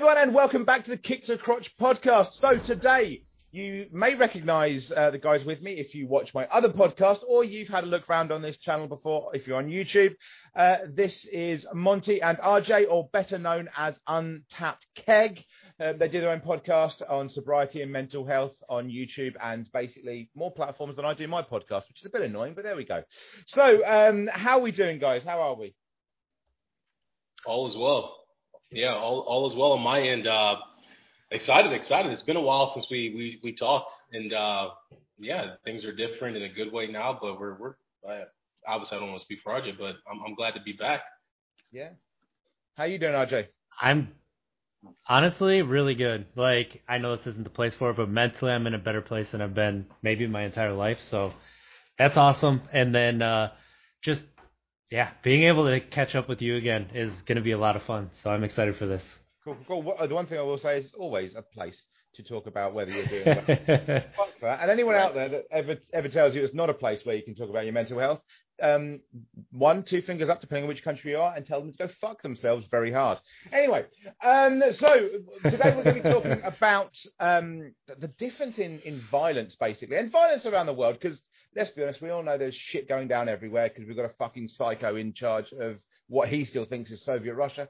everyone, and welcome back to the Kick to Crotch podcast. So today, you may recognise uh, the guys with me if you watch my other podcast, or you've had a look around on this channel before if you're on YouTube. Uh, this is Montee and RJ, or better known as Untapped Keg. Uh, they do their own podcast on sobriety and mental health on YouTube, and basically more platforms than I do my podcast, which is a bit annoying, but there we go. So, um, how are we doing, guys? How are we? All is well. Yeah, all, all is well on my end. Uh, excited, excited. It's been a while since we we, we talked, and uh, yeah, things are different in a good way now. But we're we're uh, obviously I don't want to speak for RJ, but I'm I'm glad to be back. Yeah. How you doing, RJ? I'm honestly really good. Like I know this isn't the place for it, but mentally I'm in a better place than I've been maybe my entire life. So that's awesome. And then uh, just yeah, being able to catch up with you again is going to be a lot of fun. So I'm excited for this. Cool, cool. The one thing I will say is always a place to talk about whether you're doing well. And anyone out there that ever ever tells you it's not a place where you can talk about your mental health, um, one, two fingers up, depending on which country you are, and tell them to go fuck themselves very hard. Anyway, um, so today we're going to be talking about um, the difference in, in violence, basically, and violence around the world, because let's be honest, we all know there's shit going down everywhere because we've got a fucking psycho in charge of what he still thinks is Soviet Russia.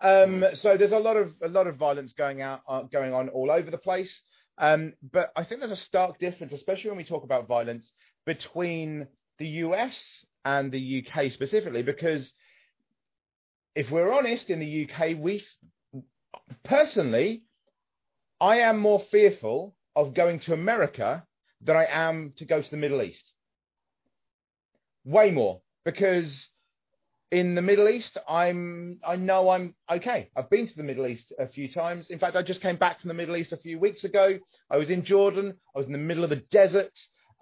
Um, so there's a lot of a lot of violence going out uh, going on all over the place. Um, but I think there's a stark difference, especially when we talk about violence between the US and the UK specifically, because if we're honest, in the UK, we personally, I am more fearful of going to America than I am to go to the Middle East. Way more because in the Middle East, I'm I know I'm okay. I've been to the Middle East a few times. In fact, I just came back from the Middle East a few weeks ago. I was in Jordan. I was in the middle of the desert.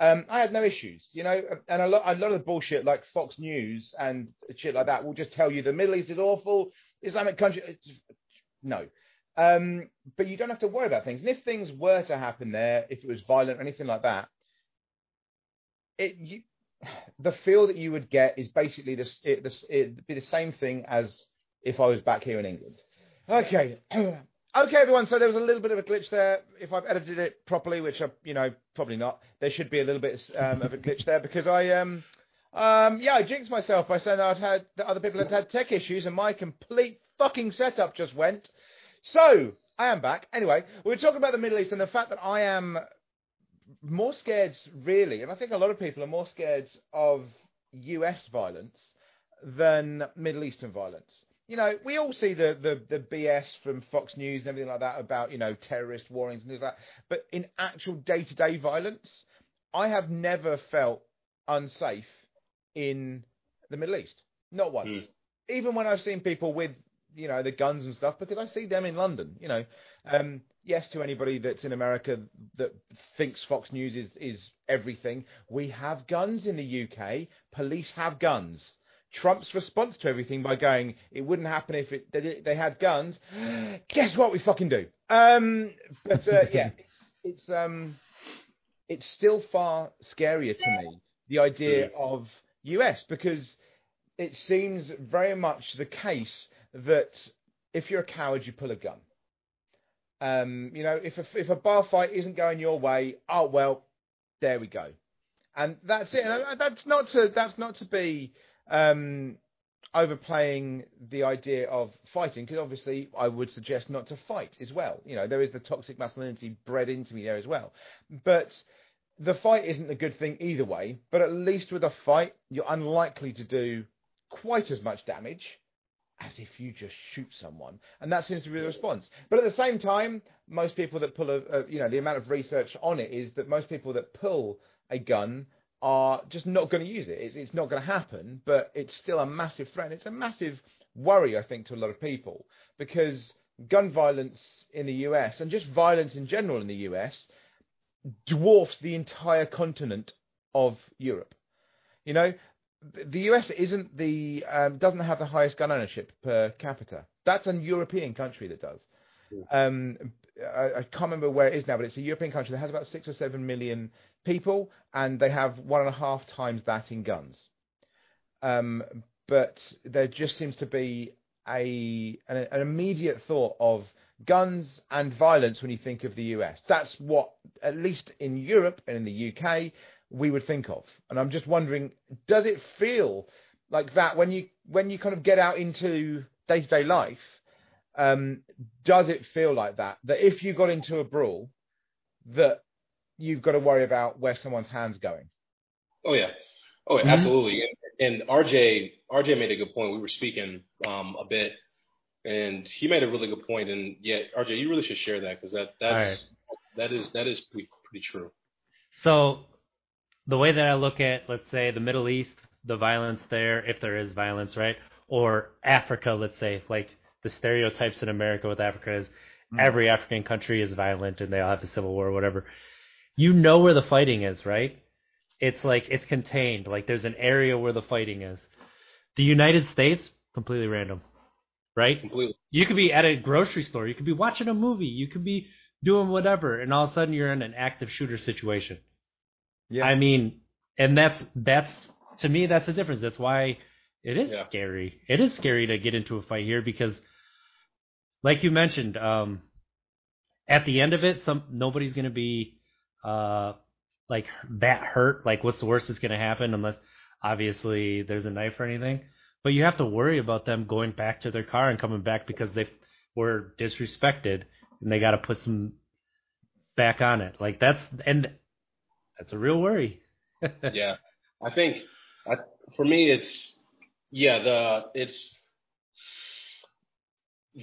Um, I had no issues, you know. And a lot, a lot of the bullshit like Fox News and shit like that will just tell you the Middle East is awful. Islamic country, no. Um, but you don't have to worry about things. And if things were to happen there, if it was violent or anything like that, it you, the feel that you would get is basically this. It, it'd be the same thing as if I was back here in England. Okay. Okay, everyone. So there was a little bit of a glitch there. If I've edited it properly, which I, you know, probably not, there should be a little bit um, of a glitch there because I, um, um, yeah, I jinxed myself by saying that I'd had that other people had had tech issues, and my complete fucking setup just went. So I am back. Anyway, we were talking about the Middle East and the fact that I am more scared, really, and I think a lot of people are more scared of U.S. violence than Middle Eastern violence. You know, we all see the, the, the BS from Fox News and everything like that about, you know, terrorist warnings and things like that. But in actual day to day violence, I have never felt unsafe in the Middle East. Not once. Mm. Even when I've seen people with you know the guns and stuff because I see them in London. You know, um, yes, to anybody that's in America that thinks Fox News is is everything, we have guns in the UK. Police have guns. Trump's response to everything by going, "It wouldn't happen if it, they, they had guns." Guess what? We fucking do. Um, but uh, yeah, it's, it's um, it's still far scarier to me the idea of US because it seems very much the case that if you're a coward, you pull a gun. Um, you know, if a, if a bar fight isn't going your way, oh well, there we go, and that's it. And that's not to that's not to be um, overplaying the idea of fighting, because obviously I would suggest not to fight as well. You know, there is the toxic masculinity bred into me there as well, but the fight isn't a good thing either way. But at least with a fight, you're unlikely to do quite as much damage as if you just shoot someone. And that seems to be the response. But at the same time, most people that pull a, a, you know, the amount of research on it is that most people that pull a gun are just not going to use it. It's, it's not going to happen, but it's still a massive threat. It's a massive worry, I think, to a lot of people because gun violence in the US and just violence in general in the US dwarfs the entire continent of Europe. You know, the US isn't the um, doesn't have the highest gun ownership per capita. That's a European country that does. Um, I, I, can't remember where it is now, but it's a European country that has about six or seven million people, and they have one and a half times that in guns. Um, but there just seems to be a an, an immediate thought of guns and violence when you think of the US. That's what, at least in Europe and in the UK, we would think of. And I'm just wondering, does it feel like that when you when you kind of get out into day to day life? Um, does it feel like that? That if you got into a brawl, that you've got to worry about where someone's hands going. Oh yeah, oh yeah, mm-hmm. absolutely. And, and, RJ RJ made a good point. We were speaking um, a bit, and he made a really good point. And yeah, RJ, you really should share that because that that's right. that is that is pretty pretty true. So the way that I look at, let's say, the Middle East, the violence there, if there is violence, right, or Africa, let's say, like the stereotypes in America with Africa is mm. every African country is violent and they all have a civil war or whatever. You know where the fighting is, right? It's like it's contained. Like there's an area where the fighting is. The United States, completely random, right? Completely. You could be at a grocery store. You could be watching a movie. You could be doing whatever, and all of a sudden you're in an active shooter situation. Yeah. I mean, and that's that's to me that's the difference. That's why it is yeah. scary. It is scary to get into a fight here because, like you mentioned, um, at the end of it, some nobody's going to be uh, like that hurt. Like, what's the worst that's going to happen? Unless obviously there's a knife or anything. But you have to worry about them going back to their car and coming back because they were disrespected and they got to put some back on it. Like that's and that's a real worry. yeah, I think I, for me it's yeah, the it's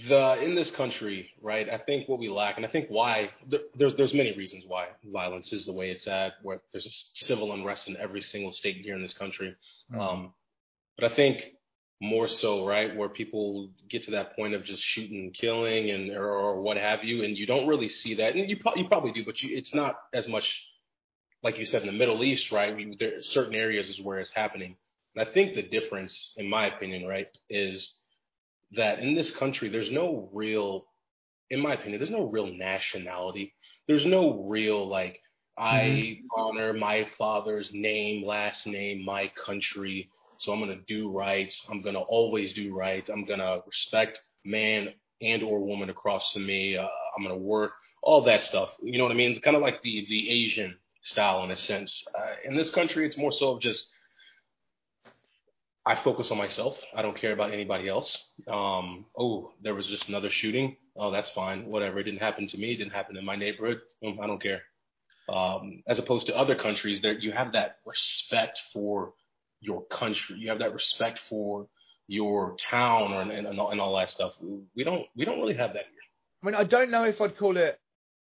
the in this country, right? I think what we lack, and I think why there's there's many reasons why violence is the way it's at. Where there's a civil unrest in every single state here in this country, mm-hmm. um, but I think more so, right, where people get to that point of just shooting, killing, and or, or what have you, and you don't really see that, and you pro- you probably do, but you, it's not as much like you said in the Middle East, right? We, there certain areas is where it's happening. And I think the difference, in my opinion, right, is that in this country, there's no real, in my opinion, there's no real nationality. There's no real, like, I mm-hmm. honor my father's name, last name, my country. So I'm going to do right. I'm going to always do right. I'm going to respect man and or woman across from me. Uh, I'm going to work all that stuff. You know what I mean? Kind of like the, the Asian style in a sense. Uh, in this country, it's more so of just I focus on myself. I don't care about anybody else. Um, oh, there was just another shooting. Oh, that's fine. Whatever. It didn't happen to me. It didn't happen in my neighborhood. Mm, I don't care. Um, as opposed to other countries, there you have that respect for your country. You have that respect for your town or, and, and, all, and all that stuff. We don't we don't really have that here. I mean, I don't know if I'd call it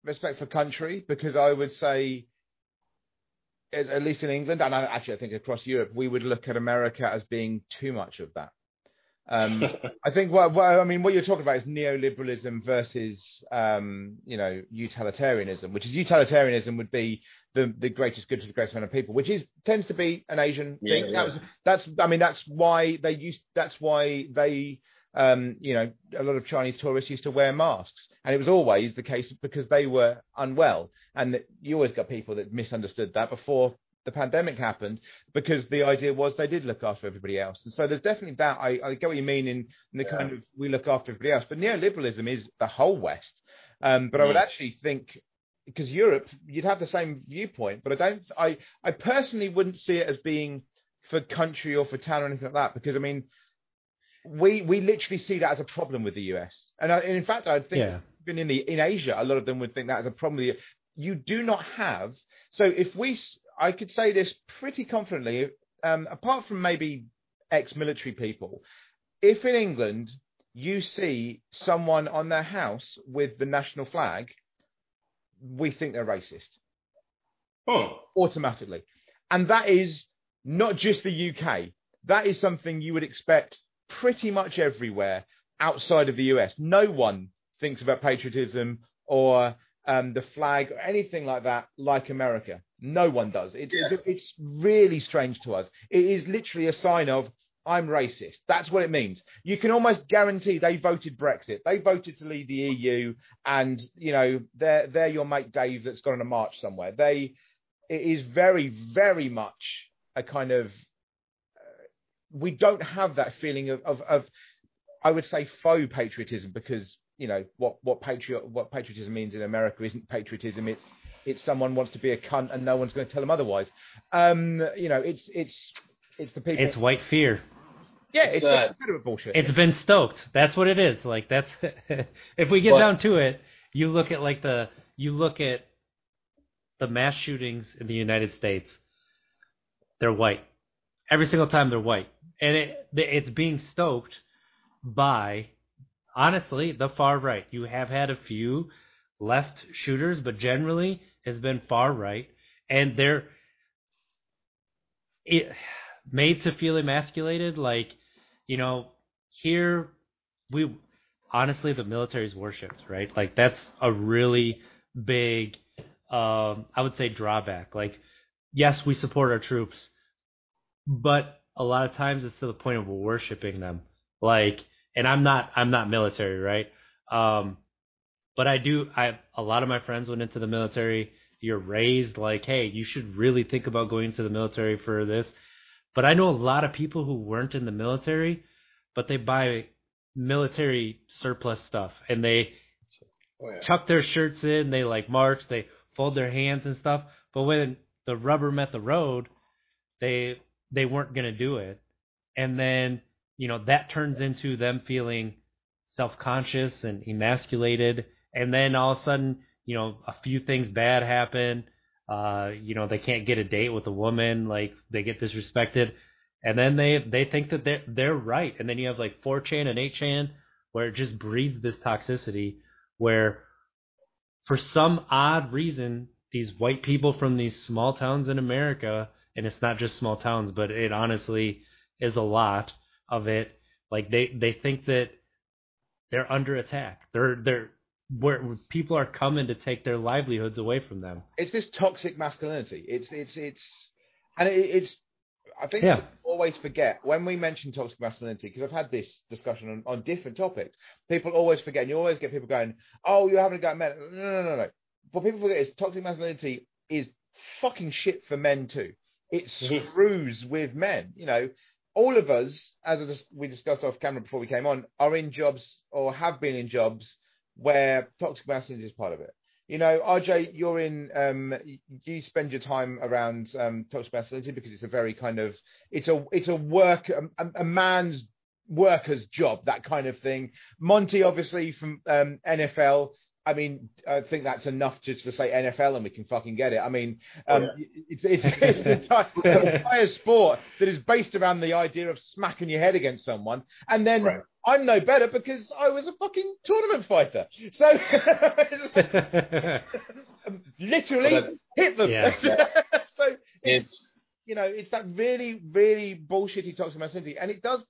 respect for country because I would say at least in England, and I, actually I think across Europe, we would look at America as being too much of that. Um, I think what, what, I mean what you're talking about is neoliberalism versus um, you know utilitarianism, which is utilitarianism would be the the greatest good to the greatest amount of people, which is tends to be an Asian thing. Yeah, yeah. That was, that's I mean that's why they used that's why they um, you know, a lot of Chinese tourists used to wear masks, and it was always the case because they were unwell. And you always got people that misunderstood that before the pandemic happened, because the idea was they did look after everybody else. And so there's definitely that. I, I get what you mean in, in the yeah. kind of we look after everybody else, but neoliberalism is the whole West. Um, but. I would mm. actually think because Europe, you'd have the same viewpoint, but I don't. I I personally wouldn't see it as being for country or for town or anything like that, because I mean we we literally see that as a problem with the US. And, I, and in fact, I think yeah. even in the in Asia, a lot of them would think that as a problem. You do not have. So if we, I could say this pretty confidently. Um, apart from maybe ex-military people, if in England you see someone on their house with the national flag, we think they're racist. Oh. Automatically. And that is not just the UK. That is something you would expect pretty much everywhere outside of the US. No one thinks about patriotism or um, the flag or anything like that like America. No one does. It, yeah. it's, it's really strange to us. It is literally a sign of I'm racist. That's what it means. You can almost guarantee they voted Brexit. They voted to leave the EU, and you know they're they're your mate Dave that's gone on a march somewhere. They it is very very much a kind of we don't have that feeling of, of, of I would say faux patriotism because you know what what patriot what patriotism means in America isn't patriotism. It's it's someone wants to be a cunt and no one's going to tell them otherwise. Um, you know, it's it's it's the people. It's white fear. yeah, it's it's, that- a bit of bullshit. It's been stoked. That's what it is. Like that's if we get But- down to it, you look at like the you look at the mass shootings in the United States. They're white. Every single time they're white. And it it's being stoked by honestly the far right. You have had a few left shooters, but generally has been far right. And they're it, made to feel emasculated. Like you know here we honestly the military's worshipped right? Like that's a really big um i would say drawback. Like yes we support our troops but a lot of times it's to the point of worshiping them like and i'm not i'm not military right um but i do i a lot of my friends went into the military you're raised like hey you should really think about going to the military for this but i know a lot of people who weren't in the military but they buy military surplus stuff and they Oh, yeah. tuck their shirts in, they like march, they fold their hands and stuff. But when the rubber met the road, they they weren't gonna do it. And then, you know, that turns into them feeling self conscious and emasculated. And then all of a sudden, you know, a few things bad happen. Uh, you know, they can't get a date with a woman, like they get disrespected. And then they they think that they're they're right. And then you have like 4chan and 8chan where it just breeds this toxicity where for some odd reason these white people from these small towns in America and it's not just small towns but it honestly is a lot of it like they they think that they're under attack they're they're where people are coming to take their livelihoods away from them it's this toxic masculinity. It's it's it's and it, it's. I think Yeah. people always forget when we mention toxic masculinity because I've had this discussion on, on different topics. People always forget, and you always get people going, "Oh, you're having a go at men." No, no, no, no. What people forget is toxic masculinity is fucking shit for men too. It Mhm. screws with men. You know, all of us, as we discussed off camera before we came on, are in jobs or have been in jobs where toxic masculinity is part of it. You know, RJ, you're in. Um, you spend your time around um, toxic masculinity because it's a very kind of it's a it's a work a, a- a man's worker's job that kind of thing. Montee, obviously from um, NFL. I mean, I think that's enough just to say NFL and we can fucking get it. I mean, um, Oh, it's it's, it's the entire, sport that is based around the idea of smacking your head against someone, and then Right. I'm no better because I was a fucking tournament fighter. So literally But hit them. Yeah. so it's, It's you know it's that really really bullshitty toxic masculinity, and it does.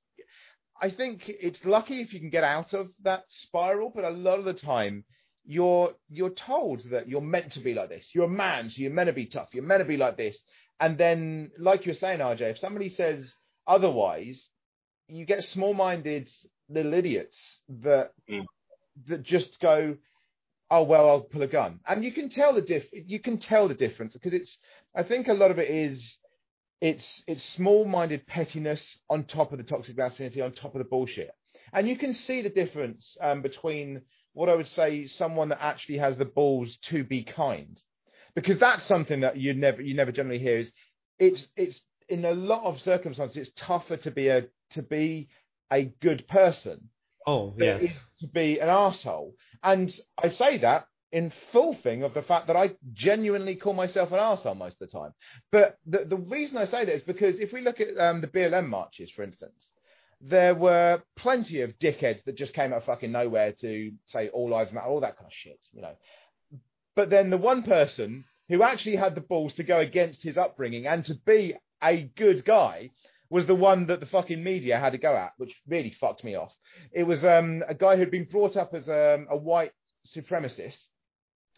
I think it's lucky if you can get out of that spiral, but a lot of the time you're you're told that you're meant to be like this. You're a man, so you're meant to be tough. You're meant to be like this, and then like you're saying, RJ, if somebody says otherwise, you get small-minded little idiots that Mm. that just go, oh well, I'll pull a gun, and you can tell the diff. You can tell the difference because it's. I think a lot of it is. It's it's small-minded pettiness on top of the toxic masculinity, on top of the bullshit, and you can see the difference um, between what I would say someone that actually has the balls to be kind, because that's something that you never you never generally hear. Is it's it's in a lot of circumstances it's tougher to be a to be a good person oh than yes to be an asshole. And I say that in full thing of the fact that I genuinely call myself an asshole most of the time. But the, the reason I say that is because if we look at um, the BLM marches, for instance, there were plenty of dickheads that just came out of fucking nowhere to say all lives matter, all that kind of shit, you know. But then the one person who actually had the balls to go against his upbringing and to be a good guy was the one that the fucking media had to go at, which really fucked me off. It was um, a guy who'd been brought up as um, a white supremacist.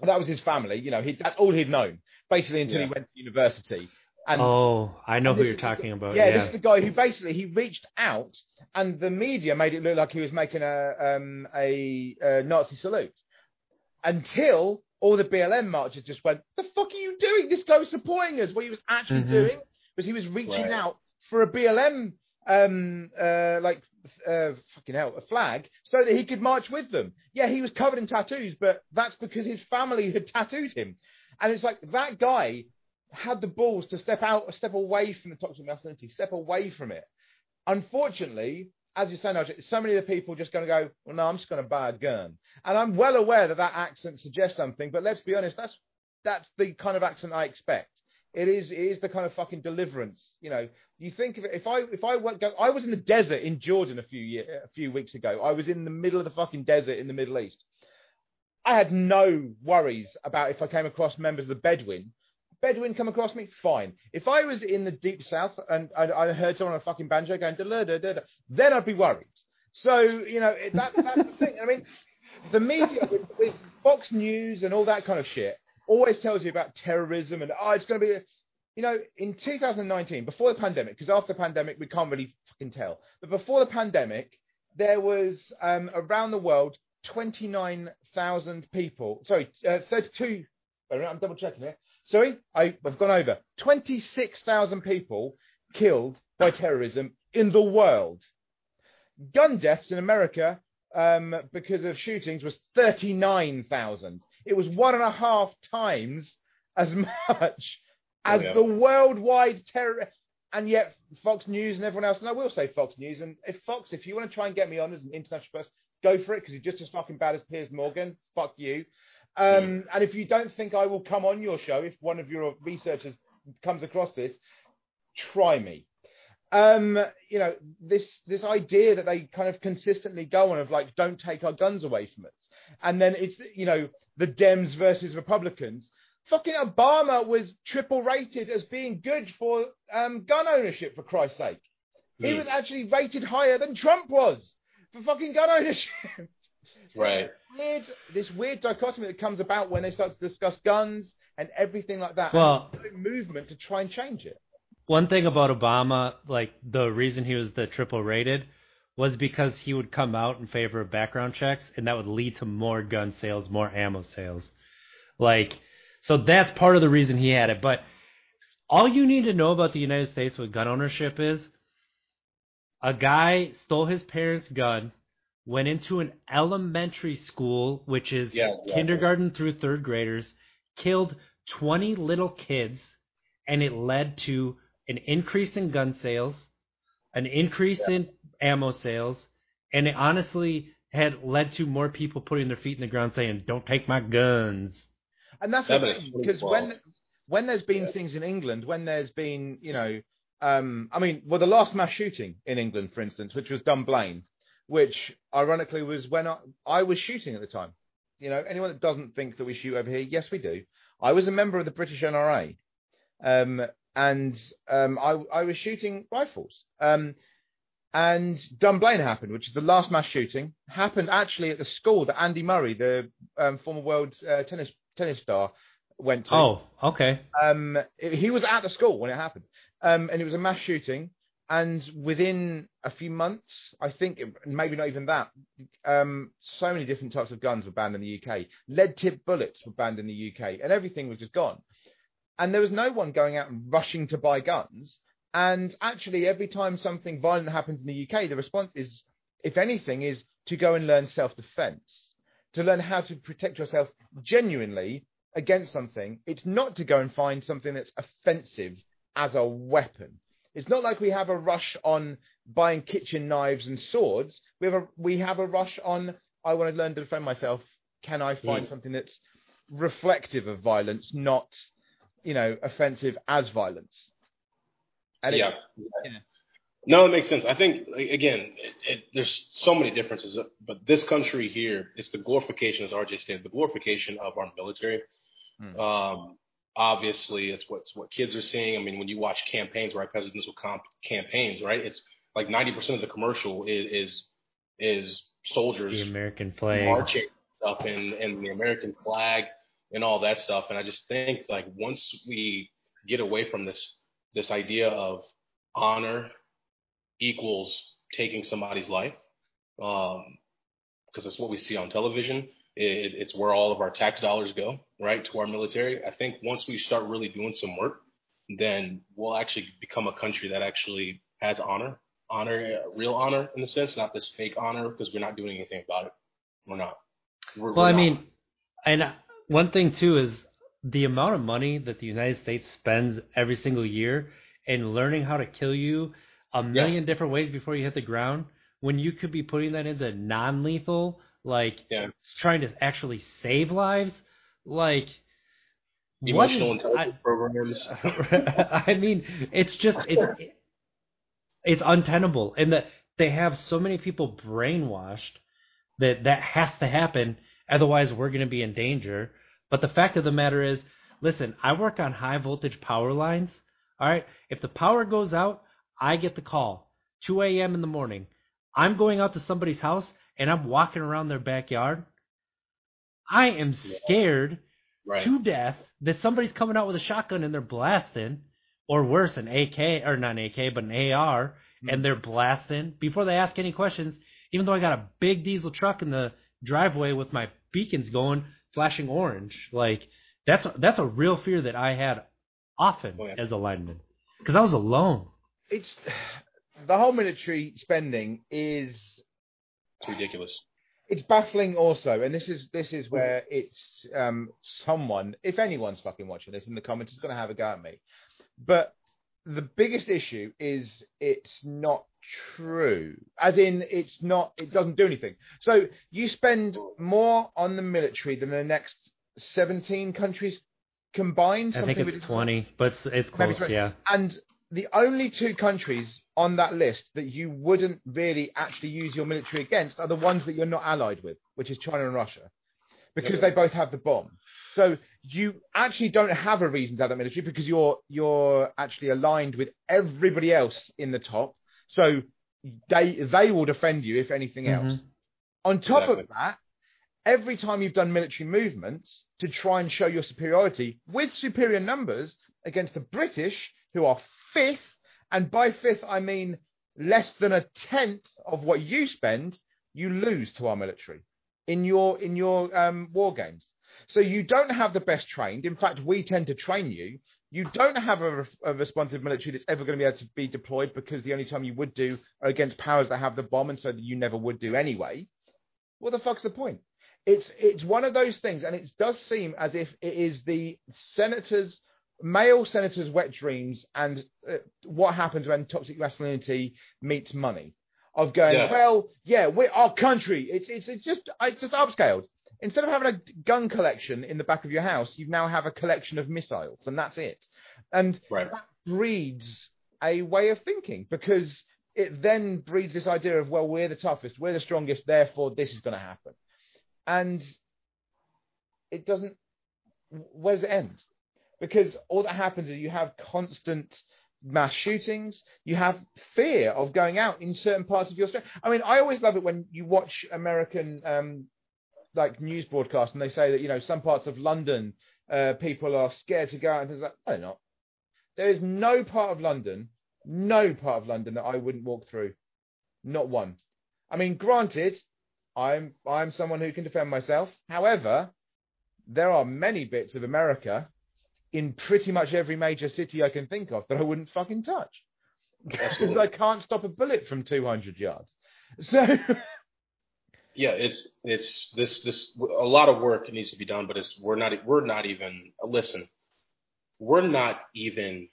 That was his family. You know, he, that's all he'd known, basically, until Yeah. he went to university. And oh i know who you're is the- talking about yeah, yeah, this is the guy who basically he reached out, and the media made it look like he was making a um, a, a Nazi salute, until all the BLM marchers just went, "The fuck are you doing? This guy was supporting us." What he was actually Mhm. doing was he was reaching Right. out for a BLM um, uh, like uh, fucking hell, a flag, so that he could march with them. Yeah, he was covered in tattoos, but that's because his family had tattooed him. And it's like that guy had the balls to step out, step away from the toxic masculinity, step away from it. Unfortunately, as you're saying, so many of the people just going to go, well, no, I'm just going to buy a gun. And I'm well aware that that accent suggests something, but let's be honest, that's that's the kind of accent I expect. It is it is the kind of fucking deliverance. You know, you think of it. If I if I went go, I was in the desert in Jordan a few year, a few weeks ago. I was in the middle of the fucking desert in the Middle East. I had no worries about if I came across members of the Bedouin. Bedouin come across me, fine. If I was in the deep south and I, I heard someone on a fucking banjo going da da da then I'd be worried. So you know that, that's the thing. I mean, the media with, with Fox News and all that kind of shit always tells you about terrorism and oh, it's going to be, you know, in 2019 before the pandemic, because after the pandemic we can't really fucking tell, but before the pandemic there was um, around the world 29,000 people. Sorry, uh, 32. I'm double checking here. Sorry, I, I've gone over 26,000 people killed by terrorism in the world. Gun deaths in America um, because of shootings was 39,000. It was one and a half times as much as oh, yeah. the worldwide terror. And yet, Fox News and everyone else, and I will say Fox News, and if Fox, if you want to try and get me on as an international person, go for it because you're just as fucking bad as Piers Morgan. Fuck you. Um. And if you don't think I will come on your show, if one of your researchers comes across this, try me. Um, you know, this this idea that they kind of consistently go on of like, don't take our guns away from us, and then it's you know the Dems versus Republicans. Fucking Obama was triple rated as being good for um, gun ownership, for Christ's sake. Mm. He was actually rated higher than Trump was for fucking gun ownership. right. Weird, this weird dichotomy that comes about when they start to discuss guns and everything like that. Well, movement to try and change it. One thing about Obama, like the reason he was the triple rated, was because he would come out in favor of background checks, and that would lead to more gun sales, more ammo sales. Like, so that's part of the reason he had it. But all you need to know about the United States with gun ownership is a guy stole his parents' gun, went into an elementary school, which is yeah, yeah, kindergarten yeah. through third graders, killed 20 little kids, and it led to an increase in gun sales, an increase in ammo sales, and it honestly had led to more people putting their feet in the ground saying, "Don't take my guns." And that's because when when there's been things in England, when there's been you know um, I mean, well, the last mass shooting in England, for instance, which was Dunblane, which ironically was when I, I, was shooting at the time. You know, anyone that doesn't think that we shoot over here, yes, we do. I was a member of the British NRA, um, and um, I, I, was shooting rifles. Um, and Dunblane happened, which is the last mass shooting, happened actually at the school that Andy Murray, the um, former world uh, tennis tennis star, went to. Oh, okay. Um, he was at the school when it happened. Um, and it was a mass shooting. And within a few months, I think maybe not even that, um, so many different types of guns were banned in the UK. Lead tip bullets were banned in the UK, and everything was just gone. And there was no one going out and rushing to buy guns. And actually, every time something violent happens in the UK, the response is, if anything, is to go and learn self defense, to learn how to protect yourself genuinely against something. It's not to go and find something that's offensive as a weapon. It's not like we have a rush on buying kitchen knives and swords. We have a we have a rush on I want to learn to defend myself. Can I find mm. something that's reflective of violence, not you know offensive as violence? And yeah. yeah. No, it makes sense. I think again, it, it, there's so many differences, but this country here is the glorification, as RJ stated, the glorification of our military. Mm. Um, obviously it's what's what kids are seeing. I mean, when you watch campaigns, right, presidential comp- campaigns, right, it's like 90% of the commercial is is, is soldiers, the American flag, marching stuff, and and the American flag and all that stuff. And I just think like once we get away from this this idea of honor equals taking somebody's life, um, because that's what we see on television it, it's where all of our tax dollars go, right, to our military. I think once we start really doing some work, then we'll actually become a country that actually has honor honor, real honor in a sense, not this fake honor because we're not doing anything about it. We're not. We're, Well, we're I not. mean, and one thing too is the amount of money that the United States spends every single year in learning how to kill you a million different ways before you hit the ground. When you could be putting that into non-lethal, like Yeah. trying to actually save lives, like emotional is- intelligence programs. I, I mean, it's just it's it's untenable, and that they have so many people brainwashed that that has to happen. Otherwise, we're going to be in danger. But the fact of the matter is, listen, I work on high voltage power lines. All right, if the power goes out, I get the call, 2 a.m. in the morning. I'm going out to somebody's house and I'm walking around their backyard. I am scared Right. to death that somebody's coming out with a shotgun and they're blasting, or worse, an AK or not an AK, but an AR, hmm. and they're blasting before they ask any questions. Even though I got a big diesel truck in the driveway with my beacons going, flashing orange, like that's that's a real fear that I had often Oh, yeah. as a lineman because I was alone. It's the whole military spending is It's ridiculous. it's baffling also, and this is this is where it's um someone, if anyone's fucking watching this in the comments, is going to have a go at me. But the biggest issue is it's not true, as in it's not, it doesn't do anything. So you spend more on the military than the next seventeen countries combined. I think it's twenty, but it's, it's close, yeah. And the only two countries on that list that you wouldn't really actually use your military against are the ones that you're not allied with, which is China and Russia, because Yeah. they both have the bomb. So you actually don't have a reason to have that military because you're you're actually aligned with everybody else in the top. So they they will defend you if anything else. Mhm. On top Exactly. of that, every time you've done military movements to try and show your superiority with superior numbers against the British, who are fifth, and by fifth I mean less than a tenth of what you spend, you lose to our military in your in your um, war games. So you don't have the best trained. In fact, we tend to train you. You don't have a, a responsive military that's ever going to be able to be deployed because the only time you would do are against powers that have the bomb, and so that you never would do anyway. What the fuck's the point? It's it's one of those things, and it does seem as if it is the senators, male senators' wet dreams, and uh, what happens when toxic masculinity meets money. Of going, Yeah. well, yeah, we're our country. It's it's it's just it's just upscaled. Instead of having a gun collection in the back of your house, you now have a collection of missiles, and that's it. And Right. that breeds a way of thinking because it then breeds this idea of well we're the toughest we're the strongest therefore this is going to happen and it doesn't where does it end because all that happens is you have constant mass shootings you have fear of going out in certain parts of your state i mean i always love it when you watch american um like news broadcasts and they say that you know some parts of london uh, people are scared to go out and things like no not there is no part of London, no part of London that I wouldn't walk through. Not one. I mean, granted, I'm I'm someone who can defend myself. However, there are many bits of America in pretty much every major city I can think of that I wouldn't fucking touch. Because I can't stop a bullet from 200 yards. So, Yeah, it's it's this this a lot of work needs to be done, but it's we're not we're not even listen. We're not even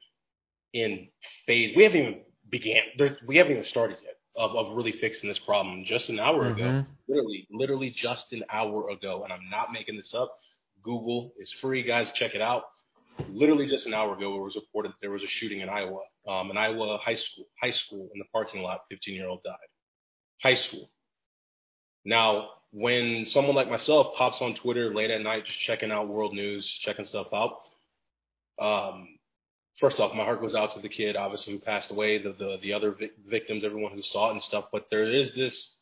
in phase. We haven't even began. There, we haven't even started yet of of really fixing this problem. Just an hour ago, Mhm. literally, literally just an hour ago, and I'm not making this up. Google is free, guys. Check it out. Literally just an hour ago, it was reported that there was a shooting in Iowa, um, an Iowa high school, high school in the parking lot. 15 year old died. High school. Now, when someone like myself pops on Twitter late at night, just checking out world news, checking stuff out, um, first off, my heart goes out to the kid, obviously, who passed away, the the, the other vic- victims, everyone who saw it and stuff. But there is this,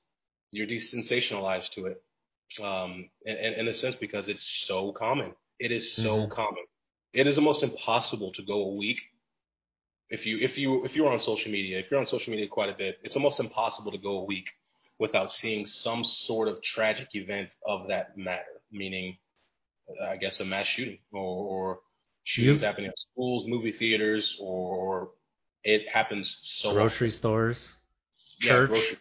you're desensationalized to it, um, in, in, in a sense, because it's so common. It is so Mhm. common. It is almost impossible to go a week if you if you if you're on social media. If you're on social media quite a bit, it's almost impossible to go a week without seeing some sort of tragic event of that matter, meaning, uh, I guess, a mass shooting or, or shootings Yep. happening at schools, movie theaters, or it happens so Grocery stores. church. Yeah.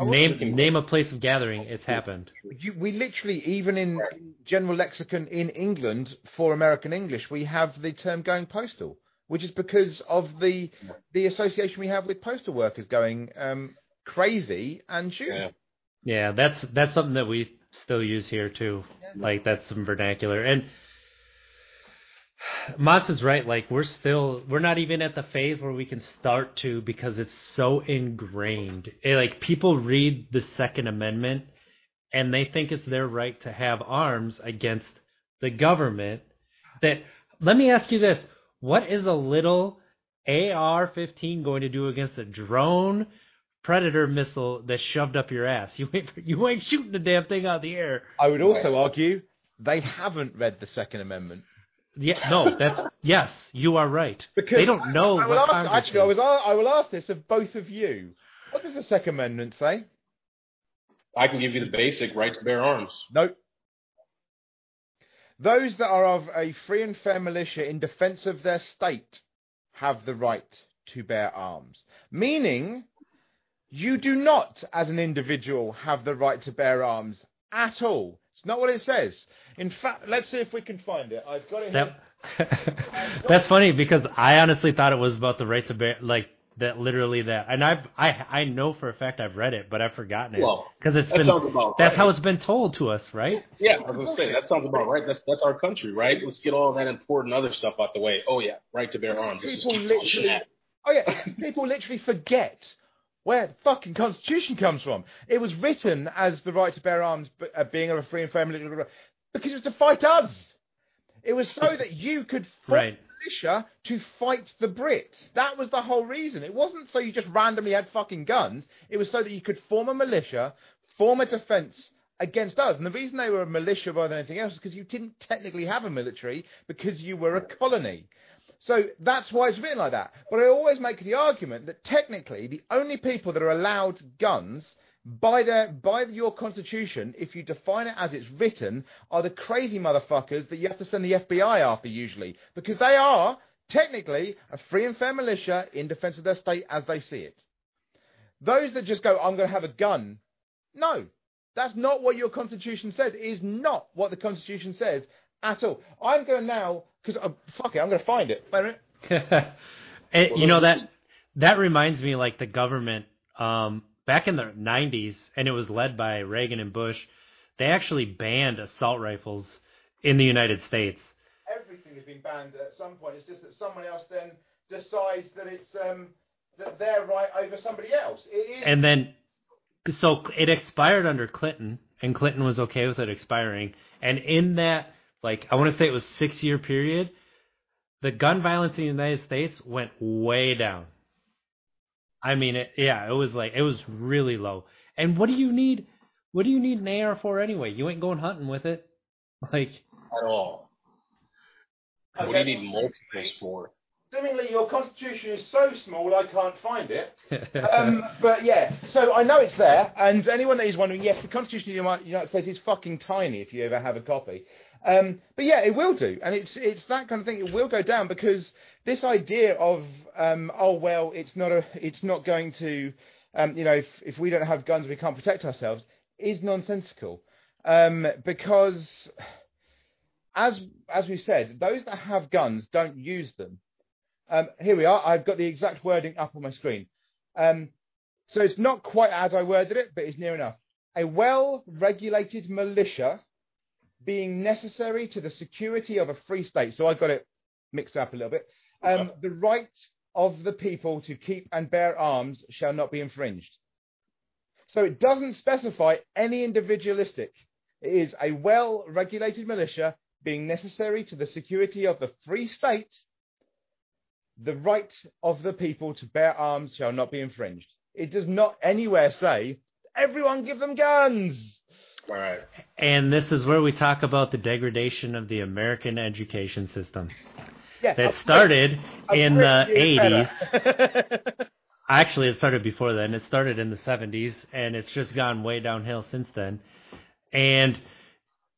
Name name a place of gathering. It's happened. You, we literally, even in general lexicon in England for American English, we have the term going postal, which is because of the the association we have with postal workers going um, crazy and shooting. Yeah. Yeah, that's that's something that we still use here too. Like that's some vernacular. And Mats is right. Like we're still we're not even at the phase where we can start to because it's so ingrained. It, like people read the Second Amendment and they think it's their right to have arms against the government. That let me ask you this: What is a little AR-15 going to do against a drone predator missile that's shoved up your ass? You ain't you ain't shooting the damn thing out of the air. I would also argue they haven't read the Second Amendment. Yeah, no, that's yes, you are right. Because they don't know I will what ask, Congress actually, I was I will ask this of both of you. What does the Second Amendment say? I can give you the basic right to bear arms. Nope. Those that are of a free and fair militia in defence of their state have the right to bear arms. Meaning, you do not, as an individual, have the right to bear arms at all. It's not what it says. In fact, let's see if we can find it. I've got it here. That, that's funny because I honestly thought it was about the right to bear, like that, literally that. And I've, I, I know for a fact I've read it, but I've forgotten it Well, because it's that been. sounds about That's right. how it's been told to us, right? Yeah, I was gonna say that sounds about right. That's that's our country, right? Let's get all that important other stuff out the way. Oh yeah, right to bear arms. Let's just People keep literally, oh yeah, people literally forget where the fucking Constitution comes from. It was written as the right to bear arms, uh, being of a free and fair militia, because it was to fight us. It was so that you could form Right. militia to fight the Brits. That was the whole reason. It wasn't so you just randomly had fucking guns. It was so that you could form a militia, form a defence against us. And the reason they were a militia rather than anything else is because you didn't technically have a military because you were a colony. So that's why it's written like that. But I always make the argument that technically the only people that are allowed guns by their by your constitution, if you define it as it's written, are the crazy motherfuckers that you have to send the FBI after usually, because they are technically a free and fair militia in defence of their state as they see it. Those that just go, I'm going to have a gun, no, that's not what your constitution says. It is not what the constitution says at all. I'm going to now because uh, fuck it, I'm going to find it. Wait a minute. You know that that reminds me like the government um, back in the 90s, and it was led by Reagan and Bush. They actually banned assault rifles in the United States. Everything has been banned at some point. It's just that someone else then decides that it's um, that they're right over somebody else. It is. And then, so it expired under Clinton, and Clinton was okay with it expiring. And in that, like, I want to say it was six year period, the gun violence in the United States went way down. I mean, it, yeah, it was like, it was really low. And what do you need? What do you need an AR for anyway? You ain't going hunting with it. Like, at all. What do you need multiples for? Seemingly, your constitution is so small I can't find it. um, but yeah, so I know it's there, and anyone that is wondering, yes, the Constitution of the United States is fucking tiny if you ever have a copy. Um, but yeah, it will do, and it's it's that kind of thing. It will go down because this idea of um, oh well, it's not a, it's not going to, um, you know, if if we don't have guns, we can't protect ourselves, is nonsensical. Um, because as as we said, those that have guns don't use them. Um, here we are. I've got the exact wording up on my screen. Um, so it's not quite as I worded it, but it's near enough. A well-regulated militia being necessary to the security of a free state. So I got it mixed up a little bit. Um, the right of the people to keep and bear arms shall not be infringed. So it doesn't specify any individualistic. It is a well-regulated militia being necessary to the security of the free state the right of the people to bear arms shall not be infringed. It does not anywhere say, everyone give them guns. Right. And this is where we talk about the degradation of the American education system. Yeah, That started in the 80s. Actually, it started before then. It started in the 70s, and it's just gone way downhill since then. And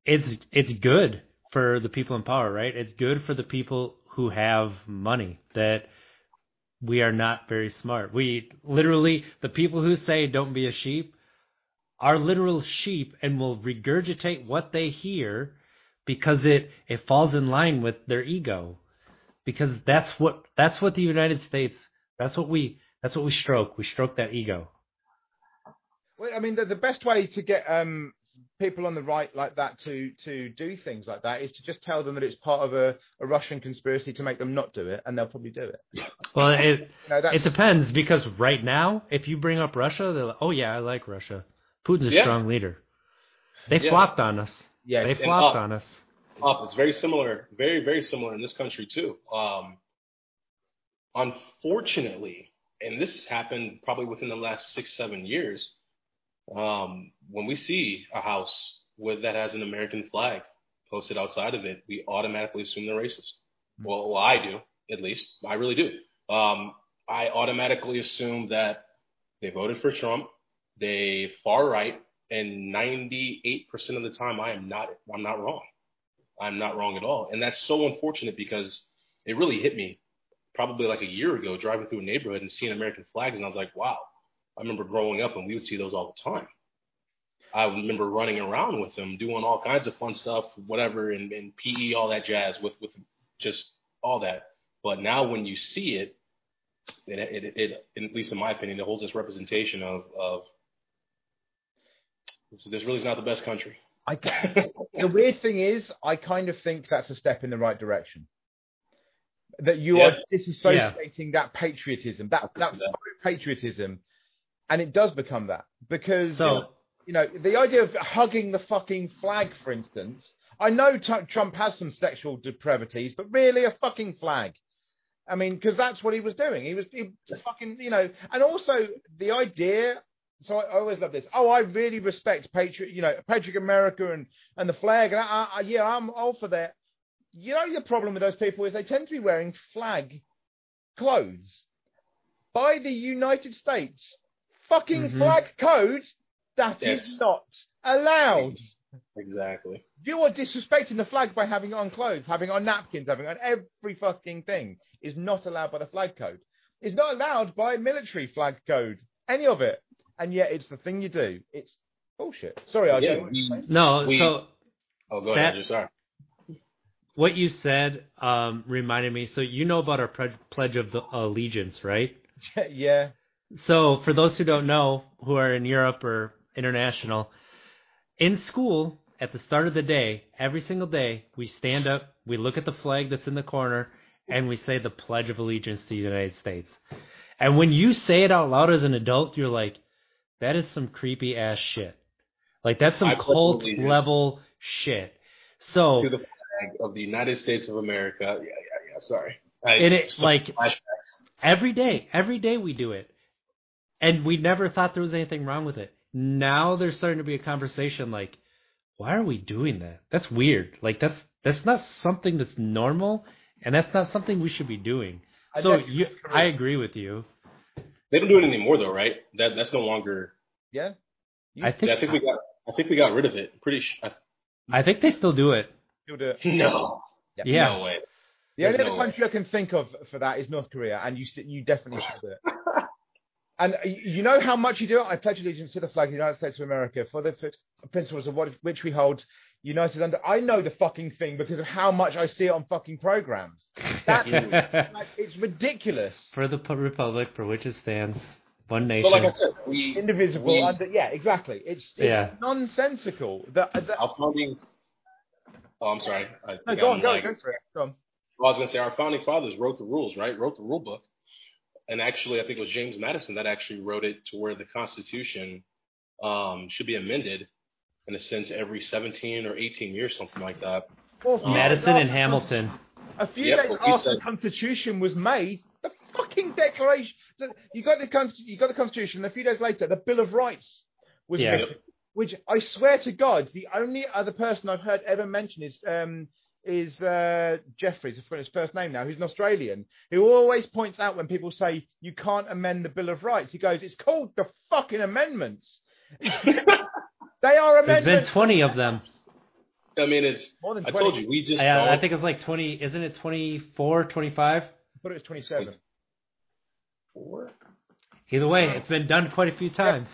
it's it's good for the people in power, right? It's good for the people who have money that we are not very smart. We literally, the people who say don't be a sheep are literal sheep and will regurgitate what they hear because it, it falls in line with their ego. Because that's what, that's what the United States, that's what we, that's what we stroke. We stroke that ego. Well, I mean, the, the best way to get um, people on the right like that to to do things like that is to just tell them that it's part of a, a Russian conspiracy to make them not do it, and they'll probably do it. Well, it You know, it depends because right now, if you bring up Russia, they're like, oh yeah, I like Russia. Putin's a Yeah. strong leader. They Yeah. flopped on us. yeah, They flopped up. on us. Up. It's very similar, very very similar in this country too. Um, unfortunately, and this happened probably within the last six seven years. Um, when we see a house with that has an American flag posted outside of it, we automatically assume they're racist. Well, well, I do, at least. I really do. Um, I automatically assume that they voted for Trump, they far right, and 98% of the time I am not I'm not wrong. I'm not wrong at all. And that's so unfortunate because it really hit me probably like a year ago driving through a neighborhood and seeing American flags and I was like, wow. I remember growing up and we would see those all the time. I remember running around with them, doing all kinds of fun stuff, whatever, and, and PE, all that jazz with, with just all that. But now when you see it, it, it, it, at least in my opinion, it holds this representation of, of this, this really is not the best country. I, the weird thing is, I kind of think that's a step in the right direction. That you are Yeah. disassociating that patriotism, that that Yeah. patriotism, and it does become that because So you know the idea of hugging the fucking flag, for instance. I know t- Trump has some sexual depravities, but really a fucking flag. I mean, because that's what he was doing. He was he fucking, you know, and also the idea. So I, always love this. Oh, I really respect patriot, you know, Patriot America and and the flag. And I, I, yeah, I'm all for that. You know, the problem with those people is they tend to be wearing flag clothes by the United States. Fucking Mhm. flag code. That is Yes. not allowed. Exactly. You are disrespecting the flag by having it on clothes, having it on napkins, having it on every fucking thing. Is not allowed by the flag code. It's not allowed by military flag code. Any of it. And yet it's the thing you do. It's bullshit. Sorry, I Yeah, don't. we- no, We- so Oh, go That- ahead. You're sorry. what you said um, reminded me. So you know about our pre- pledge of the allegiance, right? yeah. So for those who don't know, who are in Europe or international, in school at the start of the day, every single day, we stand up, we look at the flag that's in the corner, and we say the Pledge of Allegiance to the United States. And when you say it out loud as an adult, you're like, that is some creepy ass shit. Like that's some I cult level shit. So To the flag of the United States of America. Yeah, yeah, yeah. Sorry. I, And it, some like- flashbacks. Every day, every day we do it. And we never thought there was anything wrong with it. Now there's starting to be a conversation like, why are we doing that? That's weird. Like that's that's not something that's normal and that's not something we should be doing. So definitely you. I agree with you. They don't do it anymore though, right? That that's no longer. Yeah. I think Yeah, I think we got. I think we got rid of it. Pretty. Sh- I, I think they still do it. You'll do it. no. Yeah. No way. The only There's other no country I can think of for that is North Korea, and you st- you definitely should do it. And you know how much you do it? I pledge allegiance to the flag of the United States of America for the principles of what, which we hold united under. I know the fucking thing because of how much I see it on fucking programs. That's like, it's ridiculous. for the republic for which it stands, one nation. But like I said, we Indivisible we, under yeah, exactly. It's, it's Yeah. nonsensical. The, the, our founding. Oh, I'm sorry. I no, think go I'm on, go, like- go for it. Go on. Well, I was going to say our founding fathers wrote the rules, right? Wrote the rule book, and actually, I think it was James Madison that actually wrote it to where the Constitution um, should be amended in a sense every 17 or 18 years, something like that. Well, a few Madison and Hamilton. A few Yep, days what you after the. Constitution was made, the fucking Declaration. You got the Const- you got the Constitution. And a few days later, the Bill of Rights was Yeah. written. Which I swear to God, the only other person I've heard ever mention is um, is uh, Jefferies. I've forgotten his first name now. Who's an Australian who always points out when people say you can't amend the Bill of Rights. He goes, "It's called the fucking amendments. they are amendments." There's been 20 of them. I mean, it's. More than I told you, we just. I, I don't- think it's like 20, isn't it 24, 25? I thought it was twenty-seven. four. Either way, it's been done quite a few times.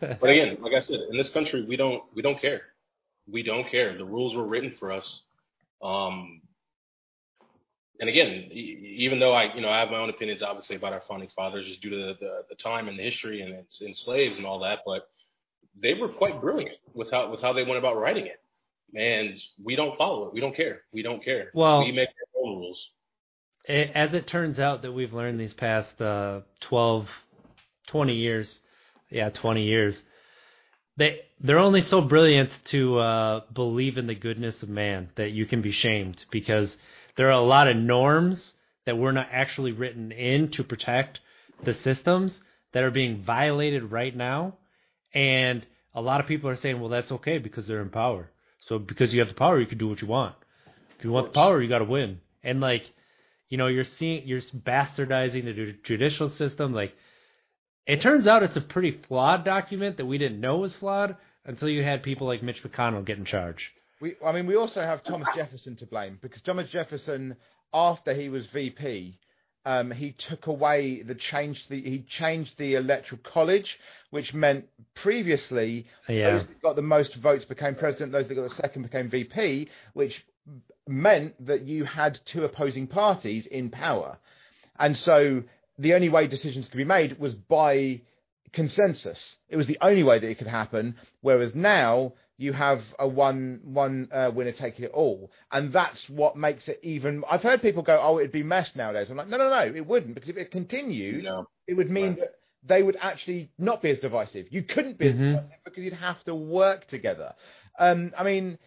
But again, like I said, in this country, we don't we don't care. We don't care. The rules were written for us. Um, and again, even though I, you know, I have my own opinions, obviously, about our founding fathers, just due to the, the, the time and the history and, and slaves and all that, but they were quite brilliant with how with how they went about writing it. And we don't follow it. We don't care. We don't care. Well- we make our own rules. it, as it turns out that we've learned these past uh, 12, 20 years, yeah, 20 years, they they're only so brilliant to uh, believe in the goodness of man that you can be shamed because there are a lot of norms that were not actually written in to protect the systems that are being violated right now, and a lot of people are saying, well, that's okay because they're in power. So because you have the power, you can do what you want. If you want the power, you got to win. And like, you know, you're seeing you're bastardizing the judicial system. Like, it turns out it's a pretty flawed document that we didn't know was flawed until you had people like Mitch McConnell get in charge. We, I mean, we also have Thomas Jefferson to blame because Thomas Jefferson, after he was VP, um, he took away the change. The, he changed the electoral college, which meant previously Yeah. those that got the most votes became president. Those that got the second became VP, which meant that you had two opposing parties in power, and so the only way decisions could be made was by consensus. It was the only way that it could happen. Whereas now you have a one one uh, winner take it all, and that's what makes it even. I've heard people go, "Oh, it'd be messed nowadays." I'm like, no, no, no, it wouldn't, because if it continued, No. it would mean Right. that they would actually not be as divisive. You couldn't be as Mhm. divisive because you'd have to work together. Um, I mean,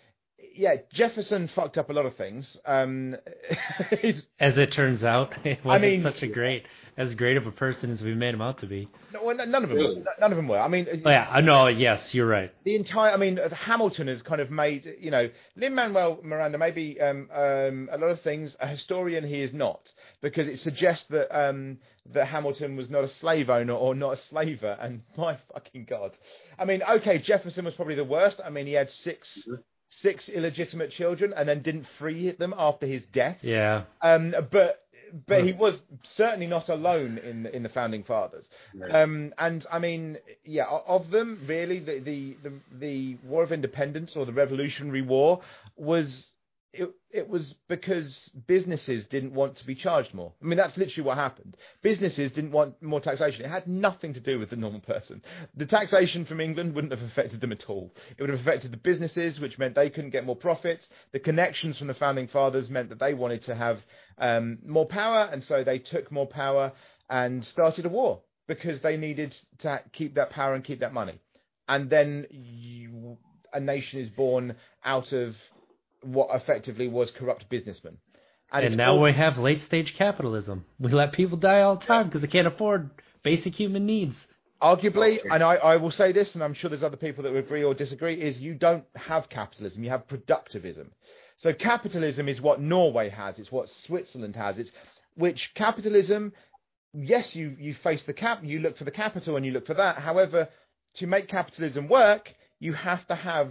yeah, Jefferson fucked up a lot of things. Um, As it turns out, it wasn't mean- such a great, as great of a person as we made him out to be. no, well, none of them, Really? none of them were. I mean, Oh yeah, I know. Yes, you're right. the entire, I mean, uh, Hamilton has kind of made, you know, Lin Manuel Miranda maybe um, um, a lot of things. A historian he is not, because it suggests that um, that Hamilton was not a slave owner or not a slaver. And my fucking god, I mean, okay, Jefferson was probably the worst. I mean, he had 6 six illegitimate children and then didn't free them after his death. Yeah. Um, but but he was certainly not alone in in the founding fathers. Um, and I mean, yeah, of them, really, the, the the the War of Independence or the Revolutionary War was. It, it was because businesses didn't want to be charged more. I mean, that's literally what happened. Businesses didn't want more taxation. It had nothing to do with the normal person. The taxation from England wouldn't have affected them at all. It would have affected the businesses, which meant they couldn't get more profits. The connections from the founding fathers meant that they wanted to have um, more power, and so they took more power and started a war because they needed to keep that power and keep that money. And then you, a nation is born out of what effectively was corrupt businessmen. And, it's now all- we have late stage capitalism. We let people die all the time because they can't afford basic human needs. Arguably, and I, I will say this, and I'm sure there's other people that would agree or disagree, is you don't have capitalism, you have productivism. So capitalism is what Norway has, it's what Switzerland has, it's which capitalism, yes, you, you face the cap, you look for the capital and you look for that. However, to make capitalism work, you have to have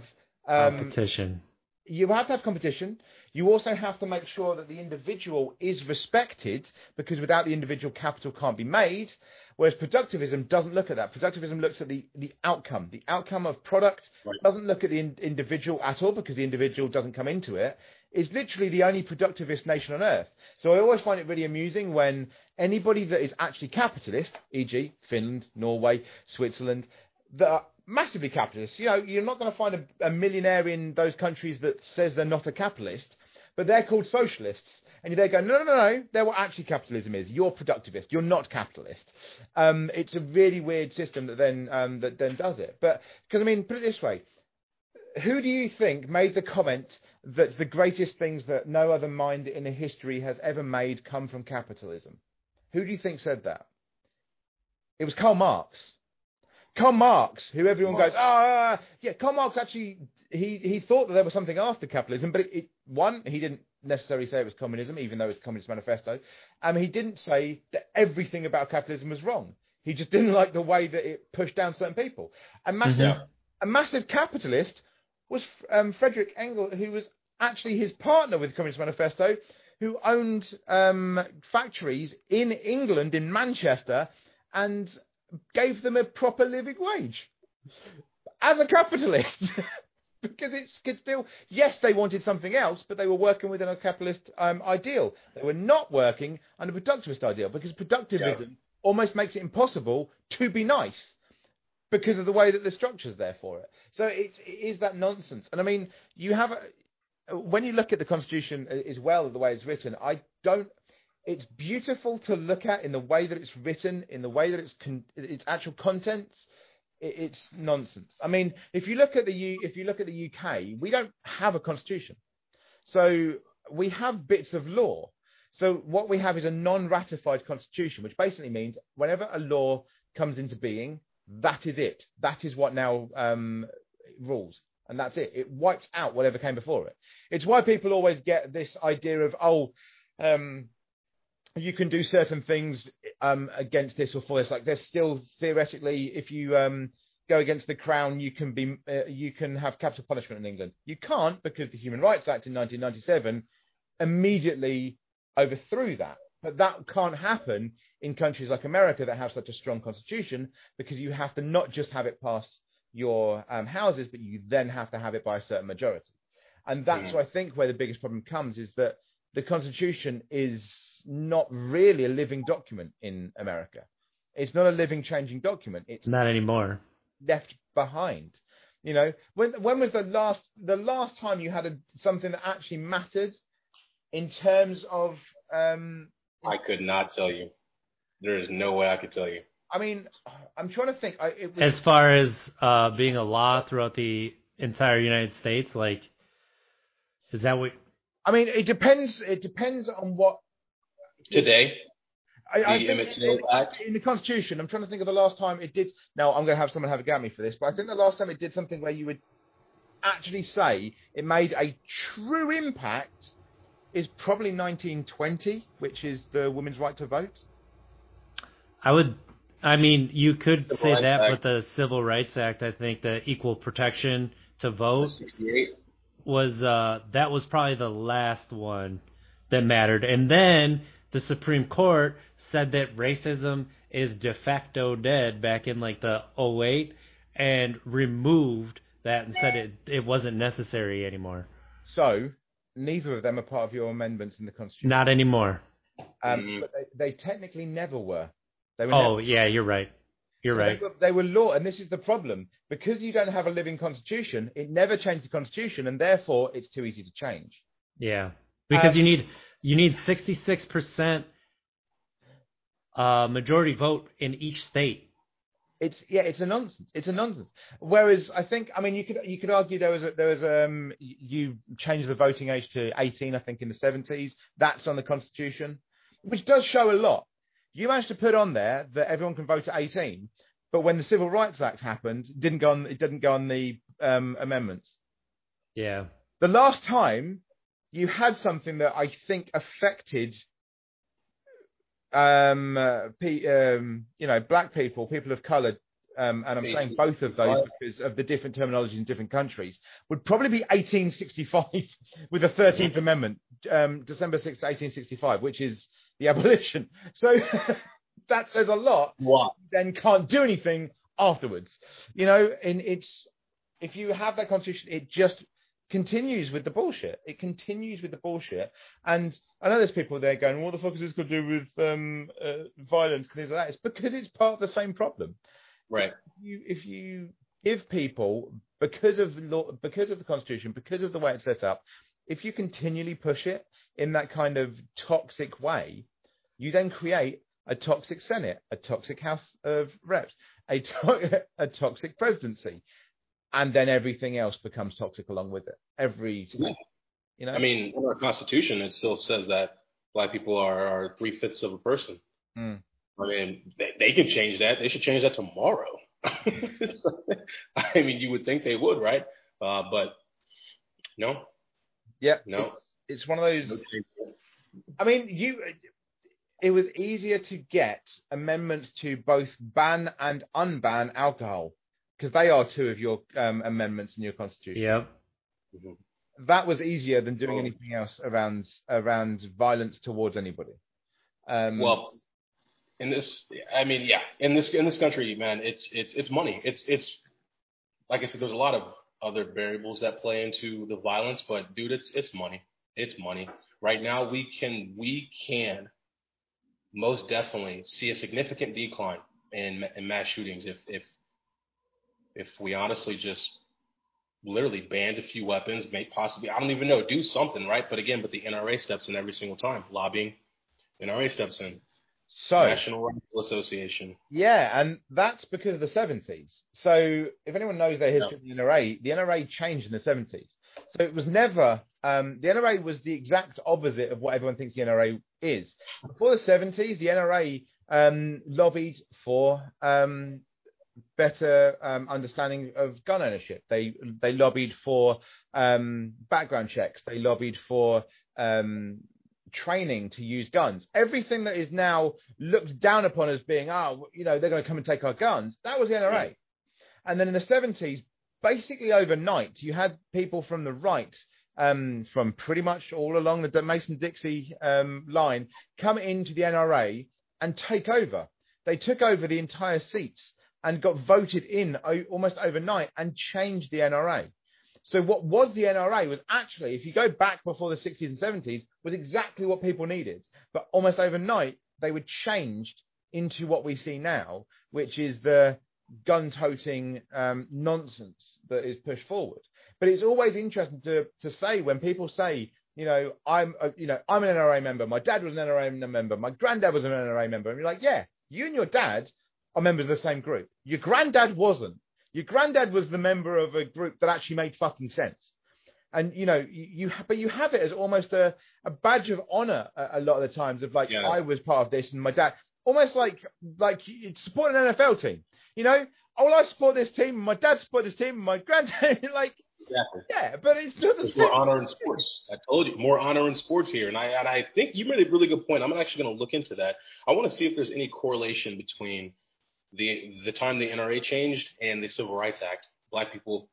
um, Competition. You have to have competition. You also have to make sure that the individual is respected because without the individual, capital can't be made. Whereas productivism doesn't look at that. Productivism looks at the, the outcome. The outcome of product Right. doesn't look at the in, individual at all because the individual doesn't come into it. It's literally the only productivist nation on earth. So I always find it really amusing when anybody that is actually capitalist, e.g., Finland, Norway, Switzerland, that are massively capitalist. You know, you're not going to find a, a millionaire in those countries that says they're not a capitalist, but they're called socialists. And they go, no, no, no, no, they're what actually capitalism is. You're productivist. You're not capitalist. Um, it's a really weird system that then um, that then does it. But because I mean, put it this way: who do you think made the comment that the greatest things that no other mind in history has ever made come from capitalism? Who do you think said that? It was Karl Marx. Karl Marx, who everyone Marx. goes, ah, yeah, Karl Marx actually, he, he thought that there was something after capitalism, but it, it, one, he didn't necessarily say it was communism, even though it's Communist Manifesto. Um, he didn't say that everything about capitalism was wrong. He just didn't like the way that it pushed down certain people. A massive, Mhm. a massive capitalist was um, Frederick Engels, who was actually his partner with Communist Manifesto, who owned um, factories in England, in Manchester, and gave them a proper living wage as a capitalist. because it's, it's still, yes, they wanted something else, but they were working within a capitalist um, ideal. They were not working under a productivist ideal because productivism yeah. almost makes it impossible to be nice because of the way that the structure's there for it. So it's, it is that nonsense. And I mean, you have, a, when you look at the Constitution as well, the way it's written, I don't, it's beautiful to look at in the way that it's written, in the way that it's con- its actual contents. It, it's nonsense. I mean, if you look at the U, if you look at the UK, we don't have a constitution, so we have bits of law. So what we have is a non-ratified constitution, which basically means whenever a law comes into being, that is it. That is what now um, rules. And that's it. It wipes out whatever came before it. It's why people always get this idea of, oh, um, you can do certain things um, against this or for this. Like there's still theoretically, if you um, go against the crown, you can be uh, you can have capital punishment in England. You can't because the Human Rights Act in 1997 immediately overthrew that. But that can't happen in countries like America that have such a strong constitution because you have to not just have it pass your um, houses, but you then have to have it by a certain majority. And that's mm. I think where the biggest problem comes is that the constitution is not really a living document in America. It's not a living, changing document. It's not anymore. Left behind. You know, when when was the last the last time you had a, something that actually mattered in terms of um, I could not tell you. There is no way I could tell you. I mean, I'm trying to think. I, was... As far as uh, being a law throughout the entire United States, like, is that what? I mean, it depends. It depends on what. Today. I, I think in, in, the Constitution, I'm trying to think of the last time it did. Now, I'm going to have someone have a go at me for this, but I think the last time it did something where you would actually say it made a true impact is probably 1920, which is the women's right to vote. I would. I mean, you could Civil say Rights that, Act. but the Civil Rights Act, I think, the equal protection to vote, was uh, that was probably the last one that mattered. And then the Supreme Court said that racism is de facto dead back in like the 08 and removed that and said it it wasn't necessary anymore. So neither of them are part of your amendments in the Constitution. Not anymore. Um, mm. But they, they, technically never were. They were oh, never. yeah, you're right. You're so right. They were, they were, law, and this is the problem. Because you don't have a living constitution, it never changed the constitution, and therefore it's too easy to change. Yeah, because um, you need you need 66 percent uh, majority vote in each state it's yeah, it's a nonsense. It's a nonsense. Whereas I think, I mean, you could you could argue there was a, there was um you changed the voting age to 18, I think, in the 70s. That's on the constitution, which does show a lot. You managed to put on there that everyone can vote at 18, but when the Civil Rights Act happened, it didn't go on. It didn't go on the um, amendments. Yeah. The last time you had something that I think affected um, uh, um, you know, black people, people of colour, um, and I'm saying both of those because of the different terminologies in different countries, would probably be 1865 with the 13th Amendment, um, December 6th, 1865, which is the abolition. So that says a lot. What? Then can't do anything afterwards. You know, and it's if you have that constitution, it just continues with the bullshit. It continues with the bullshit. And I know there's people there going, what the fuck is this got to do with um, uh, violence and things like that? It's because it's part of the same problem. Right. If you, if you give people, because of the law, because of the constitution, because of the way it's set up, if you continually push it in that kind of toxic way, you then create a toxic Senate, a toxic House of Reps, a, to- a toxic presidency and then everything else becomes toxic along with it. Every yeah. you know. I mean, in our Constitution, it still says that black people are, are three fifths of a person. Mm. I mean, they, they can change that. They should change that tomorrow. I mean, you would think they would, right? Uh, but no. Yeah. No. It's, it's one of those. I mean, you. It was easier to get amendments to both ban and unban alcohol because they are two of your um, amendments in your constitution. Yeah. Mm-hmm. that was easier than doing Oh. anything else around around violence towards anybody. Um, Well, in this, I mean, yeah, in this in this country, man, it's it's it's money. It's it's like I said, there's a lot of other variables that play into the violence, but dude, it's it's money. It's money. Right now, we can we can most definitely see a significant decline in, in mass shootings if if if we honestly just literally banned a few weapons, make possibly I don't even know, do something, right? But again, but the NRA steps in every single time, lobbying. NRA steps in. so National Rifle Association. Yeah, and that's because of the 70s. So if anyone knows their history of the NRA, the NRA changed in the 70s. So it was never, um, the NRA was the exact opposite of what everyone thinks the NRA is. Before the 70s, the NRA um, lobbied for um, better um, understanding of gun ownership. They they lobbied for um, background checks. They lobbied for um, training to use guns. Everything that is now looked down upon as being, oh, you know, they're going to come and take our guns. That was the NRA. And then in the 70s, basically overnight, you had people from the right, um, from pretty much all along the Mason Dixie um, line, come into the NRA and take over. They took over the entire seats and got voted in almost overnight and changed the NRA. So what was the NRA was actually, if you go back before the 60s and 70s, was exactly what people needed. But almost overnight, they were changed into what we see now, which is the gun-toting um, nonsense that is pushed forward. But it's always interesting to to say when people say, you know, I'm, a, you know, I'm an NRA member. My dad was an NRA member. My granddad was an NRA member. And you're like, yeah, you and your dad are members of the same group. Your granddad wasn't. Your granddad was the member of a group that actually made fucking sense. And you know, you, you but you have it as almost a, a badge of honor a, a lot of the times of like Yeah. I was part of this and my dad almost like like support an NFL team. You know, oh well, I support this team, my dad support this team, my granddad like Exactly. yeah, but it's not the There's same. more honor in sports. I told you, more honor in sports here, and I and I think you made a really good point. I'm actually going to look into that. I want to see if there's any correlation between the the time the NRA changed and the Civil Rights Act. Black people,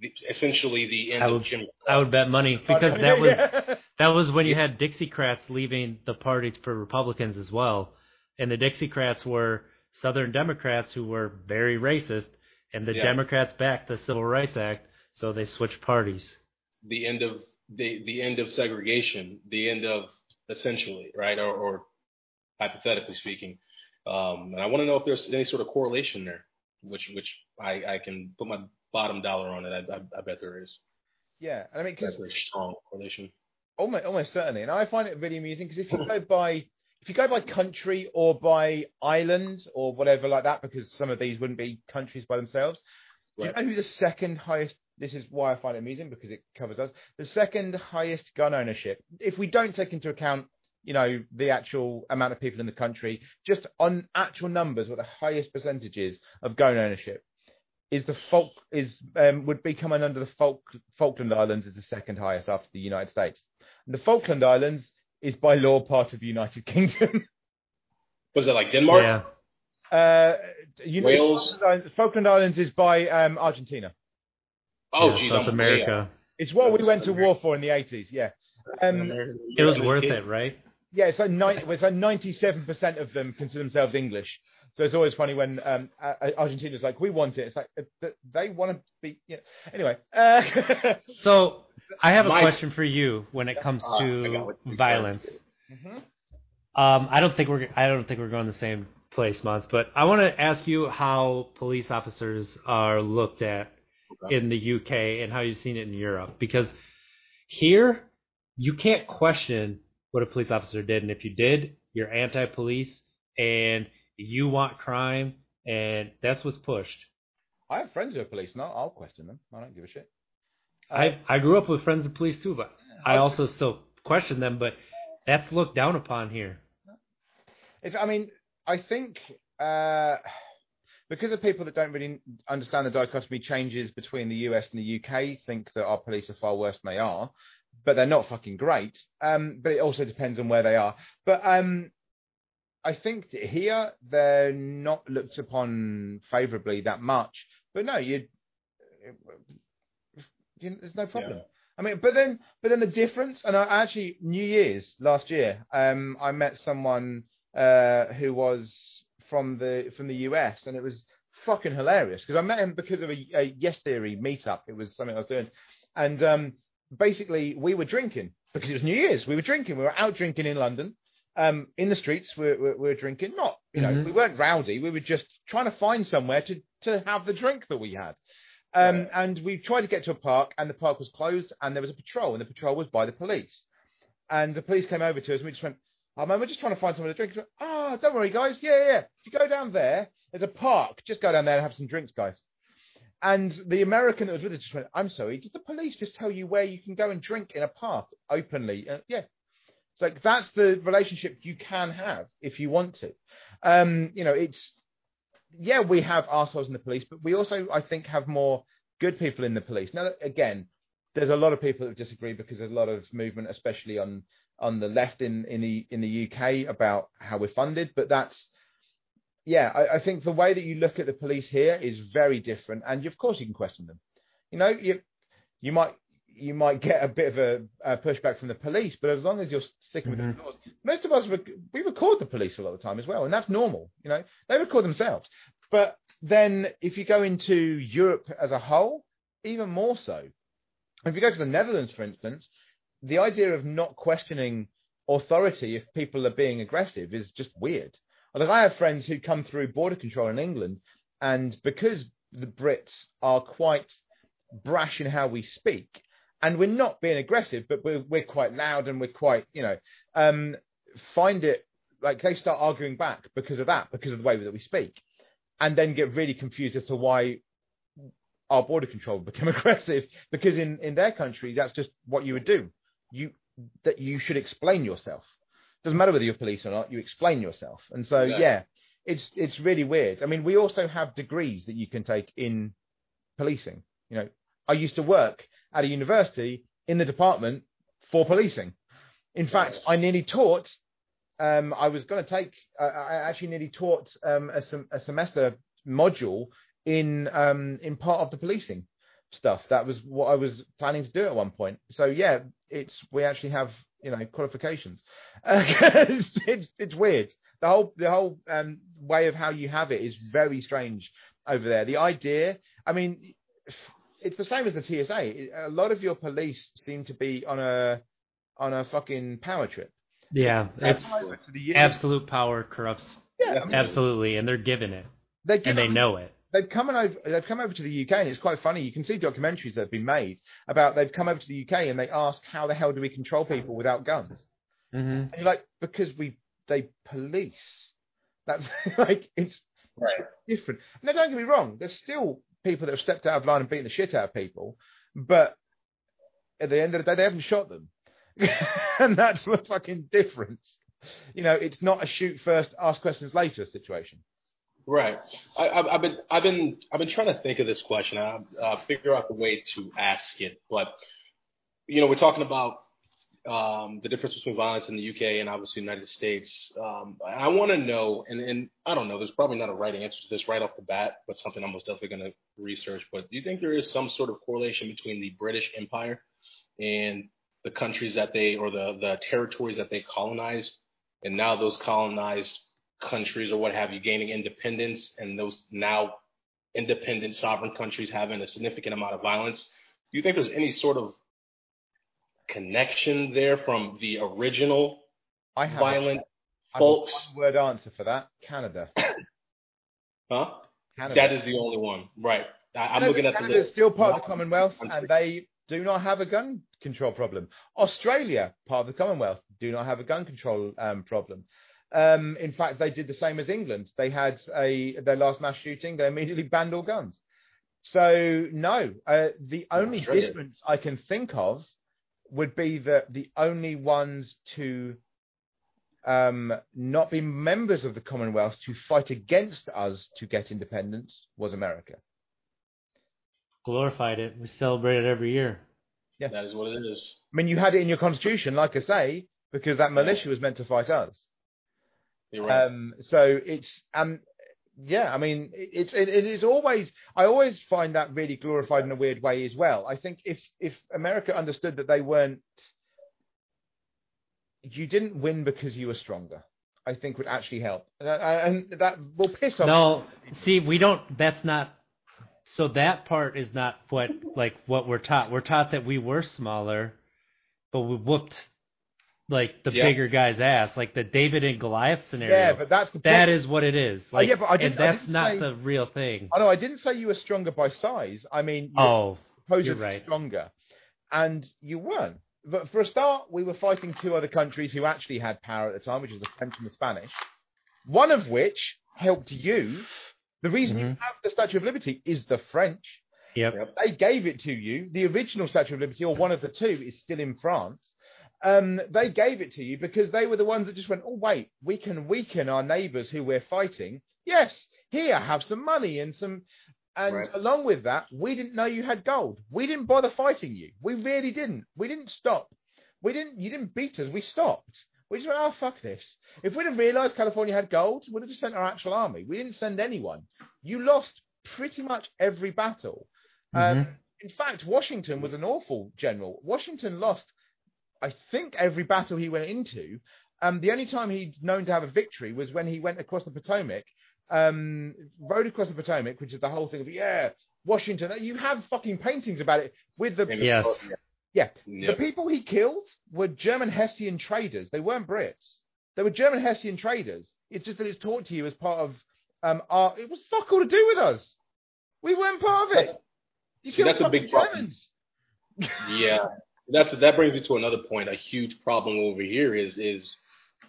the, essentially the end I of would- Jim. I would bet money because that was that was when you had Dixiecrats leaving the party for Republicans as well, and the Dixiecrats were Southern Democrats who were very racist, and the Yeah. Democrats backed the Civil Rights Act, so they switched parties. the end of the the end of segregation, the end of essentially right, or, or hypothetically speaking. Um, and I want to know if there's any sort of correlation there, which which I, I can put my bottom dollar on it. I, I, I bet there is. yeah, and I mean, That's because a very strong correlation. almost, almost certainly, and I find it really amusing because if you go by if you go by country or by island or whatever like that, because some of these wouldn't be countries by themselves. Right. you know who the second highest? This is why I find it amusing because it covers us. The second highest gun ownership, if we don't take into account, you know, the actual amount of people in the country, just on actual numbers, what the highest percentages of gun ownership is the Falk is um, would be coming under the Falk, Falkland Islands as the second highest after the United States. And the Falkland Islands is by law part of the United Kingdom. Was it like Denmark? Yeah, uh, you know, Wales. Falkland Islands, Falkland Islands is by um, Argentina. Oh, yeah, geez, South I'm America. It's what we went to America. war for in the 80s. Yeah. Um, It was worth it, right? Yeah, it's like, ni- it's like 97% of them consider themselves English. So it's always funny when um, uh, Argentina's like, we want it. It's like, uh, they want to be. You know. Anyway. Uh, So I have a Mike. question for you when it comes Uh, to what you're violence. Mhm. Um, I don't think we're I don't think we're going the same place, Mons. But I want to ask you how police officers are looked at Okay. in the UK and how you've seen it in Europe. Because here you can't question what a police officer did, and if you did, you're anti-police and you want crime, and that's what's pushed. I have friends who are police, and I'll, I'll question them. I don't give a shit. I I grew up with friends of police too, but I also still question them. But that's looked down upon here. If, I mean, I think uh, because of people that don't really understand the dichotomy changes between the US and the UK, think that our police are far worse than they are, but they're not fucking great. Um, but it also depends on where they are. But um, I think here they're not looked upon favourably that much. But no, you, you there's no problem. Yeah. I mean, but then, but then the difference, and I actually New Year's last year, um, I met someone uh, who was from the from the US, and it was fucking hilarious because I met him because of a, a Yes Theory meetup. It was something I was doing, and um, basically we were drinking because it was New Year's. We were drinking. We were out drinking in London, um, in the streets. We were, we were drinking. Not, you know, Mhm. we weren't rowdy. We were just trying to find somewhere to to have the drink that we had. Um, Right. And we tried to get to a park, and the park was closed, and there was a patrol, and the patrol was by the police. And the police came over to us, and we just went, "Oh man, we're just trying to find somewhere to drink." Oh, don't worry, guys. Yeah, yeah. If you go down there, there's a park. Just go down there and have some drinks, guys. And the American that was with us just went, "I'm sorry, did the police just tell you where you can go and drink in a park openly?" Uh, yeah. It's like that's the relationship you can have if you want to. Um, you know, it's yeah, we have assholes in the police, but we also, I think, have more good people in the police. Now, again, there's a lot of people that disagree because there's a lot of movement, especially on on the left in in the in the UK about how we're funded. But that's yeah, I, I think the way that you look at the police here is very different, and of course you can question them. You know, you you might you might get a bit of a, a pushback from the police, but as long as you're sticking with Mhm. the laws, most of us rec- we record the police a lot of the time as well, and that's normal. You know, they record themselves. But then if you go into Europe as a whole, even more so. If you go to the Netherlands, for instance, the idea of not questioning authority if people are being aggressive is just weird. Like I have friends who come through border control in England, and because the Brits are quite brash in how we speak, and we're not being aggressive, but we're we're quite loud and we're quite, you know, um, find it like they start arguing back because of that, because of the way that we speak, and then get really confused as to why our border control become aggressive because in in their country that's just what you would do. You that you should explain yourself. Doesn't matter whether you're police or not. You explain yourself, and so Yeah. yeah, it's it's really weird. I mean, we also have degrees that you can take in policing. You know, I used to work at a university in the department for policing. In fact, I nearly taught. Um, I was going to take. Uh, I actually nearly taught um, a, sem- a semester module in um, in part of the policing stuff. That was what I was planning to do at one point. So yeah, it's we actually have you know qualifications. Uh, it's, it's it's weird. The whole the whole um, way of how you have it is very strange over there. The idea, I mean, it's the same as the TSA. A lot of your police seem to be on a on a fucking power trip. Yeah, it's Over to the union- absolute power corrupts. Yeah, I mean, Absolutely, and they're given it, they and they know it. They've come over they've come over to the UK and it's quite funny. You can see documentaries that have been made about they've come over to the UK and they ask how the hell do we control people without guns? hmm And you're like, because we they police. That's like it's Right. different. Now don't get me wrong, there's still people that have stepped out of line and beaten the shit out of people, but at the end of the day they haven't shot them. and that's the fucking difference. You know, it's not a shoot first, ask questions later situation. Right. I, I've, I've been I've been I've been trying to think of this question. I uh, figure out the way to ask it, but you know, we're talking about um, the difference between violence in the UK and obviously the United States. Um, I want to know, and, and I don't know. There's probably not a right answer to this right off the bat, but something I'm most definitely going to research. But do you think there is some sort of correlation between the British Empire and the countries that they or the the territories that they colonized, and now those colonized countries or what have you gaining independence and those now independent sovereign countries having a significant amount of violence. Do you think there's any sort of connection there from the original I have violent a, folks? one word answer for that. Canada. Huh? Canada. That is the only one. Right. I, I'm Canada- looking at the Canada's list. still part of the Commonwealth, and they do not have a gun control problem. Australia, part of the Commonwealth, do not have a gun control um, problem. Um, in fact, they did the same as England. They had a their last mass shooting. They immediately banned all guns. So no, uh, the only Australia. difference I can think of would be that the only ones to um, not be members of the Commonwealth to fight against us to get independence was America. Glorified it. We celebrate it every year. Yeah, That is what it is. I mean, you had it in your constitution, like I say, because that militia was meant to fight us. You're right. Um, so it's um, yeah, I mean, it's it, it is always. I always find that really glorified in a weird way as well. I think if if America understood that they weren't, you didn't win because you were stronger. I think would actually help, and, and that will piss off. No, see, we don't. That's not. So that part is not what like what we're taught. We're taught that we were smaller, but we whooped like the Yeah. bigger guy's ass, like the David and Goliath scenario. Yeah, but that's the that problem. what it is. Like, yeah, but I didn't- I that's didn't not say- the real thing. I know I didn't say you were stronger by size. I mean, you Oh, supposedly you're right. stronger, and you weren't. But for a start, we were fighting two other countries who actually had power at the time, which was the French and the Spanish. One of which helped you. The reason you Mhm. have the Statue of Liberty is the French. Yep. They gave it to you. The original Statue of Liberty, or one of the two, is still in France. Um, they gave it to you because they were the ones that just went, oh, wait, we can weaken our neighbours who we're fighting. Yes, here, have some money and some. And Right. along with that, we didn't know you had gold. We didn't bother fighting you. We really didn't. We didn't stop. We didn't. You didn't beat us. We stopped. We just went, oh fuck this. If we'd have realised California had gold, we'd have just sent our actual army. We didn't send anyone. You lost pretty much every battle. Um, in fact, Washington was an awful general. Washington lost, I think, every battle he went into. Um, the only time he's known to have a victory was when he went across the Potomac, um, rode across the Potomac, which is the whole thing of yeah, Washington. You have fucking paintings about it with the Yes. yeah. yeah. The people he killed were German Hessian traders. They weren't Brits. They were German Hessian traders. It's just that it's taught to you as part of um, our. It was fuck all to do with us. We weren't part of it. You See, that's a fucking big problem. Yeah, that's that brings me to another point. A huge problem over here is is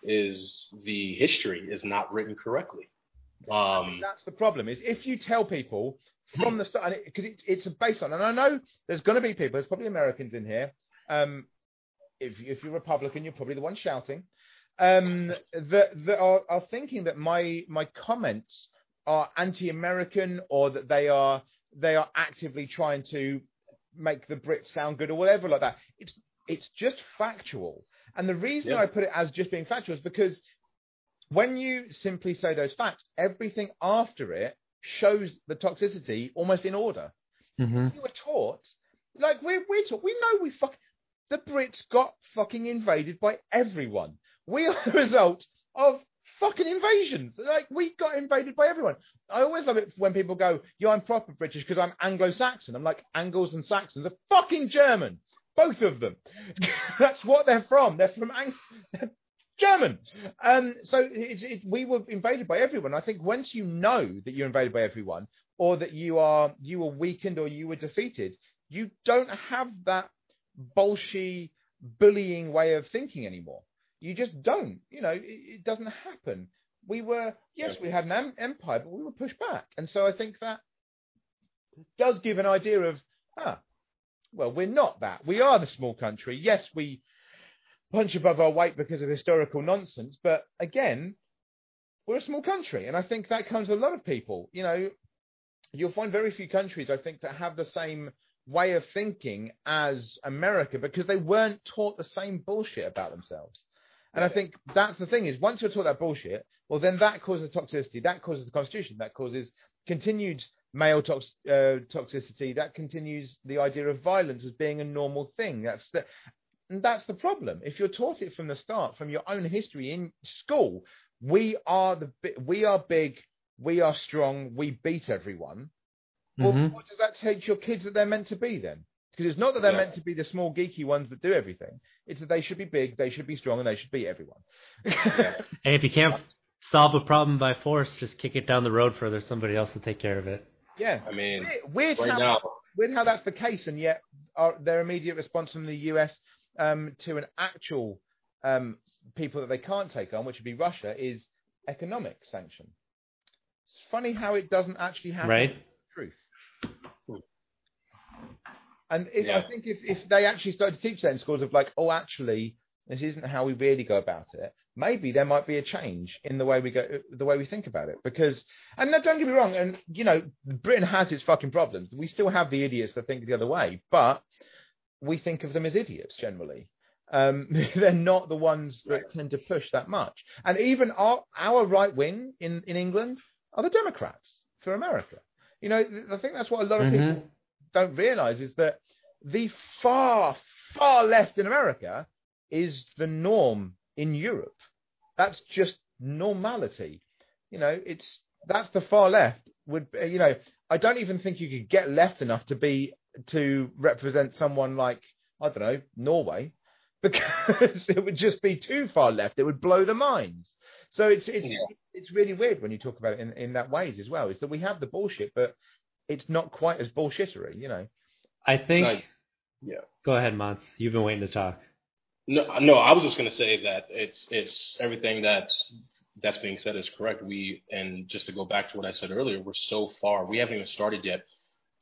is the history is not written correctly. Um, That's the problem. Is if you tell people from the start, because it, it's based on, and I know there's going to be people. There's probably Americans in here. Um, if if you're Republican, you're probably the one shouting. Um, that that are, are thinking that my my comments are anti-American or that they are they are actively trying to make the Brits sound good or whatever like that. It's it's just factual. And the reason Yeah. I put it as just being factual is because when you simply say those facts, everything after it shows the toxicity almost in order. hmm We were taught, like we're we're taught, we know we fuck. The Brits got fucking invaded by everyone. We are the result of fucking invasions. Like we got invaded by everyone. I always love it when people go, "Yeah, I'm proper British because I'm Anglo-Saxon." I'm like, Angles and Saxons are fucking German, both of them. That's what they're from. They're from Ang- German. Um, so it, it, we were invaded by everyone. I think once you know that you're invaded by everyone, or that you are you were weakened or you were defeated, you don't have that bolshy bullying way of thinking anymore. You just don't. You know, it, it doesn't happen. We were yes, we had an em- empire, but we were pushed back, and so I think that does give an idea of ah, well, we're not that. We are the small country. Yes, we punch above our weight because of historical nonsense, but again, we're a small country, and I think that comes with a lot of people. You know, you'll find very few countries, I think, that have the same way of thinking as America because they weren't taught the same bullshit about themselves. And I think that's the thing is once you're taught that bullshit, well, then that causes toxicity, that causes the constitution, that causes continued male tox- uh, toxicity, that continues the idea of violence as being a normal thing. That's the, and that's the problem. If you're taught it from the start, from your own history in school, we are the we are big, we are strong, we beat everyone. Well, Mhm. what does that teach your kids that they're meant to be then? Because it's not that they're Yeah. meant to be the small geeky ones that do everything. It's that they should be big, they should be strong, and they should beat everyone. And if you can't solve a problem by force, just kick it down the road further. Somebody else will take care of it. yeah. I mean, Weird, weird right how, now, weird how that's the case, and yet our, their immediate response from the US um, to an actual um, people that they can't take on, which would be Russia, is economic sanction. It's funny how it doesn't actually happen. Right. in Truth. And if, Yeah. I think if, if they actually started to teach that in schools of like, oh, actually, this isn't how we really go about it. Maybe there might be a change in the way we go, the way we think about it. Because, and no, don't get me wrong, and you know, Britain has its fucking problems. We still have the idiots that think the other way, but we think of them as idiots generally. Um, they're not the ones that tend to push that much. And even our our right wing in in England are the Democrats for America. You know, I think that's what a lot of mm-hmm. people don't realize is that the far, far left in America is the norm in Europe. That's just normality. You know, it's that's the far left. Would uh, you know? I don't even think you could get left enough to be to represent someone like I don't know Norway, because it would just be too far left. It would blow the minds. So it's it's yeah. it's really weird when you talk about it in in that ways as well. Is that we have the bullshit, but it's not quite as bullshittery, you know. I think. Like, yeah. Go ahead, Mons. You've been waiting to talk. No, no. I was just going to say that it's it's everything that's that's being said is correct. We and just to go back to what I said earlier, we're so far. We haven't even started yet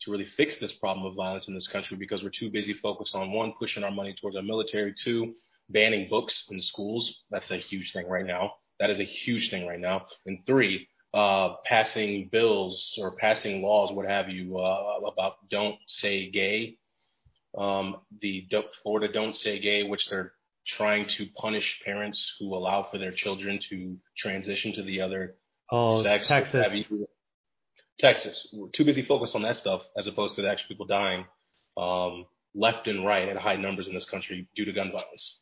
to really fix this problem of violence in this country because we're too busy focused on one, pushing our money towards our military, two, banning books in schools. That's a huge thing right now. That is a huge thing right now. And three, uh, passing bills or passing laws, what have you, uh, about don't say gay. Um, the Florida Don't Say Gay, which they're trying to punish parents who allow for their children to transition to the other oh, sex. Texas. Texas. We're too busy focused on that stuff as opposed to the actual people dying um, left and right at high numbers in this country due to gun violence.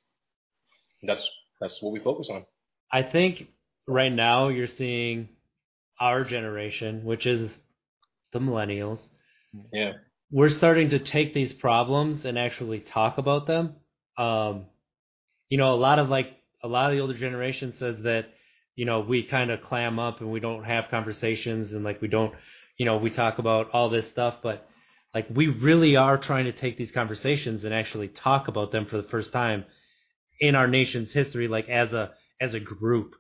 That's that's what we focus on. I think right now you're seeing our generation, which is the millennials. Yeah. We're starting to take these problems and actually talk about them. Um, you know, a lot of like a lot of the older generation says that, you know, we kind of clam up and we don't have conversations and like we don't, you know, we talk about all this stuff, but like we really are trying to take these conversations and actually talk about them for the first time in our nation's history, like as a as a group.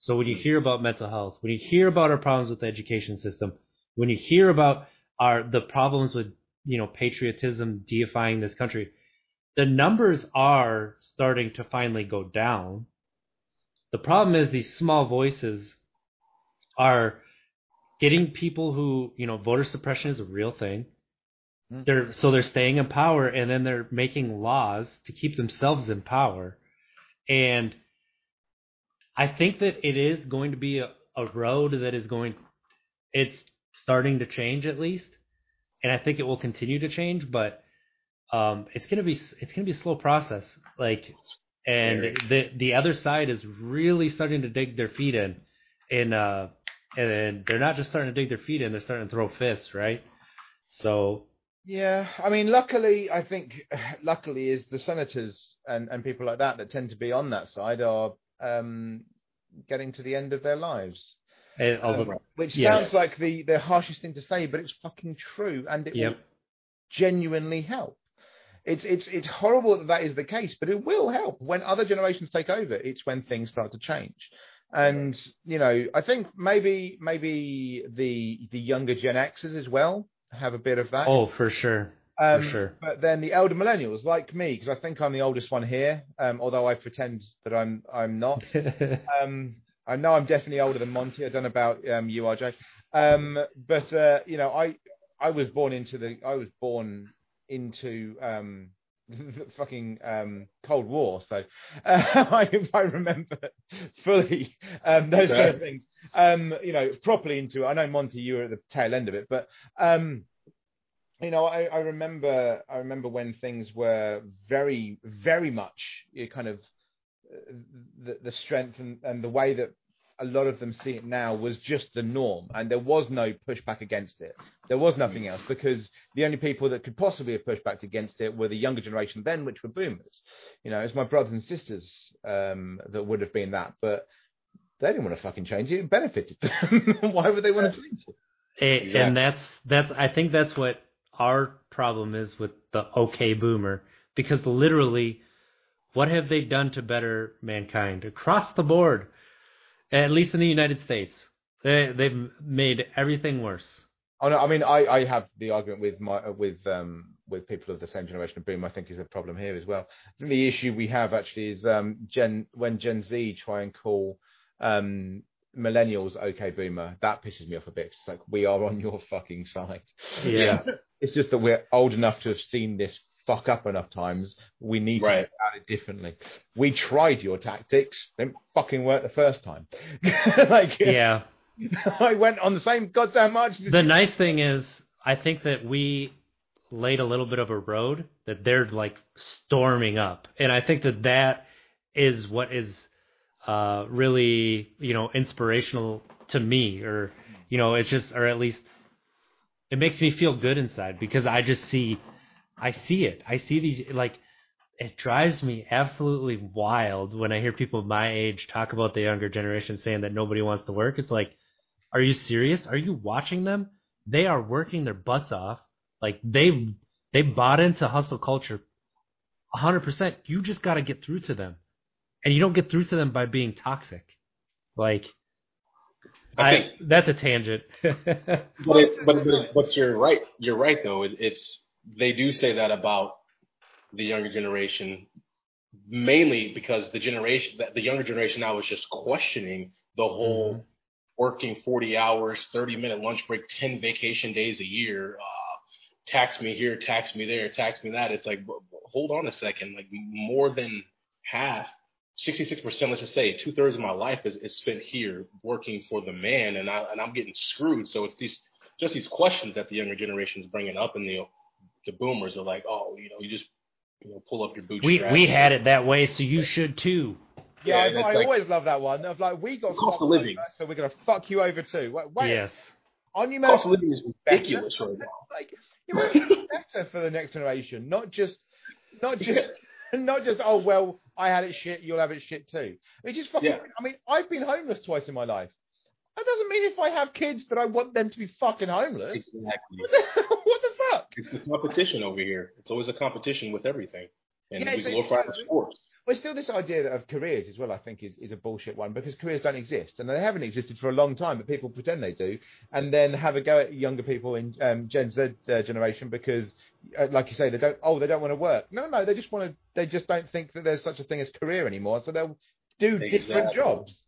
So when you hear about mental health, when you hear about our problems with the education system, when you hear about our the problems with you know patriotism deifying this country, the numbers are starting to finally go down. The problem is these small voices are getting people who, you know, voter suppression is a real thing. Mm. They're so they're staying in power and then they're making laws to keep themselves in power. And I think that it is going to be a, a road that is going it's starting to change at least. And I think it will continue to change, but um, it's gonna be it's gonna be a slow process. Like, and the the other side is really starting to dig their feet in, and uh, and they're not just starting to dig their feet in; they're starting to throw fists, right? So. Yeah, I mean, luckily, I think, luckily, is the senators and, and people like that that tend to be on that side are um, getting to the end of their lives. Uh, um, which sounds like the, the harshest thing to say, but it's fucking true, and it yep. will genuinely help. It's it's it's horrible that that is the case, but it will help when other generations take over. It's when things start to change, and you know I think maybe maybe the the younger Gen Xers as well have a bit of that. Oh, for sure. Um, sure. But then the elder millennials, like me, because I think I'm the oldest one here, um, although I pretend that I'm I'm not. um, I know I'm definitely older than Montee. I don't know about um, you, RJ. Um, but uh, you know, I I was born into the I was born into um, the fucking um, Cold War. So uh, I, I remember fully um, those okay. kind of things. Um, you know, properly into it. I know Montee, you were at the tail end of it, but um, you know, I, I remember I remember when things were very, very much you know, kind of uh, the, the strength and, and the way that a lot of them see it now was just the norm, and there was no pushback against it. There was nothing else because the only people that could possibly have pushed back against it were the younger generation then, which were boomers. You know, it's my brothers and sisters um, that would have been that, but they didn't want to fucking change it. It benefited them. Why would they want to change it? it exactly. And that's that's I think that's what our problem is with the okay boomer because literally, what have they done to better mankind across the board? At least in the United States, they they've made everything worse. Oh no, I mean I, I have the argument with my with um with people of the same generation of boom. I think is a problem here as well. the issue we have actually is um Gen when Gen Z try and call um millennials okay boomer that pisses me off a bit it's like we are on your fucking side yeah it's just that we're old enough to have seen this fuck up enough times, we need right. to think about it differently. We tried your tactics, didn't fucking work the first time. like yeah, I went on the same goddamn march. The nice thing is, I think that we laid a little bit of a road that they're like storming up, and I think that that is what is uh, really you know inspirational to me, or you know, it's just, or at least it makes me feel good inside because I just see, I see it, I see these like. It drives me absolutely wild when I hear people my age talk about the younger generation saying that nobody wants to work. It's like, are you serious? Are you watching them? They are working their butts off. Like they they bought into hustle culture 100%. You just got to get through to them. And you don't get through to them by being toxic. Like I I, that's a tangent. But it's but but, but you're right. You're right though. It, it's they do say that about the younger generation, mainly because the generation that the younger generation now is just questioning the whole Mhm. working 40 hours, 30 minute lunch break, 10 vacation days a year. Uh, tax me here, tax me there, tax me that. It's like, b- b- hold on a second. Like more than half, 66%, let's just say two thirds of my life is, is spent here working for the man and I, and I'm getting screwed. So it's these, just these questions that the younger generation is bringing up and the, the boomers are like, oh, you know, you just, you know, pull up your boots. we we had it that way, so you should too. Yeah, Yeah, I, and it's I like- always love that one. Of like, we got Cost of living. over, so we're gonna fuck you over too. Wait, wait yes. on your Cost of living is ridiculous better. right now. like you know, it's better for the next generation, not just, not just, not just. Oh well, I had it shit, you'll have it shit too. It just fucking. Yeah. I mean, I've been homeless twice in my life. That doesn't mean if I have kids that I want them to be fucking homeless. Exactly. What the, what the fuck? It's a competition over here. It's always a competition with everything. And Yeah, we glorify the sports. But still, this idea of careers as well, I think, is, is a bullshit one because careers don't exist and they haven't existed for a long time, but people pretend they do, and then have a go at younger people in um, Gen Z uh, generation because, uh, like you say, they don't. Oh, they don't want to work. No, no, they just want to. They just don't think that there's such a thing as career anymore, so they'll do different jobs.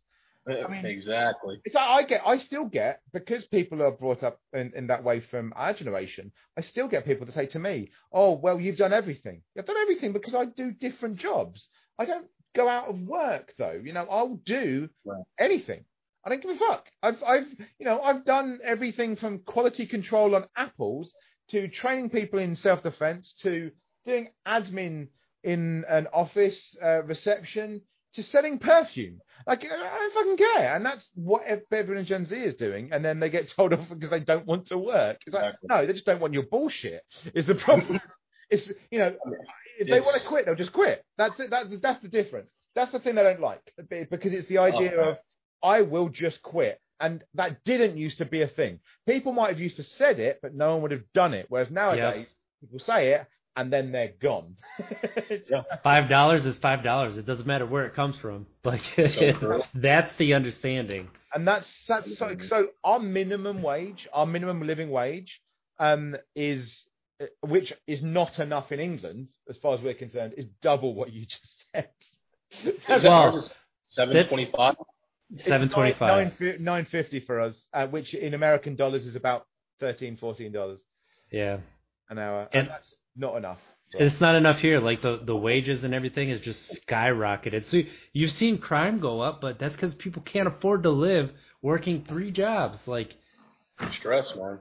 I mean- exactly. It's like I get, I still get because people are brought up in, in that way from our generation. I still get people that say to me, "Oh, well, you've done everything. I've done everything because I do different jobs. I don't go out of work though. You know, I'll do Right. anything. I don't give a fuck. I've, I've, you know, I've done everything from quality control on apples to training people in self-defense to doing admin in an office uh, reception to selling perfume. Like, I don't fucking care. And that's what everyone in Gen Z is doing. And then they get told off because they don't want to work. It's like, Exactly. no, they just don't want your bullshit, is the problem. it's, you know, if they It's- want to quit, they'll just quit. That's it. That's, that's the difference. That's the thing they don't like because it's the idea Oh, of, I will just quit. And that didn't used to be a thing. People might have used to said it, but no one would have done it. Whereas nowadays, people say it and then they're gone. Yeah. Five dollars is five dollars. It doesn't matter where it comes from. Like true. that's the understanding. And that's that's so, so our minimum wage, our minimum living wage, um, is which is not enough in England as far as we're concerned, is double what you just said. Is Well, seven twenty five? Seven twenty-five. Nine fifty for us, uh, which in American dollars is about 13 dollars Yeah. an hour, and, And- that's not enough. It's not enough here. Like the the wages and everything is just skyrocketed. So you've seen crime go up, but that's because people can't afford to live working three jobs. Like Stress, man.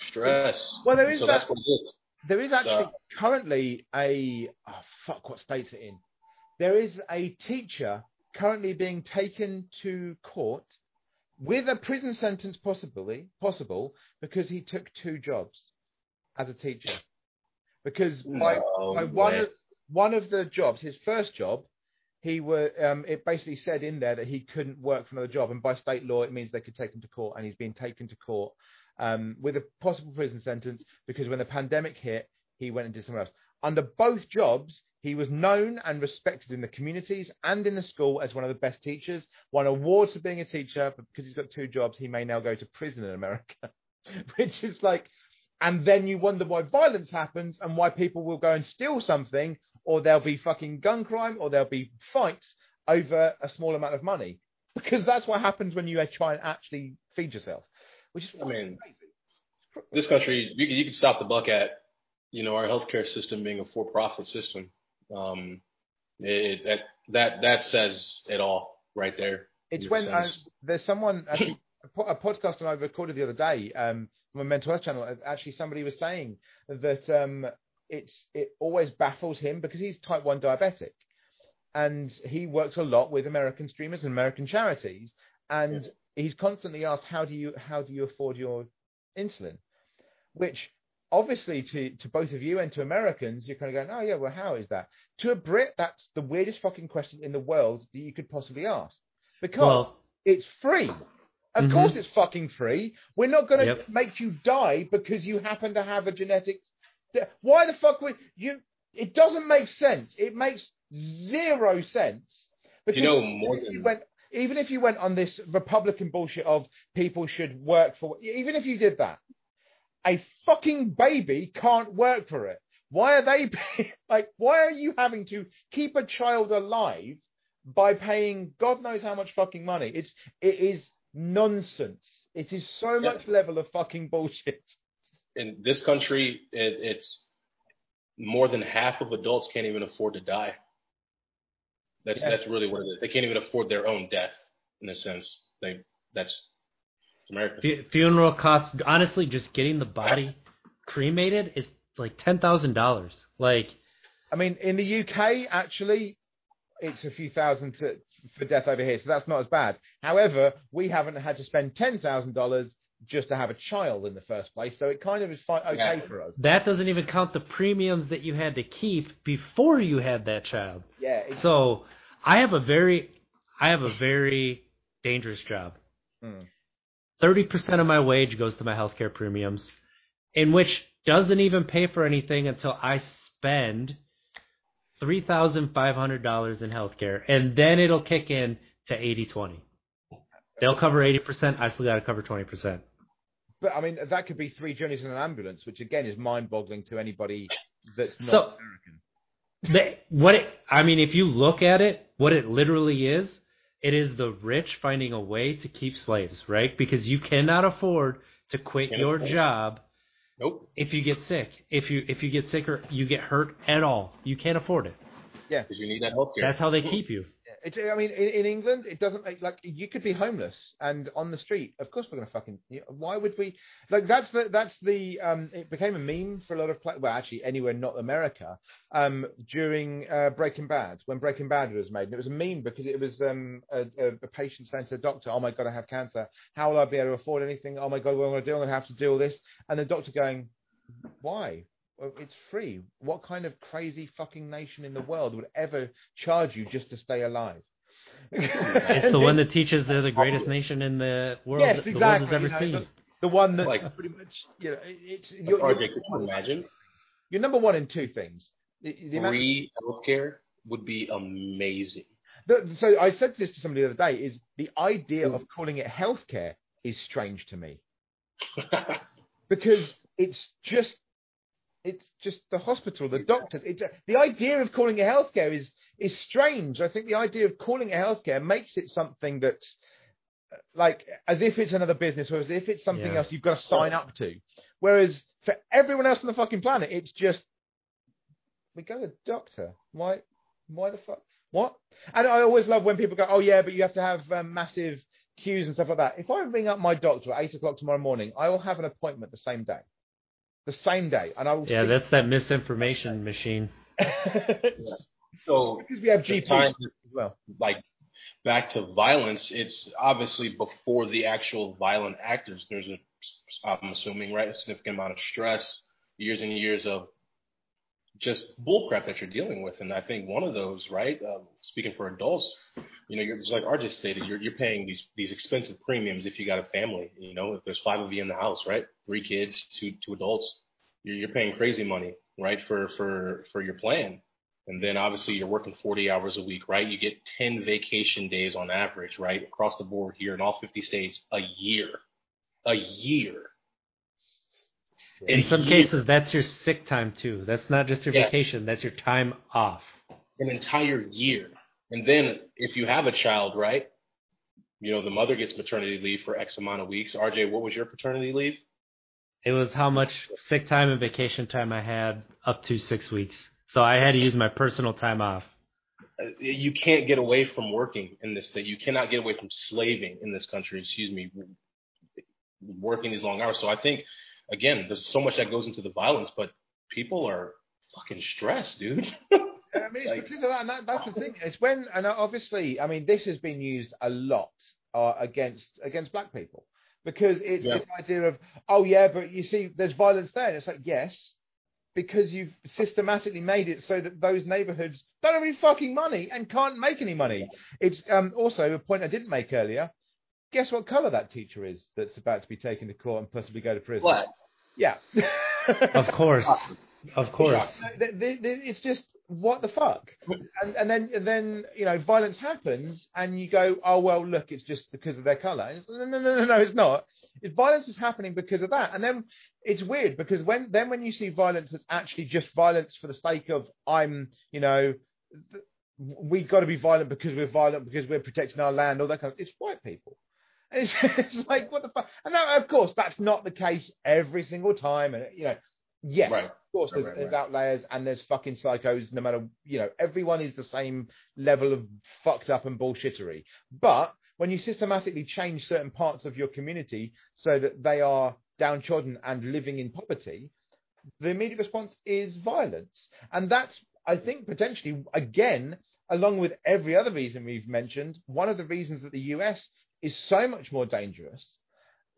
Stress. Well, there is so that- that's what it is. There is actually So- currently a oh, fuck. What state's it in? There is a teacher currently being taken to court with a prison sentence, possibly possible, because he took two jobs as a teacher. Because by, No by one of one of the jobs, his first job, he were um, it basically said in there that he couldn't work for another job, and by state law, it means they could take him to court, and he's being taken to court um, with a possible prison sentence because when the pandemic hit, he went and did somewhere else. Under both jobs, he was known and respected in the communities and in the school as one of the best teachers. Won awards for being a teacher, but because he's got two jobs, he may now go to prison in America, which is like. And then you wonder why violence happens and why people will go and steal something, or there'll be fucking gun crime, or there'll be fights over a small amount of money. Because that's what happens when you try and actually feed yourself, which is I mean, crazy. this country, you can, you can stop the buck at, you know, our healthcare system being a for-profit system. Um, it, that that that says it all right there. It's when uh, sense. there's someone actually a, po- a podcast I recorded the other day um, from a mental health channel. uh, Actually, somebody was saying that um, it's it always baffles him because he's type one diabetic, and he works a lot with American streamers and American charities, and he's constantly asked, "How do you how do you afford your insulin?" Which obviously to to both of you and to Americans, you're kind of going, "Oh yeah, well, how is that?" To a Brit, that's the weirdest fucking question in the world that you could possibly ask because Well, it's free. Of Mhm. course, it's fucking free. We're not going to Yep. make you die because you happen to have a genetic. Why the fuck would you? It doesn't make sense. It makes zero sense. Because You know, more if you than- went, even if you went on this Republican bullshit of people should work for, even if you did that, a fucking baby can't work for it. Why are they like? Why are you having to keep a child alive by paying God knows how much fucking money? It's it is nonsense. It is so Yeah. much level of fucking bullshit. in this country, it, it's more than half of adults can't even afford to die. That's Yeah. that's really what it is. They can't even afford their own death, in a sense. They that's it's America. fu- funeral costs. Honestly, just getting the body cremated is like ten thousand dollars. Like, I mean, in the UK, actually, it's a few thousand to, for death over here, so that's not as bad. However, we haven't had to spend ten thousand dollars just to have a child in the first place, so it kind of is fi- okay Yeah. for us. that doesn't even count the premiums that you had to keep before you had that child. Yeah, it's, So I have a very, I have a very dangerous job. Hmm. Thirty percent of my wage goes to my healthcare premiums, in which doesn't even pay for anything until I spend three thousand five hundred dollars in healthcare, and then it'll kick in to 80-20. They'll cover eighty percent. I still got to cover twenty percent. But I mean, that could be three journeys in an ambulance, which again is mind-boggling to anybody that's not So- American. The, what it, I mean, if you look at it, what it literally is, it is the rich finding a way to keep slaves, right? Because you cannot afford to quit your afford. job Nope, if you get sick. If you if you get sick or you get hurt at all, you can't afford it. Yeah, because you need that healthcare. That's how they keep you. It's, I mean, in, in England, it doesn't make like you could be homeless and on the street. Of course, we're gonna fucking. Why would we? Like that's the that's the. Um, it became a meme for a lot of well, actually, anywhere not America. Um, during uh, Breaking Bad, when Breaking Bad was made, and it was a meme because it was um a, a, a patient saying to the doctor, "Oh my god, I have cancer. How will I be able to afford anything? Oh my god, what am I gonna do? I'm gonna have to do all this." And the doctor going, "Why?" Well, it's free. What kind of crazy fucking nation in the world would ever charge you just to stay alive? It's the one that teaches they're the greatest nation in the world Yes, the world exactly, has ever you know, seen. the- the one that's Like- pretty much you know it- it's you're, RJ, you're, could you imagine? you're number one in two things. The, the amount- Free healthcare would be amazing. the- so I said this to somebody the other day: is the idea of calling it healthcare is strange to me because it's just it's just the hospital, the doctors. It's the idea of calling it healthcare is is strange. I think the idea of calling it healthcare makes it something that's uh, like as if it's another business or as if it's something Yeah. else you've got to sign up to. Whereas for everyone else on the fucking planet, it's just we go to the doctor. Why? Why the fuck? What? And I always love when people go, "Oh yeah, but you have to have um, massive queues and stuff like that." If I ring up my doctor at eight o'clock tomorrow morning, I will have an appointment the same day, the same day, and I will. Yeah, that's that misinformation machine. so because we have the GP time as well. like back to violence, it's obviously before the actual violent actors. There's a, I'm assuming, right, a significant amount of stress, years and years of just bullcrap that you're dealing with. And I think one of those, right, uh, speaking for adults, you know, you're just like RJ stated, you're you're paying these these expensive premiums if you got a family. You know, if there's five of you in the house, right, three kids, two two adults, you're you're paying crazy money, right, for for for your plan. And then obviously you're working 40 hours a week, right? You get 10 vacation days on average, right? Across the board here in all 50 states a year. A year. In A some year. cases, that's your sick time too. That's not just your Yeah. vacation. That's your time off. An entire year. And then if you have a child, right? You know, the mother gets maternity leave for X amount of weeks. RJ, what was your paternity leave? It was how much sick time and vacation time I had up to six weeks. So I had to use my personal time off. Uh, You can't get away from working in this state. You cannot get away from slaving in this country, excuse me, working these long hours. So I think again, there's so much that goes into the violence, but people are fucking stressed, dude. I mean, it's because of that, and that, that's the thing. It's when, and obviously, I mean, this has been used a lot uh, against against black people because it's Yeah. this idea of, oh yeah, but you see, there's violence there, and it's like, yes, because you've systematically made it so that those neighborhoods don't have any fucking money and can't make any money. It's um, also a point I didn't make earlier. Guess what color that teacher is that's about to be taken to court and possibly go to prison? Black. Yeah. Of course, of course. It's just what the fuck, and and then and then you know violence happens, and you go, oh well, look, it's just because of their color. No, no, no, no, no, it's not. If violence is happening because of that, and then it's weird because when then when you see violence that's actually just violence for the sake of I'm, you know, th- we got to be violent because we're violent because we're protecting our land, all that kind of. It's white people. And it's, it's like what the fuck. And of course, that's not the case every single time. And you know, yes, Right. of course, there's, right, there's right. outliers and there's fucking psychos. No matter you know, everyone is the same level of fucked up and bullshittery. But when you systematically change certain parts of your community so that they are downtrodden and living in poverty, the immediate response is violence. And that's, I think, potentially, again, along with every other reason we've mentioned, one of the reasons that the US is so much more dangerous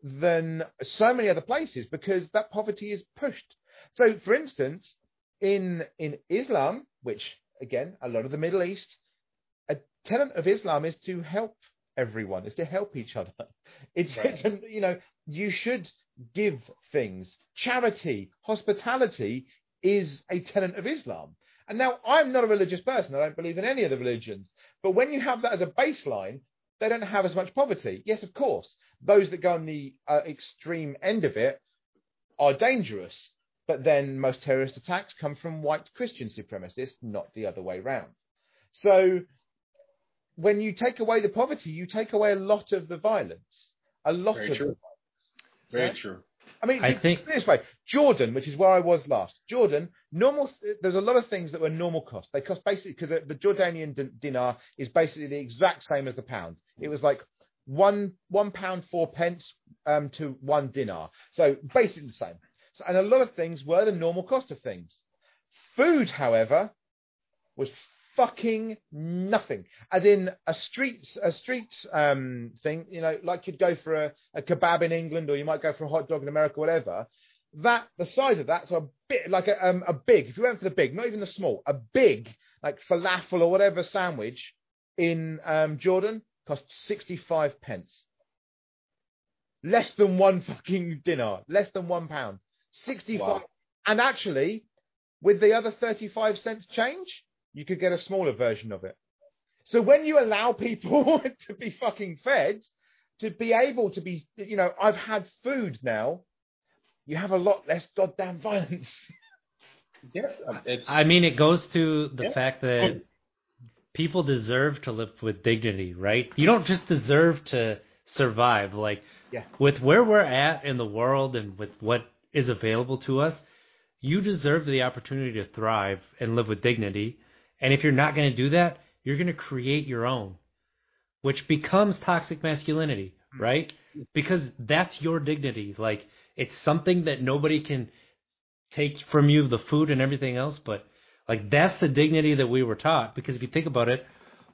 than so many other places because that poverty is pushed. So, for instance, in in Islam, which again, a lot of the Middle East, a tenet of Islam is to help everyone, is to help each other. It's, Right. it's you know, you should give things. Charity, hospitality is a tenet of Islam. And now I'm not a religious person. I don't believe in any of the religions. But when you have that as a baseline, they don't have as much poverty. Yes, of course. Those that go on the uh, extreme end of it are dangerous. But then most terrorist attacks come from white Christian supremacists, not the other way round. So when you take away the poverty, you take away a lot of the violence. A lot Very of true. the Very Right. true. I mean, I think- this way, Jordan, which is where I was last. Jordan, normal. There's a lot of things that were normal cost. They cost basically because the, the Jordanian din- dinar is basically the exact same as the pound. It was like one one pound four pence um, to one dinar, so basically the same. So, and a lot of things were the normal cost of things. Food, however, was fucking nothing. As in a street a street um, thing, you know, like you'd go for a, a kebab in England or you might go for a hot dog in America, whatever. That the size of that, so a bit like a, um, a big. If you went for the big, not even the small, a big like falafel or whatever sandwich in um, Jordan cost sixty five pence. Less than one fucking dinar, less than one pound. Sixty five, Wow. and actually, with the other thirty five cents change, you could get a smaller version of it. So when you allow people to be fucking fed, to be able to be, you know, I've had food now, you have a lot less goddamn violence. Yeah, um, it's. I mean, it goes to the Yeah. fact that people deserve to live with dignity, right? You don't just deserve to survive. Like, Yeah. with where we're at in the world and with what is available to us, you deserve the opportunity to thrive and live with dignity. And if you're not going to do that, you're going to create your own, which becomes toxic masculinity, hmm. right? Because that's your dignity. Like, it's something that nobody can take from you, the food and everything else, but like that's the dignity that we were taught. Because if you think about it,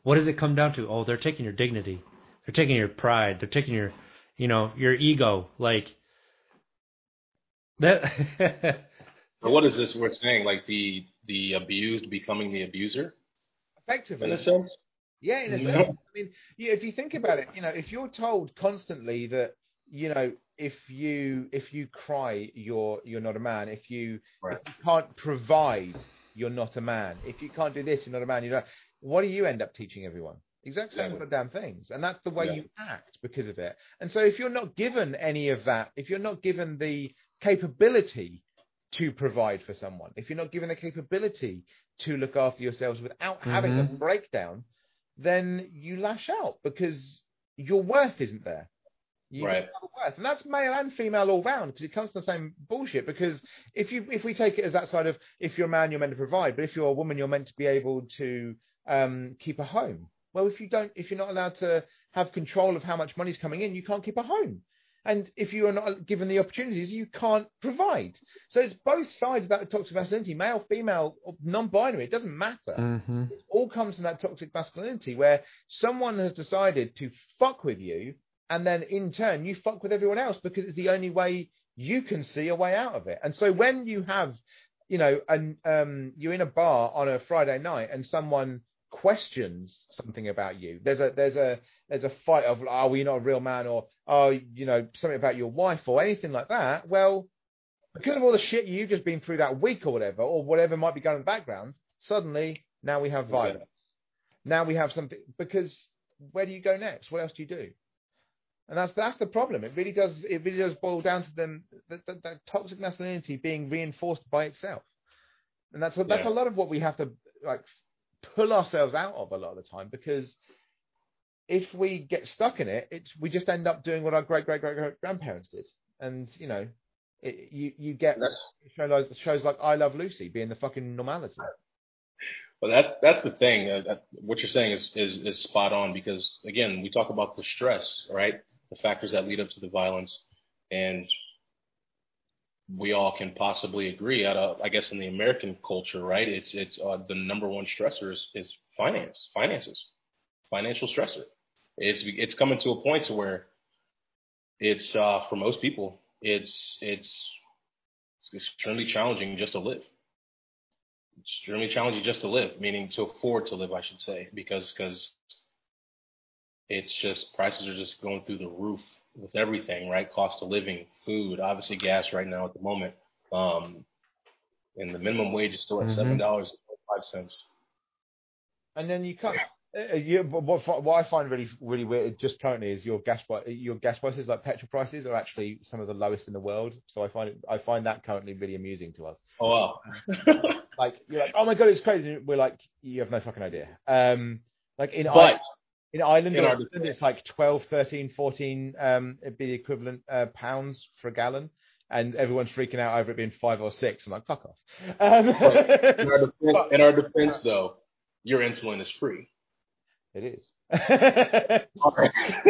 what does it come down to? Oh, they're taking your dignity. They're taking your pride. They're taking your, you know, your ego. Like that. But what is this we're saying? Like the the abused becoming the abuser Effectively. in a sense. Yeah, in a Yeah. sense. I mean, yeah, if you think about it, you know, if you're told constantly that, you know, if you if you cry, you're you're not a man. If you Right. if you can't provide, you're not a man. If you can't do this, you're not a man. You know, what do you end up teaching everyone? Exact same Exactly. goddamn things, and that's the way Yeah. you act because of it. And so, if you're not given any of that, if you're not given the capability to provide for someone, if you're not given the capability to look after yourselves without having a breakdown, then you lash out because your worth isn't there. You Right. have worth, and that's male and female all round because it comes to the same bullshit. Because if you if we take it as that side of if you're a man, you're meant to provide, but if you're a woman, you're meant to be able to um, keep a home. Well, if you don't, if you're not allowed to have control of how much money's coming in, you can't keep a home. And if you are not given the opportunities, you can't provide. So it's both sides of that toxic masculinity, male, female, non-binary. It doesn't matter. Mm-hmm. It all comes from that toxic masculinity where someone has decided to fuck with you, and then in turn you fuck with everyone else because it's the only way you can see a way out of it. And so when you have, you know, and um, you're in a bar on a Friday night and someone questions something about you. There's a there's a there's a fight of oh, well, you're not a real man, or oh, you know, something about your wife or anything like that. Well, because of all the shit you've just been through that week or whatever, or whatever might be going in the background, suddenly now we have violence. Exactly. Now we have something because where do you go next? What else do you do? And that's that's the problem. It really does it really does boil down to them that, that, that toxic masculinity being reinforced by itself. And that's that's yeah. a lot of what we have to like pull ourselves out of a lot of the time because if we get stuck in it, it's we just end up doing what our great great great great grandparents did, and you know, it, you you get shows like, shows like I Love Lucy being the fucking normality. Well, that's that's the thing. Uh, that, what you're saying is, is is spot on because again, we talk about the stress, right? The factors that lead up to the violence, and we all can possibly agree I guess in the American culture, right? It's it's uh, the number one stressor is, is finance, finances, financial stressor. It's it's coming to a point to where it's uh, for most people, it's it's it's extremely challenging just to live. Extremely challenging just to live, meaning to afford to live, I should say, because because it's just prices are just going through the roof with everything, right? Cost of living, food, obviously gas right now at the moment. Um, and the minimum wage is still at mm-hmm. seven dollars and five cents. And then you can't. Uh, uh you, what, what I find really really weird just currently is your gas your gas prices like petrol prices are actually some of the lowest in the world. So I find it I find that currently really amusing to us. Oh wow! like you're like oh my god it's crazy. We're like you have no fucking idea. Um, like in but, in Ireland, in Ireland it's like 12, 13, 14, um, it'd be the equivalent uh, pounds for a gallon. And everyone's freaking out over it being five or six. I'm like, fuck off. Um, in, our defense, in our defense, though, your insulin is free. It is. well, do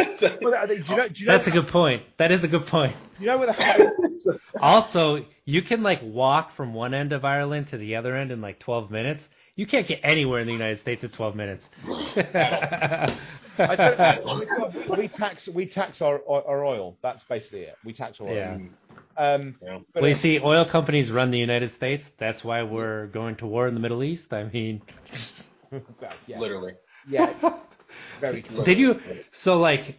you know, do you know That's a good point. That is a good point. You know where the also you can like walk from one end of Ireland to the other end in like 12 minutes. You can't get anywhere in the United States in 12 minutes. we tax we tax our, our oil. That's basically it. We tax oil. Yeah. Um, yeah. Well, you see, oil companies run the United States. That's why we're going to war in the Middle East. I mean, yeah. literally. Yeah. Very close. Did you? So like,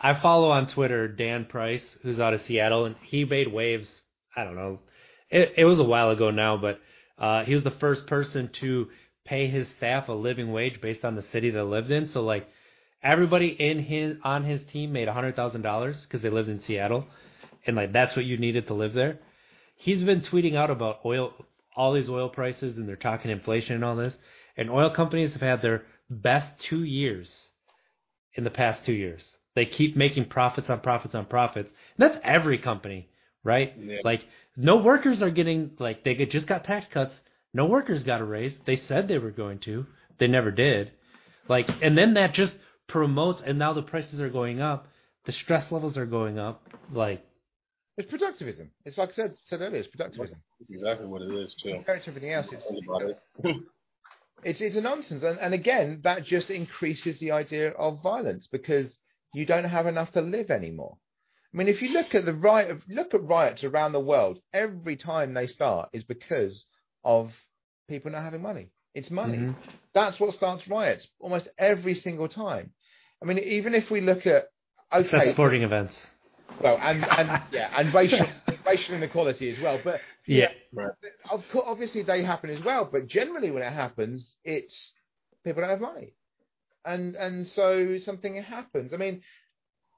I follow on Twitter Dan Price, who's out of Seattle, and he made waves. I don't know. It, it was a while ago now, but uh, he was the first person to pay his staff a living wage based on the city they lived in. So like everybody in his on his team made a hundred thousand dollars because they lived in Seattle, and like that's what you needed to live there. He's been tweeting out about oil, all these oil prices, and they're talking inflation and all this. And oil companies have had their best two years in the past two years. They keep making profits on profits on profits. And that's every company, right? Yeah. Like no workers are getting like they just got tax cuts no workers got a raise. They said they were going to. They never did. Like, and then that just promotes, and now the prices are going up. The stress levels are going up. Like, it's productivism. It's like I said, said earlier, it's productivism. exactly what it is, too. Compared to everything else, it's, it's, it's a nonsense. And, and again, that just increases the idea of violence because you don't have enough to live anymore. I mean, if you look at the riot, look at riots around the world, every time they start is because of people not having money. It's money. Mm-hmm. That's what starts riots almost every single time. I mean, even if we look at okay, sporting events. Well, and, and yeah, and racial racial inequality as well. But yeah, yeah right. obviously they happen as well. But generally, when it happens, it's people don't have money, and and so something happens. I mean,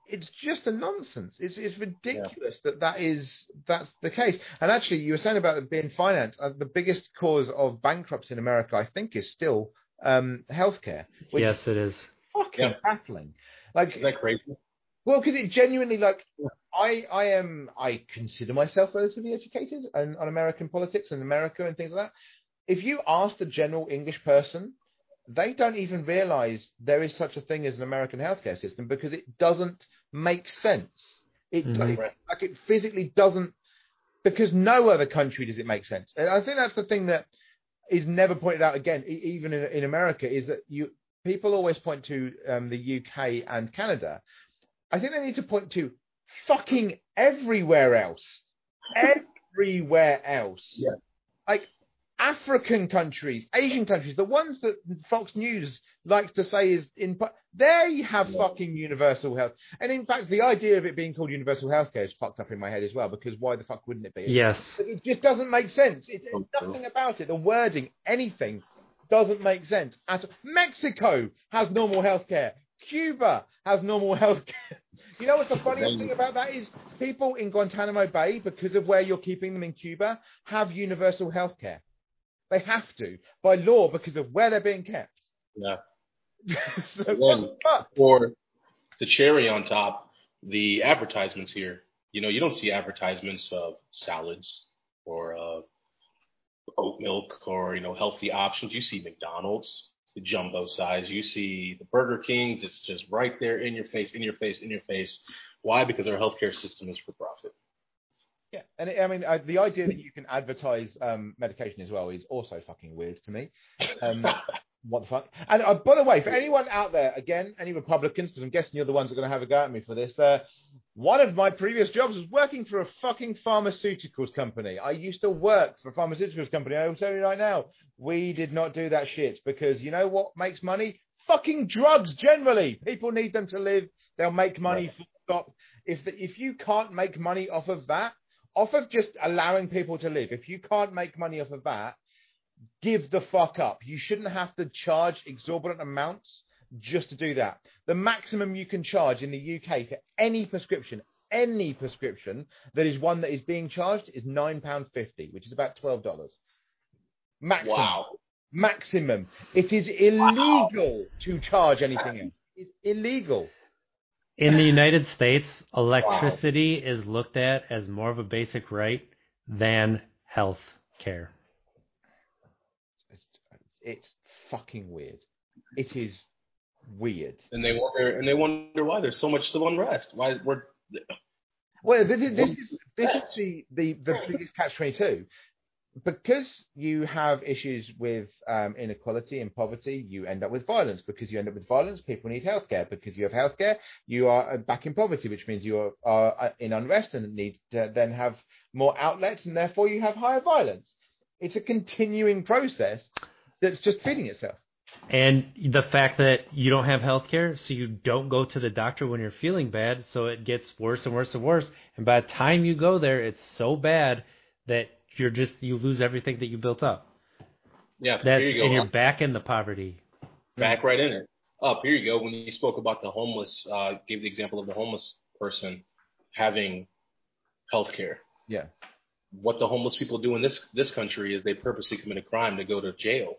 it's just a nonsense. It's it's ridiculous yeah. that that is that's the case. And actually, you were saying about it being finance. Uh, the biggest cause of bankruptcy in America, I think, is still um, healthcare. Yes, it is. Fucking yeah. baffling. Like, is that crazy? Well, because it genuinely like I I am I consider myself relatively educated on, on American politics and America and things like that. If you ask the general English person they don't even realize there is such a thing as an American healthcare system because it doesn't make sense. It Mhm. like, like it physically doesn't because no other country does it make sense. And I think that's the thing that is never pointed out again, e- even in, in America, is that you people always point to um, the UK and Canada. I think they need to point to fucking everywhere else, everywhere else. Yeah. Like African countries, Asian countries, the ones that Fox News likes to say is in, they have Yeah. fucking universal health. And in fact, the idea of it being called universal healthcare is fucked up in my head as well, because why the fuck wouldn't it be? Yes. It just doesn't make sense. It, Oh, nothing about it, the wording, anything doesn't make sense. At Mexico has normal healthcare. Cuba has normal healthcare. You know what's the funniest thing about that is people in Guantanamo Bay, because of where you're keeping them in Cuba, have universal healthcare. They have to by law because of where they're being kept. Yeah. so Then- what the fuck? Or the cherry on top, the advertisements here. You know, you don't see advertisements of salads or uh, oat milk or you know healthy options. You see McDonald's, the jumbo size. You see the Burger Kings. It's just right there in your face, in your face, in your face. Why? Because our healthcare system is for profit. Yeah, and it, I mean uh, the idea that you can advertise um, medication as well is also fucking weird to me. Um, what the fuck? And uh, by the way, for anyone out there, again, any Republicans, because I'm guessing you're the ones that are going to have a go at me for this. Uh, one of my previous jobs was working for a fucking pharmaceuticals company. I used to work for a pharmaceuticals company. I will tell you right now, we did not do that shit because you know what makes money? Fucking drugs. Generally, people need them to live. They'll make money. full Stop. If the, if you can't make money off of that, off of just allowing people to live, if you can't make money off of that, give the fuck up. You shouldn't have to charge exorbitant amounts just to do that. The maximum you can charge in the UK for any prescription, any prescription that is one that is being charged is £9.50, which is about $12. Maximum. Wow. Maximum. It is illegal to charge anything else. It's illegal. In the United States, electricity is looked at as more of a basic right than health care. It's, fucking weird. It is weird. And they wonder, and they wonder why there's so much civil unrest. Why we're Well, this is this is, this is the, the, the biggest catch twenty two. Because you have issues with um, inequality and poverty, you end up with violence. Because you end up with violence, people need healthcare. Because you have healthcare, you are uh, back in poverty, which means you are, are uh, in unrest and need to then have more outlets, and therefore you have higher violence. It's a continuing process that's just feeding itself. And the fact that you don't have health care, so you don't go to the doctor when you're feeling bad, so it gets worse and worse and worse. And by the time you go there, it's so bad that you're just you lose everything that you built up. yeah. That's here you go. and you're huh? back in the poverty. back right in it. Up here you go. When you spoke about the homeless, uh, gave the example of the homeless person having health care. Yeah. What the homeless people do in this this country is they purposely commit a crime to go to jail,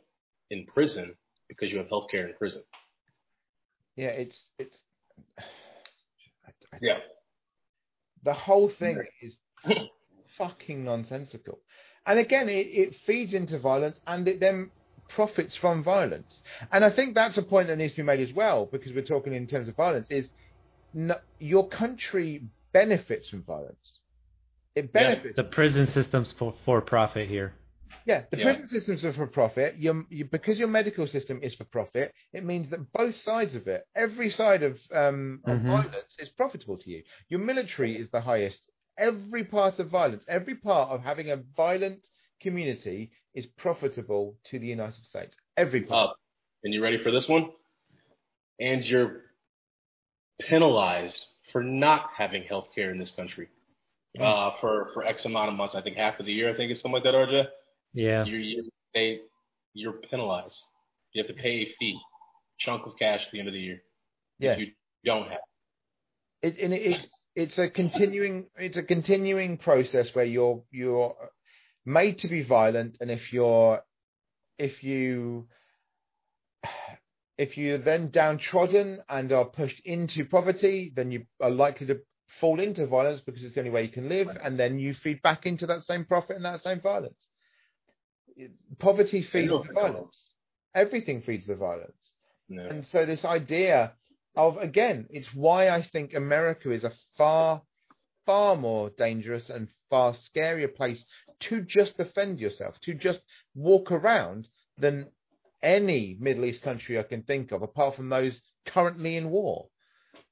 in prison, because you have health care in prison. Yeah, it's it's. I- I- Yeah. the whole thing is fucking nonsensical. And again, it, it feeds into violence and it then profits from violence. And I think that's a point that needs to be made as well, because we're talking in terms of violence, is no, your country benefits from violence. It benefits. The prison system's for, for profit here. Yeah, the Yeah. prison systems are for profit. Your, you, because your medical system is for profit, it means that both sides of it, every side of, um, of Mhm. violence, is profitable to you. Your military is the highest. Every part of violence, every part of having a violent community is profitable to the United States. Every part. Up. And you ready for this one? And you're penalized for not having health care in this country. Uh, for, for X amount of months, I think half of the year, I think it's something like that, RJ. Yeah. You're, you're, you're penalized. You have to pay a fee, chunk of cash at the end of the year. yeah. If you don't have. it, and it's it's a continuing it's a continuing process where you're you're made to be violent and if you're if you if you're then downtrodden and are pushed into poverty then you are likely to fall into violence because it's the only way you can live and then you feed back into that same profit and that same violence poverty feeds the violence everything feeds the violence No. and so this idea of again, it's why I think America is a far far more dangerous and far scarier place to just defend yourself, to just walk around than any Middle East country I can think of, apart from those currently in war.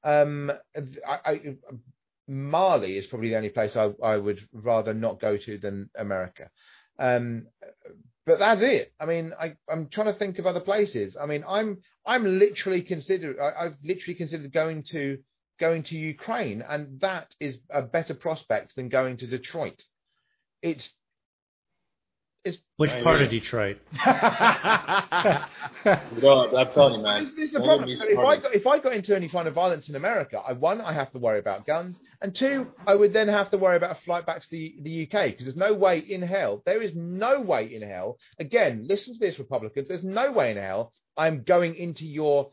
Um, I, I, Mali is probably the only place I, I, would rather not go to than America. Um, but that's it. I mean, I, am trying to think of other places. I mean, I'm I'm literally considered. I, have literally considered going to going to Ukraine, and that is a better prospect than going to Detroit. It's it's Which part of Detroit? no, I'm telling you, man. This, this is the problem. So if I got if I got into any kind of violence in America, I one I have to worry about guns, and two I would then have to worry about a flight back to the the UK because there's no way in hell. There is no way in hell. Again, listen to this, Republicans. There's no way in hell I'm going into your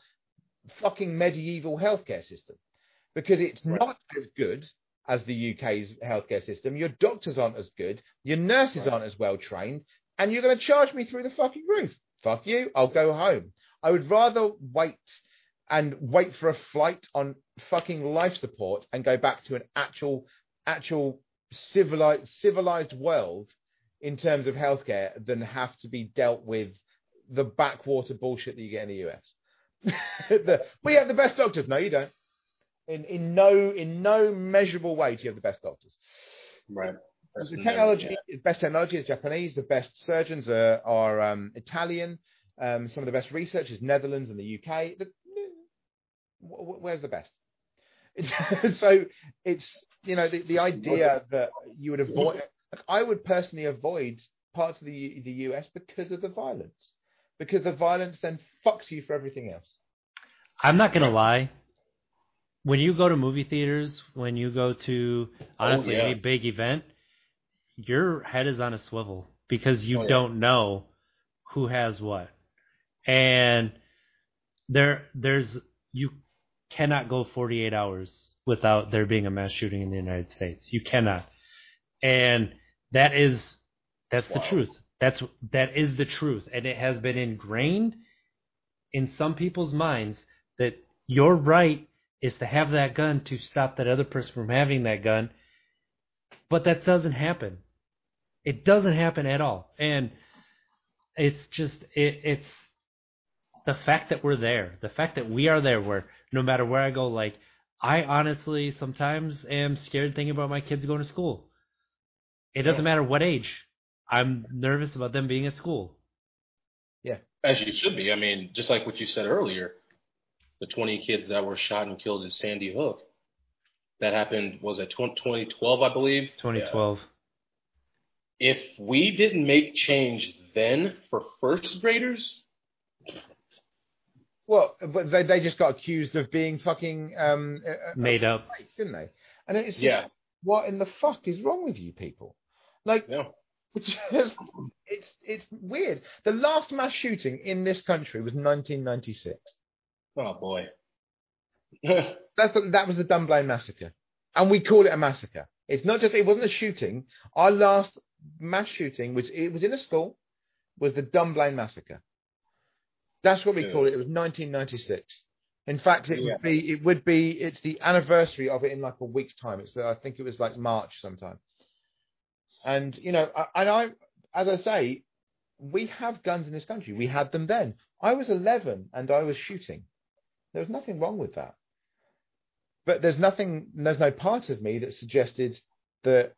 fucking medieval healthcare system because it's right. not as good as the UK's healthcare system. Your doctors aren't as good. Your nurses right. aren't as well trained. And you're going to charge me through the fucking roof. Fuck you. I'll go home. I would rather wait and wait for a flight on fucking life support and go back to an actual, actual civilized, civilized world in terms of healthcare than have to be dealt with the backwater bullshit that you get in the US. the, we have the best doctors. No, you don't. In in no in no measurable way do you have the best doctors. Right. the technology, yeah. best technology is Japanese. The best surgeons are, are um, Italian. Um, some of the best research is Netherlands and the UK. The, where's the best? It's, so it's you know the, the idea that you would avoid. Like I would personally avoid parts of the the US because of the violence, because the violence then fucks you for everything else. I'm not gonna lie when you go to movie theaters, when you go to oh, honestly oh, yeah. any big event, your head is on a swivel because you oh, yeah. don't know who has what. And there there's you cannot go 48 hours without there being a mass shooting in the United States. You cannot. And that is that's wow. the truth. That's that is the truth and it has been ingrained in some people's minds that your right is to have that gun to stop that other person from having that gun. But that doesn't happen. It doesn't happen at all. And it's just it, it's the fact that we're there, the fact that we are there where no matter where I go, like I honestly sometimes am scared thinking about my kids going to school. It doesn't yeah. matter what age. I'm nervous about them being at school. Yeah. As you should be. I mean, just like what you said earlier, the 20 kids that were shot and killed in Sandy Hook. That happened was it 2012, I believe. 2012. Yeah. If we didn't make change then for first graders, well, but they, they just got accused of being fucking um, uh, uh, made up, didn't they? And it's just, yeah. what in the fuck is wrong with you people? Like, yeah. just, it's it's weird. The last mass shooting in this country was 1996. Oh boy. That's the, that was the Dunblane massacre, and we call it a massacre. It's not just it wasn't a shooting. Our last mass shooting, which it was in a school, was the Dunblane massacre. That's what we yeah. call it. It was 1996. In fact, it yeah. would be it would be it's the anniversary of it in like a week's time. It's I think it was like March sometime. And you know, and I, as I say, we have guns in this country. We had them then. I was 11 and I was shooting. There was nothing wrong with that. But there's nothing, there's no part of me that suggested that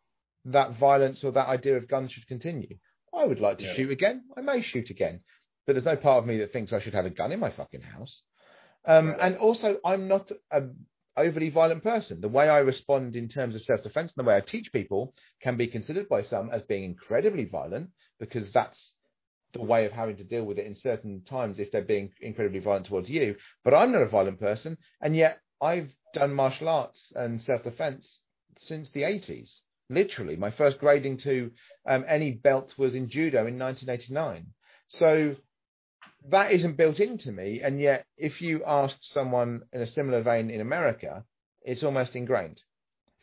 that violence or that idea of guns should continue. I would like to yeah. shoot again. I may shoot again. But there's no part of me that thinks I should have a gun in my fucking house. Um, right. And also, I'm not an overly violent person. The way I respond in terms of self-defense and the way I teach people can be considered by some as being incredibly violent because that's the way of having to deal with it in certain times if they're being incredibly violent towards you. But I'm not a violent person, and yet I've done martial arts and self-defense since the 80s. Literally, my first grading to um, any belt was in judo in 1989. So that isn't built into me, and yet if you asked someone in a similar vein in America, it's almost ingrained.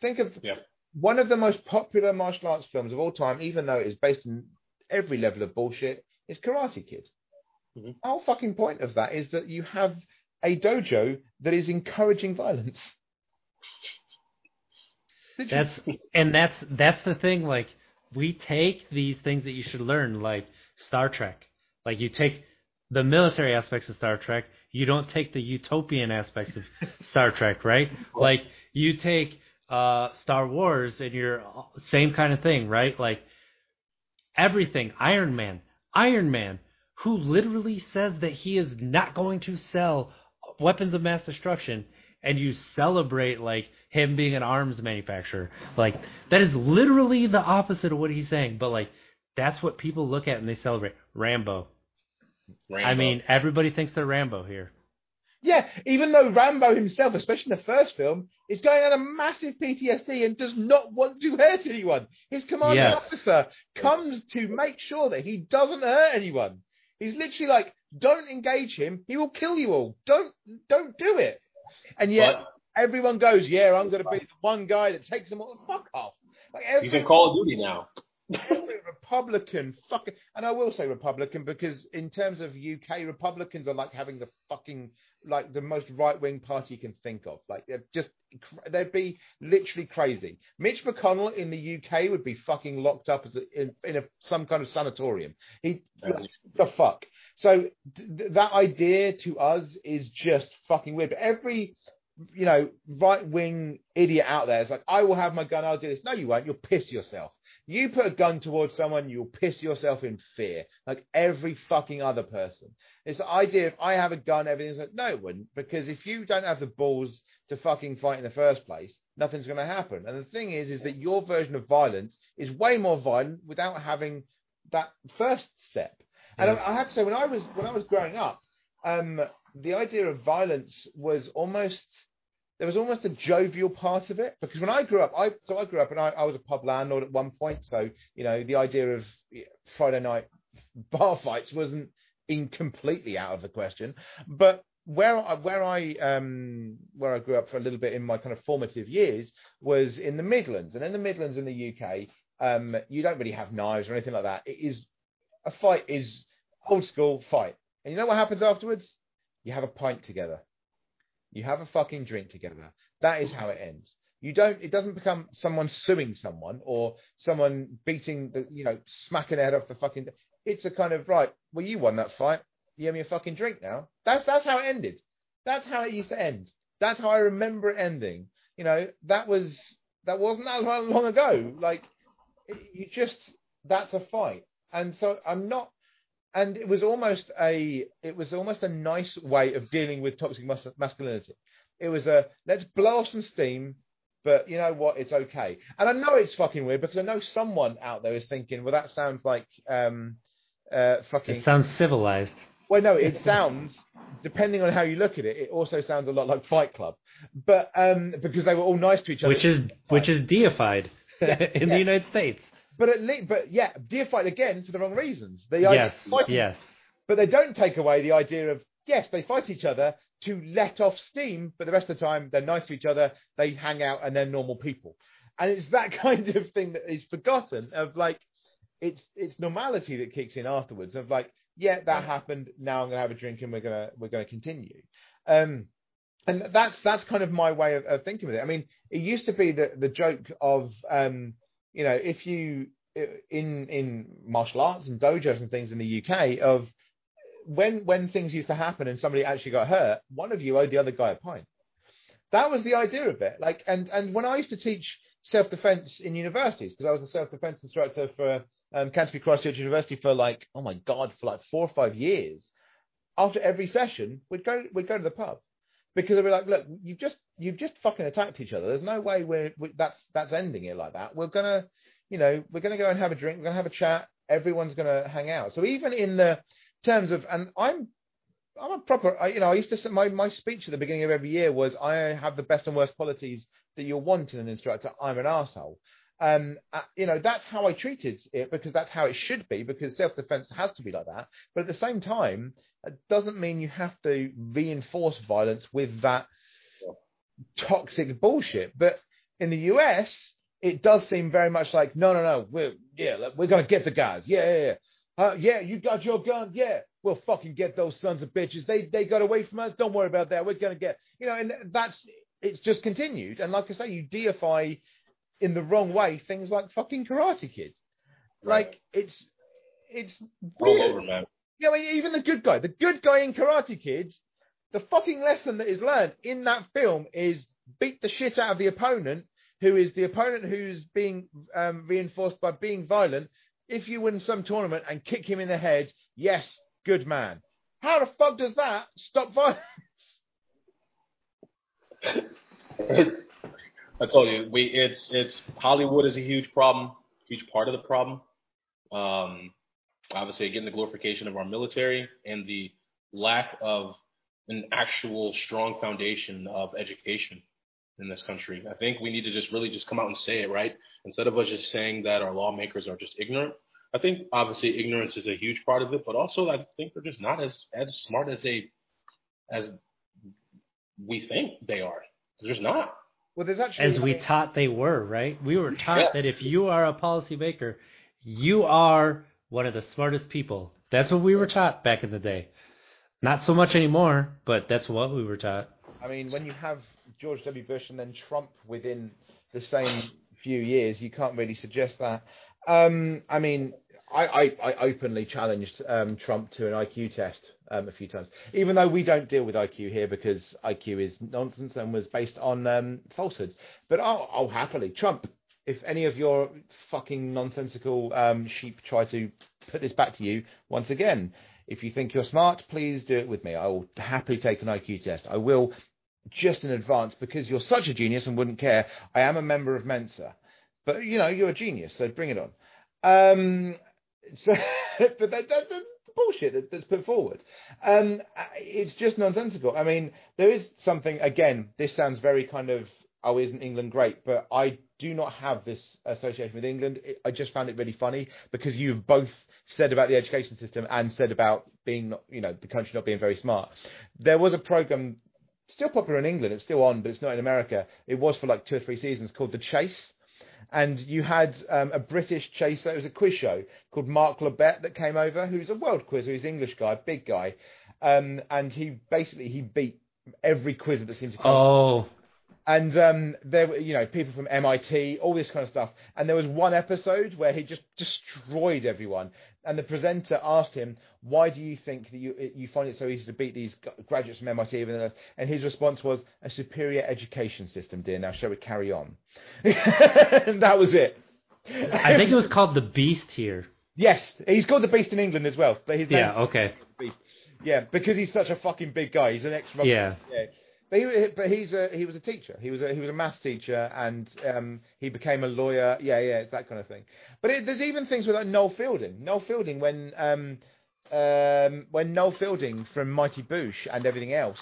Think of yeah. one of the most popular martial arts films of all time, even though it is based on every level of bullshit, is Karate Kid. Mm-hmm. Whole fucking point of that is that you have a dojo that is encouraging violence. That's and that's that's the thing. Like we take these things that you should learn, like Star Trek. Like you take the military aspects of Star Trek. You don't take the utopian aspects of Star Trek, right? Like you take uh, Star Wars and you're same kind of thing, right? Like everything. Iron Man, Iron Man, who literally says that he is not going to sell weapons of mass destruction, and you celebrate like him being an arms manufacturer. Like that is literally the opposite of what he's saying, but like that's what people look at and they celebrate. Rambo. Rambo. I mean, everybody thinks they're Rambo here. Yeah, even though Rambo himself, especially in the first film, is going on a massive PTSD and does not want to hurt anyone. His commanding Yes. officer comes to make sure that he doesn't hurt anyone. He's literally like, "Don't engage him. He will kill you all. Don't, don't do it." And yet But everyone goes, "Yeah, I'm going to be the one guy that takes them all." Fuck off! Like every, he's in Call of Duty now. Republican fucking, and I will say Republican because in terms of UK Republicans are like having the fucking like the most right wing party you can think of. Like they're just they'd be literally crazy. Mitch McConnell in the UK would be fucking locked up as a, in, in a, some kind of sanatorium. He the fuck. So th- that idea to us is just fucking weird. But every you know right wing idiot out there is like, I will have my gun. I'll do this. No, you won't. You'll piss yourself. You put a gun towards someone, you'll piss yourself in fear, like every fucking other person. It's the idea if I have a gun, everything's like, no, it wouldn't, because if you don't have the balls to fucking fight in the first place, nothing's going to happen. And the thing is, is that your version of violence is way more violent without having that first step. And Yeah. I, I have to say, when I was when I was growing up, um, the idea of violence was almost there was almost a jovial part of it because when I grew up, I so I grew up and I, I was a pub landlord at one point, so you know the idea of Friday night bar fights wasn't in completely out of the question. But where I, where I um where I grew up for a little bit in my kind of formative years was in the Midlands, and in the Midlands in the UK, um, you don't really have knives or anything like that. It is a fight is old school fight, and you know what happens afterwards? You have a pint together. You have a fucking drink together. That is how it ends. You don't. It doesn't become someone suing someone or someone beating the, you know, smacking their head off the fucking. It's a kind of right. Well, you won that fight. You have me a fucking drink now. That's that's how it ended. That's how it used to end. That's how I remember it ending. You know, that was that wasn't that long ago. Like, you just that's a fight. And so I'm not and it was almost a it was almost a nice way of dealing with toxic mas- masculinity. It was a let's blow off some steam, but you know what? It's okay. And I know it's fucking weird because I know someone out there is thinking, well, that sounds like um, uh, fucking. It sounds civilized. Well, no, it sounds, depending on how you look at it, it also sounds a lot like Fight Club, but um, because they were all nice to each other. which is which is deified Yeah, in yeah. the United States. But at least, but yeah, deified again for the wrong reasons. The idea Yes, fighting yes. but they don't take away the idea of yes, they fight each other to let off steam, but the rest of the time they're nice to each other, they hang out, and they're normal people. And it's that kind of thing that is forgotten of like it's it's normality that kicks in afterwards of like yeah that happened now I'm gonna have a drink and we're gonna we're gonna continue. Um, and that's that's kind of my way of, of thinking with it. I mean, it used to be the the joke of um, you know if you in in martial arts and dojos and things in the UK of when when things used to happen and somebody actually got hurt, one of you owed the other guy a pint. That was the idea of it. Like, and and when I used to teach self defense in universities, because I was a self defense instructor for um, Canterbury Christ Church University for like, oh my god, for like four or five years. After every session, we'd go we'd go to the pub because they'd be like, look, you've just you've just fucking attacked each other. There's no way we're we, that's that's ending it like that. We're gonna, you know, we're gonna go and have a drink. We're gonna have a chat. Everyone's gonna hang out. So even in the terms of, and I'm I'm a proper, I, you know, I used to say my, my speech at the beginning of every year was I have the best and worst qualities that you'll want in an instructor. I'm an asshole. Um, uh, you know, that's how I treated it because that's how it should be because self-defense has to be like that. But at the same time, it doesn't mean you have to reinforce violence with that toxic bullshit. But in the US, it does seem very much like, no, no, no, we're, yeah, we're going to get the guys. Yeah, yeah, yeah. Uh, yeah, you got your gun. Yeah, we'll fucking get those sons of bitches. They they got away from us. Don't worry about that. We're gonna get, you know, and that's it's just continued. And like I say, you deify in the wrong way things like fucking Karate Kid. Right. Like it's it's All weird. over, man. Yeah, I mean, even the good guy, the good guy in Karate Kid, the fucking lesson that is learned in that film is beat the shit out of the opponent, who is the opponent who's being um, reinforced by being violent. If you win some tournament and kick him in the head, yes, good man. How the fuck does that stop violence? It's- I told you, we it's it's Hollywood is a huge problem, huge part of the problem. Um, obviously, again, the glorification of our military and the lack of an actual strong foundation of education in this country. I think we need to just really just come out and say it, right? Instead of us just saying that our lawmakers are just ignorant. I think obviously ignorance is a huge part of it, but also I think they're just not as as smart as they as we think they are. They're just not. Well, there's actually As we taught they were, right? We were taught Yeah. that if you are a policymaker, you are one of the smartest people. That's what we were taught back in the day. Not so much anymore, but that's what we were taught. I mean, when you have George W. Bush and then Trump within the same few years, you can't really suggest that. Um, I mean, I, I, I openly challenged um, Trump to an IQ test um, a few times, even though we don't deal with IQ here because IQ is nonsense and was based on um, falsehoods. But I'll, I'll happily, Trump, if any of your fucking nonsensical um, sheep try to put this back to you once again, if you think you're smart, please do it with me. I will happily take an IQ test. I will just in advance because you're such a genius and wouldn't care. I am a member of Mensa, but you know you're a genius, so bring it on. Um, so, but that, that, that's bullshit that, that's put forward. Um, it's just nonsensical. I mean, there is something. Again, this sounds very kind of oh, isn't England great? But I do not have this association with England. It, I just found it really funny because you've both said about the education system and said about being, not, you know, the country not being very smart. There was a program still popular in England. It's still on, but it's not in America. It was for like two or three seasons called The Chase. And you had um, a British chaser. It was a quiz show called Mark Labbett that came over, who's a world quizzer. He's an English guy, big guy. Um, and he basically he beat every quiz that seemed to come. Oh, And um, there were, you know, people from MIT, all this kind of stuff. And there was one episode where he just destroyed everyone. And the presenter asked him, "Why do you think that you you find it so easy to beat these graduates from MIT?" even though-" And his response was, "A superior education system, dear. Now shall we carry on?" and that was it. I think it was called the Beast here. Yes, he's called the Beast in England as well. But his Yeah. Okay. Beast. Yeah, because he's such a fucking big guy. He's an ex. Yeah. Yeah. But he, but he's a he was a teacher. He was a he was a maths teacher, and um, he became a lawyer. Yeah, yeah, it's that kind of thing. But it, there's even things with like Noel Fielding. Noel Fielding when um, um, when Noel Fielding from Mighty Boosh and everything else,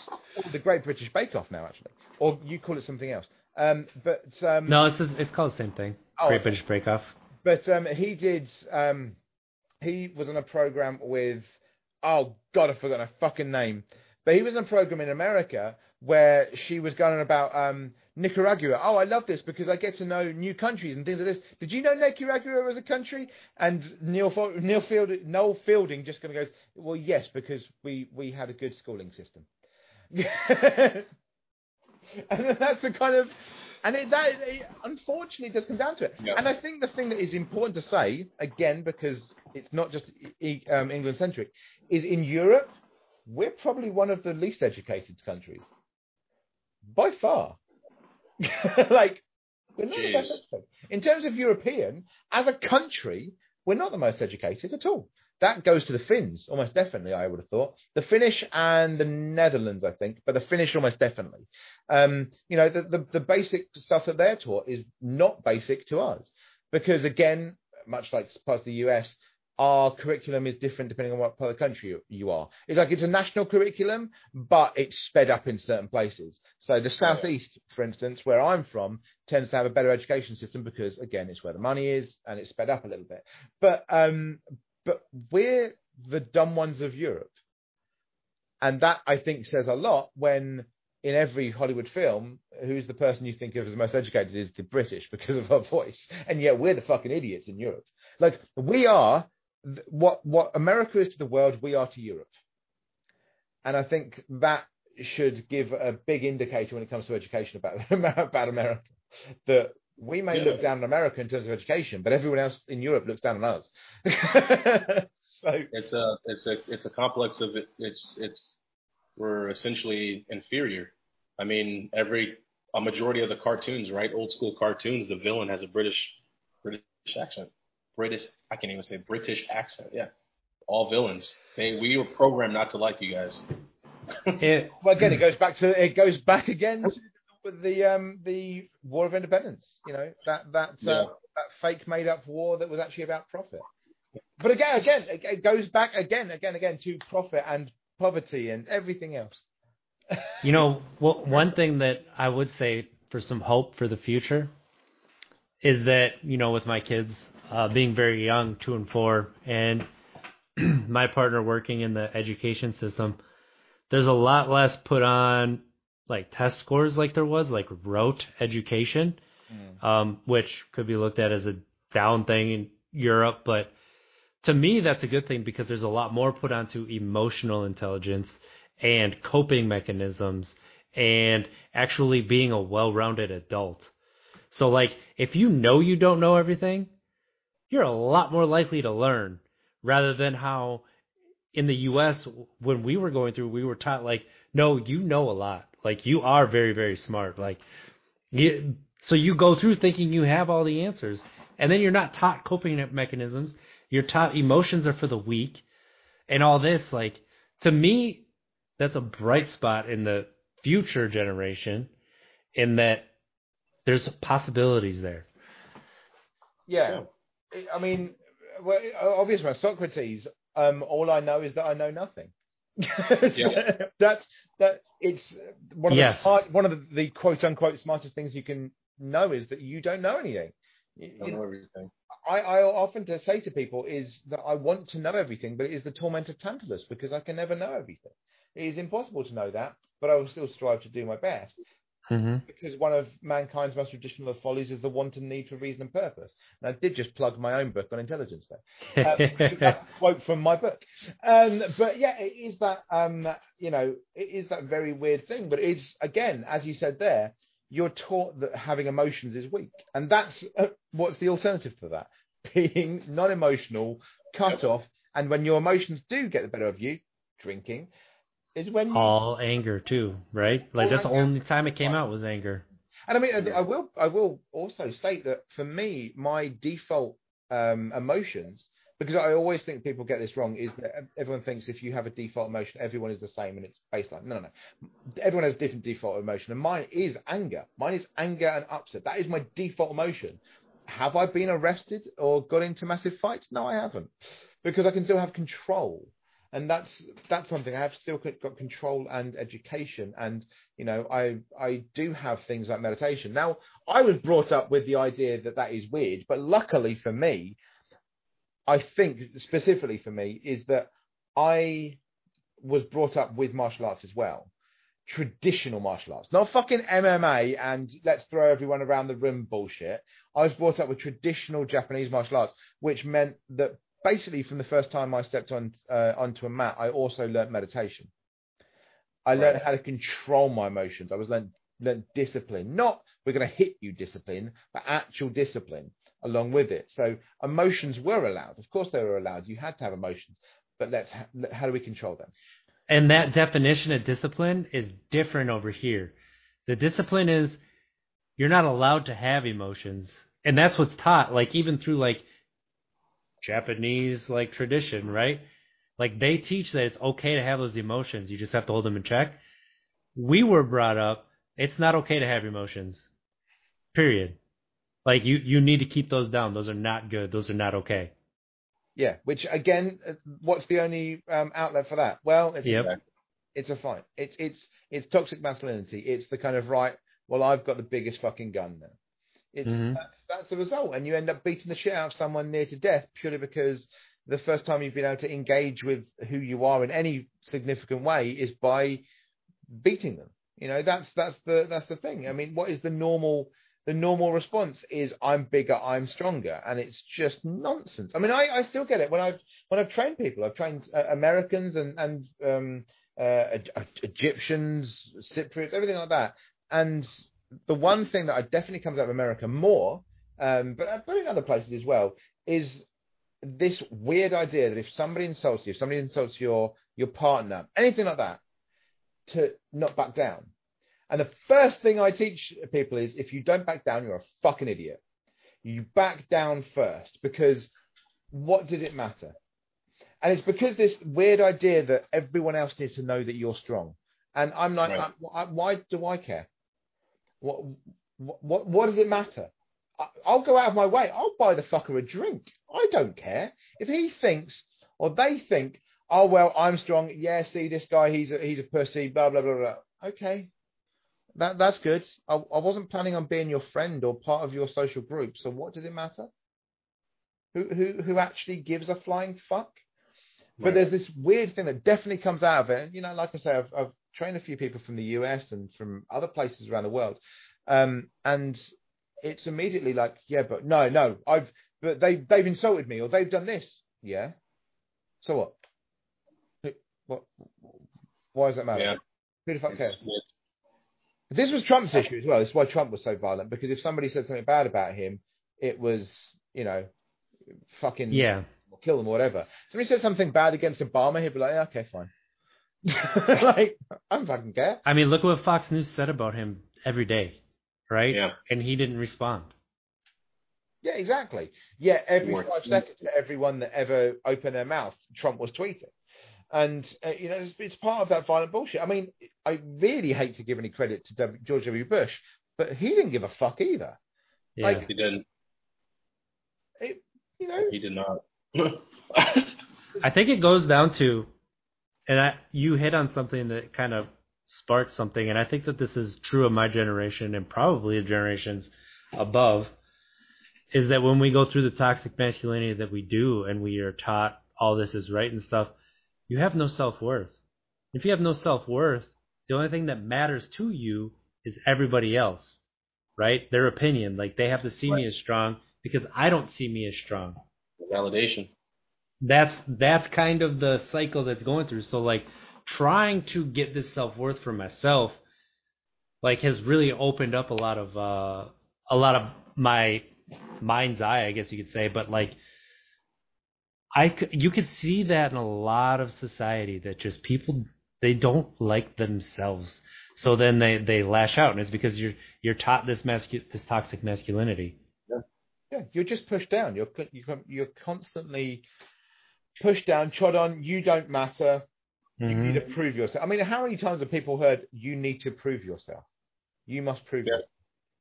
the Great British Bake Off now actually, or you call it something else. Um, but um, No, it's it's called the same thing. Oh, Great. British Bake Off. but um, he did. Um, he was on a program with. Oh God, I've forgotten her fucking name. But he was on a program in America where she was going on about um, Nicaragua. Oh, I love this because I get to know new countries and things like this. Did you know Nicaragua was a country? And Neil Neil Field Noel Fielding just kind of goes, well, yes, because we we had a good schooling system. and that's the kind of and it, that it, unfortunately does come down to it. Yeah. And I think the thing that is important to say again, because it's not just um, England centric, is in Europe we're probably one of the least educated countries by far. like we're not the best educated. in terms of European as a country. We're not the most educated at all. That goes to the Finns, almost definitely. I would have thought the Finnish and the Netherlands, I think, but the Finnish almost definitely. Um, you know, the, the the basic stuff that they're taught is not basic to us because, again, much like parts of the US, our curriculum is different depending on what part of the country you, you are. It's like it's a national curriculum, but it's sped up in certain places. So the southeast, for instance, where I'm from, tends to have a better education system because, again, it's where the money is and it's sped up a little bit. But um, but we're the dumb ones of Europe, and that I think says a lot when. In every Hollywood film, who's the person you think of as the most educated is the British because of our voice, and yet we're the fucking idiots in Europe. Like we are what what America is to the world, we are to Europe. And I think that should give a big indicator when it comes to education about about America. That We may Yeah. look down on America in terms of education, but everyone else in Europe looks down on us. so It's a it's a it's a complex of it. It's it's we're essentially inferior. I mean, every a majority of the cartoons, right? Old school cartoons, the villain has a British British accent. British, I can't even say British accent. Yeah, all villains. They we were programmed not to like you guys. It, well, again, it goes back to it goes back again to the um the War of Independence. You know that that Yeah. uh, that fake made up war that was actually about profit. But again, again, it it goes back again, again, again to profit and poverty and everything else. you know, well, one thing that I would say for some hope for the future is that you know, with my kids uh, being very young, two and four, and my partner working in the education system, there's a lot less put on like test scores like there was, like rote education, um, which could be looked at as a down thing in Europe, but to me that's a good thing because there's a lot more put onto emotional intelligence and coping mechanisms and actually being a well-rounded adult. So like if you know you don't know everything, you're a lot more likely to learn rather than how in the US when we were going through we were taught like no, you know a lot. Like you are very very smart. Like you, so you go through thinking you have all the answers and then you're not taught coping mechanisms. You're taught emotions are for the weak and all this like to me that's a bright spot in the future generation in that there's possibilities there. Yeah. I mean, well, obviously, Socrates. Um, all I know is that I know nothing. Yeah. That's that. It's one of Yes. the smart, one of the, the quote unquote smartest things you can know is that you don't know anything. I you don't know everything. I, I often to say to people is that I want to know everything, but it is the torment of Tantalus because I can never know everything. It is impossible to know that, but I will still strive to do my best Mm-hmm. because one of mankind's most traditional follies is the wanton need for reason and purpose. And I did just plug my own book on intelligence there. Um, that's a quote from my book. Um, but yeah, it is that um, you know, it is that very weird thing. But it's again, as you said there, you're taught that having emotions is weak, and that's uh, what's the alternative for that? Being non-emotional, cut off, and when your emotions do get the better of you, drinking, is when you All anger too, right? Like All that's the only time it came out was anger. And I mean, I- I will, I will also state that for me, my default um, emotions, because I always think people get this wrong, is that everyone thinks if you have a default emotion, everyone is the same and it's baseline. No, no, no. Everyone has different default emotion, and mine is anger. Mine is anger and upset. That is my default emotion. Have I been arrested or got into massive fights? No, I haven't, because I can still have control. And that's that's something I have still got control and education, and you know I I do have things like meditation. Now I was brought up with the idea that that is weird, but luckily for me, I think specifically for me is that I was brought up with martial arts as well, traditional martial arts, not fucking MMA and let's throw everyone around the room bullshit. I was brought up with traditional Japanese martial arts, which meant that basically from the first time I stepped on uh, onto a mat, I also learnt meditation. I learned Right. how to control my emotions. I was learned, learned discipline, not we're going to hit you discipline, but actual discipline along with it. So emotions were allowed. Of course, they were allowed. You had to have emotions, but let's ha- how do we control them? And that definition of discipline is different over here. The discipline is you're not allowed to have emotions. And that's what's taught, like even through like Japanese like tradition, right? Like they teach that it's okay to have those emotions. You just have to hold them in check. We were brought up, it's not okay to have emotions. Period. Like you you need to keep those down. Those are not good. Those are not okay. Yeah, which again, uh, what's the only um, outlet for that? Well, it's Yep. fight. It's a fight. It's it's it's toxic masculinity. It's the kind of right. Well, I've got the biggest fucking gun now. It's Mhm. that's that's the result, and you end up beating the shit out of someone near to death purely because the first time you've been able to engage with who you are in any significant way is by beating them. You know, that's that's the that's the thing. I mean, what is the normal the normal response is I'm bigger, I'm stronger, and it's just nonsense. I mean, I, I still get it when I've when I've trained people. I've trained uh, Americans and and um, uh, Egyptians, Cypriots, everything like that, and the one thing that I definitely comes out of America more, um, but but in other places as well, is this weird idea that if somebody insults you, if somebody insults your your partner, anything like that, to not back down. And the first thing I teach people is if you don't back down, you're a fucking idiot. You back down first because what does it matter? And it's because this weird idea that everyone else needs to know that you're strong. And I'm like, Right. I- I- why do I care? What, what, what does it matter? I- I'll go out of my way. I'll buy the fucker a drink. I don't care. If he thinks or they think, oh, well, I'm strong. Yeah, see this guy, he's a, he's a pussy, blah, blah, blah, blah. Okay. That, that's good. I, I wasn't planning on being your friend or part of your social group. So what does it matter? Who, who, who actually gives a flying fuck? But Right. there's this weird thing that definitely comes out of it. And, you know, like I say, I've, I've trained a few people from the US and from other places around the world. Um, and it's immediately like, yeah, but no, no, I've, but they, they've insulted me or they've done this. Yeah. So what? Who- What? Why does that matter? Yeah. Who the fuck cares? It's, it's, This was Trump's issue as well. This is why Trump was so violent because if somebody said something bad about him, it was, you know, fucking Yeah. kill them or whatever. Somebody said something bad against Obama, he'd be like, yeah, okay, fine. like, I don't fucking care. I mean, look what Fox News said about him every day, right? yeah. And he didn't respond. Yeah, exactly. Yeah, every More- five seconds everyone that ever opened their mouth, Trump was tweeting. And, uh, you know, it's, it's part of that violent bullshit. I mean, I really hate to give any credit to w, George W. Bush, but he didn't give a fuck either. Yeah. Like- He didn't. It, you know, He did not. I think it goes down to, and I, you hit on something that kind of sparked something, and I think that this is true of my generation and probably the generations above, is that when we go through the toxic masculinity that we do and we are taught all this is right and stuff, you have no self worth. If you have no self worth, the only thing that matters to you is everybody else, right? Their opinion. Like they have to see me as strong because I don't see me as strong Validation. That's that's kind of the cycle that's going through. So like trying to get this self worth for myself, like has really opened up a lot of uh a lot of my mind's eye, I guess you could say. But like I you could see that in a lot of society that just people they don't like themselves. So then they they lash out, and it's because you're you're taught this mascu- this toxic masculinity. yeah, yeah, you're just pushed down. You're, you're constantly pushed down, trod on. You don't matter. You Mhm. need to prove yourself. I mean, how many times have people heard you need to prove yourself? You must prove Yeah. yourself.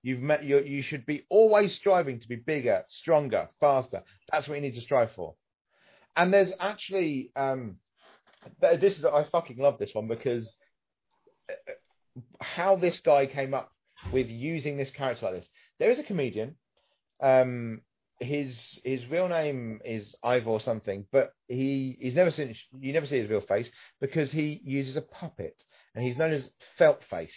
You've met you. You should be always striving to be bigger, stronger, faster. That's what you need to strive for. And there's actually um, this is I fucking love this one because uh, how this guy came up with using this character like this. There is a comedian. Um, his his real name is Ivor something, but he he's never seen you never see his real face because he uses a puppet and he's known as Feltface,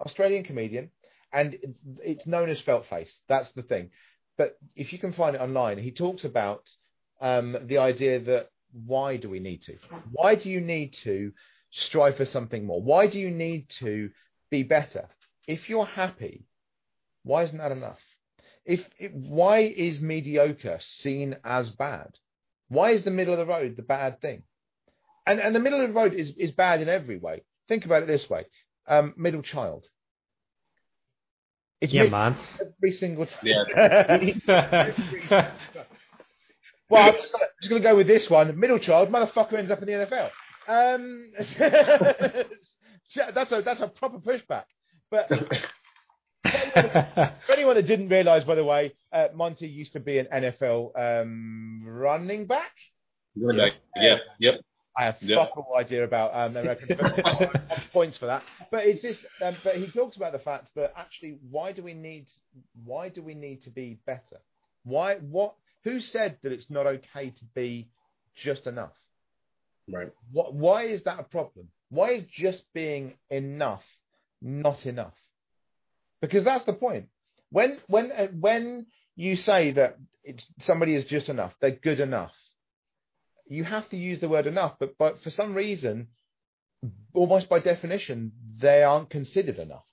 Australian comedian, and it's known as Feltface. That's the thing. But if you can find it online, he talks about um, the idea that why do we need to? Why do you need to strive for something more? Why do you need to be better? If you're happy, why isn't that enough? If, if why is mediocre seen as bad? Why is the middle of the road the bad thing? And and the middle of the road is, is bad in every way. Think about it this way: um, middle child. It's Yeah, mid- Mons. every single time. Yeah. Well, I'm just gonna, just gonna go with this one. Middle child, motherfucker ends up in the NFL. Um, that's a that's a proper pushback. But for anyone that didn't realise, by the way, uh, Montee used to be an NFL um, running back. Running back. Yeah. Yep. I have Yeah. fuck all idea about um, American football. Points for that. But it's this. Um, but he talks about the fact that actually, why do we need? Why do we need to be better? Why? What? Who said that it's not okay to be just enough? Right. What? Why is that a problem? Why is just being enough not enough? Because that's the point. When when uh, when you say that somebody is just enough, they're good enough. You have to use the word enough, but but for some reason, almost by definition, they aren't considered enough.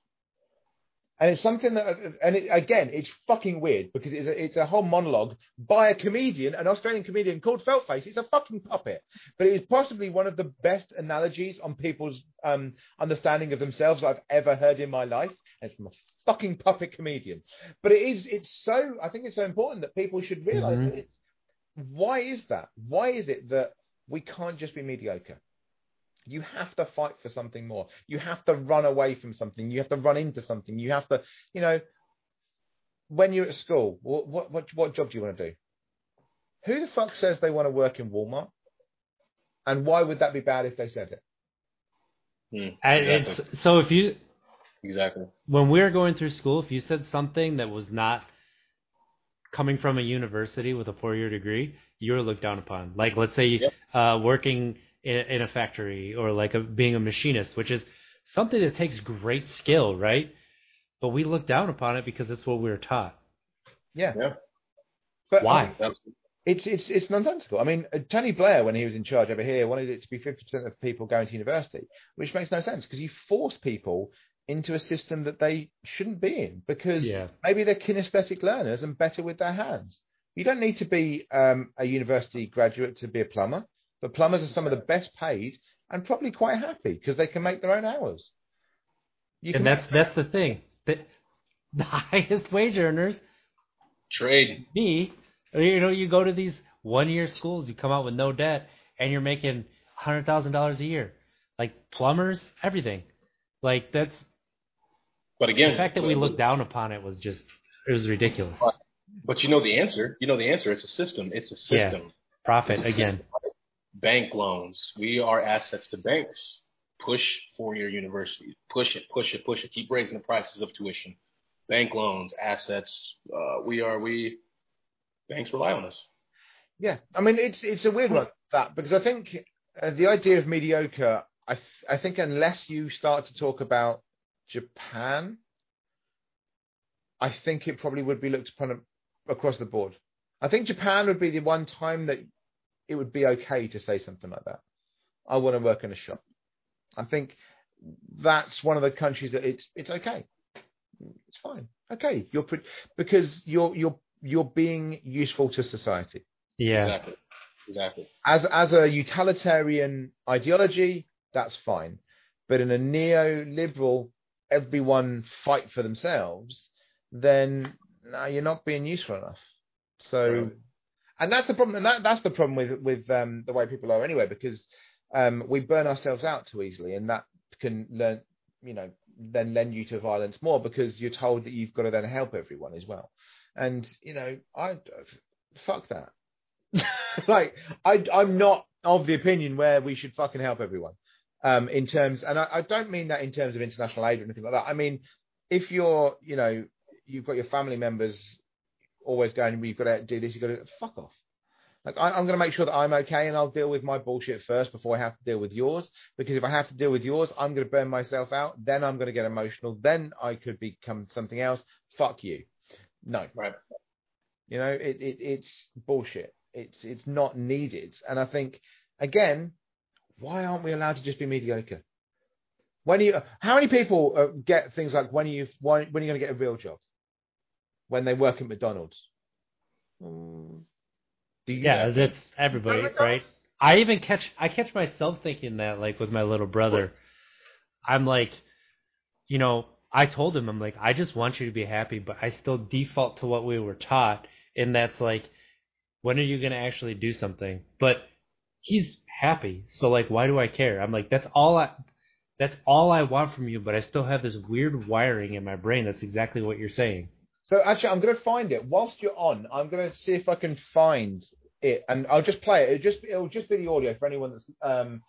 And it's something that, and it, again, it's fucking weird because it's a, it's a whole monologue by a comedian, an Australian comedian called Feltface. It's a fucking puppet, but it is possibly one of the best analogies on people's um, understanding of themselves I've ever heard in my life. And it's from a fucking puppet comedian. But it is, it's so, I think it's so important that people should realize Mhm. that it's, why is that? Why is it that we can't just be mediocre? You have to fight for something more. You have to run away from something. You have to run into something. You have to, you know, when you're at school, what what what, what job do you want to do? Who the fuck says they want to work in Walmart? And why would that be bad if they said it? And exactly. it's so if you exactly. when we were going through school, if you said something that was not coming from a university with a four-year degree, you were looked down upon. Like, let's say, Yep. uh, working in, in a factory or like a, being a machinist, which is something that takes great skill, right? But we look down upon it because it's what we were taught. Yeah. Yeah. But Why? I it's it's it's nonsensical. I mean, uh, Tony Blair, when he was in charge over here, wanted it to be fifty percent of people going to university, which makes no sense because you force people into a system that they shouldn't be in because Yeah. maybe they're kinesthetic learners and better with their hands. You don't need to be um, a university graduate to be a plumber, but plumbers are some of the best paid and probably quite happy because they can make their own hours. You And that's that's the thing. The, the highest wage earners, Trade. me, you know, you go to these one-year schools, you come out with no debt, and you're making hundred thousand dollars a year, like plumbers, everything. Like that's But again, the fact that we looked down upon it was just it was ridiculous. But you know the answer. You know the answer. It's a system. It's a Yeah. system. Profit a again. system. Bank loans. We are assets to banks. Push four-year universities. Push it. Push it. Push it. Keep raising the prices of tuition. Bank loans, assets. Uh, we are. We banks rely on us. Yeah, I mean it's it's a weird one that because I think uh, the idea of mediocre, I th- I think unless you start to talk about Japan, I think it probably would be looked upon a, across the board. I think Japan would be the one time that it would be okay to say something like that. I want to work in a shop. I think that's one of the countries that it's it's okay. It's fine. Okay, you're pre- because you're you're you're being useful to society Yeah. Exactly. Exactly. as as a utilitarian ideology, that's fine. But in a neoliberal, everyone fight for themselves, then no, you're not being useful enough. So, Right. and that's the problem. And that that's the problem with with um, the way people are anyway, because um, we burn ourselves out too easily, and that can learn, you know, then lend you to violence more because you're told that you've got to then help everyone as well. And you know, I fuck that. like I, I'm not of the opinion where we should fucking help everyone. Um, in terms, and I, I don't mean that in terms of international aid or anything like that. I mean, if you're, you know, you've got your family members always going, well, you've got to do this, you've got to fuck off. Like I, I'm going to make sure that I'm okay, and I'll deal with my bullshit first before I have to deal with yours. Because if I have to deal with yours, I'm going to burn myself out. Then I'm going to get emotional. Then I could become something else. Fuck you. No, Right. you know, it, it it's bullshit. It's it's not needed. And I think again, why aren't we allowed to just be mediocre? When you, how many people uh, get things like when are you when, when are you going to get a real job? When they work at McDonald's. Mm, do you Yeah, know? that's everybody, right? I even catch I catch myself thinking that like with my little brother. I'm like, you know, I told him I'm like I just want you to be happy, but I still default to what we were taught and that's like when are you going to actually do something? But he's happy. So like why do I care? I'm like that's all I that's all I want from you, but I still have this weird wiring in my brain that's exactly what you're saying. So actually, I'm going to find it whilst you're on. I'm going to see if I can find it, and I'll just play it. It'll just it'll just be the audio for anyone that's um,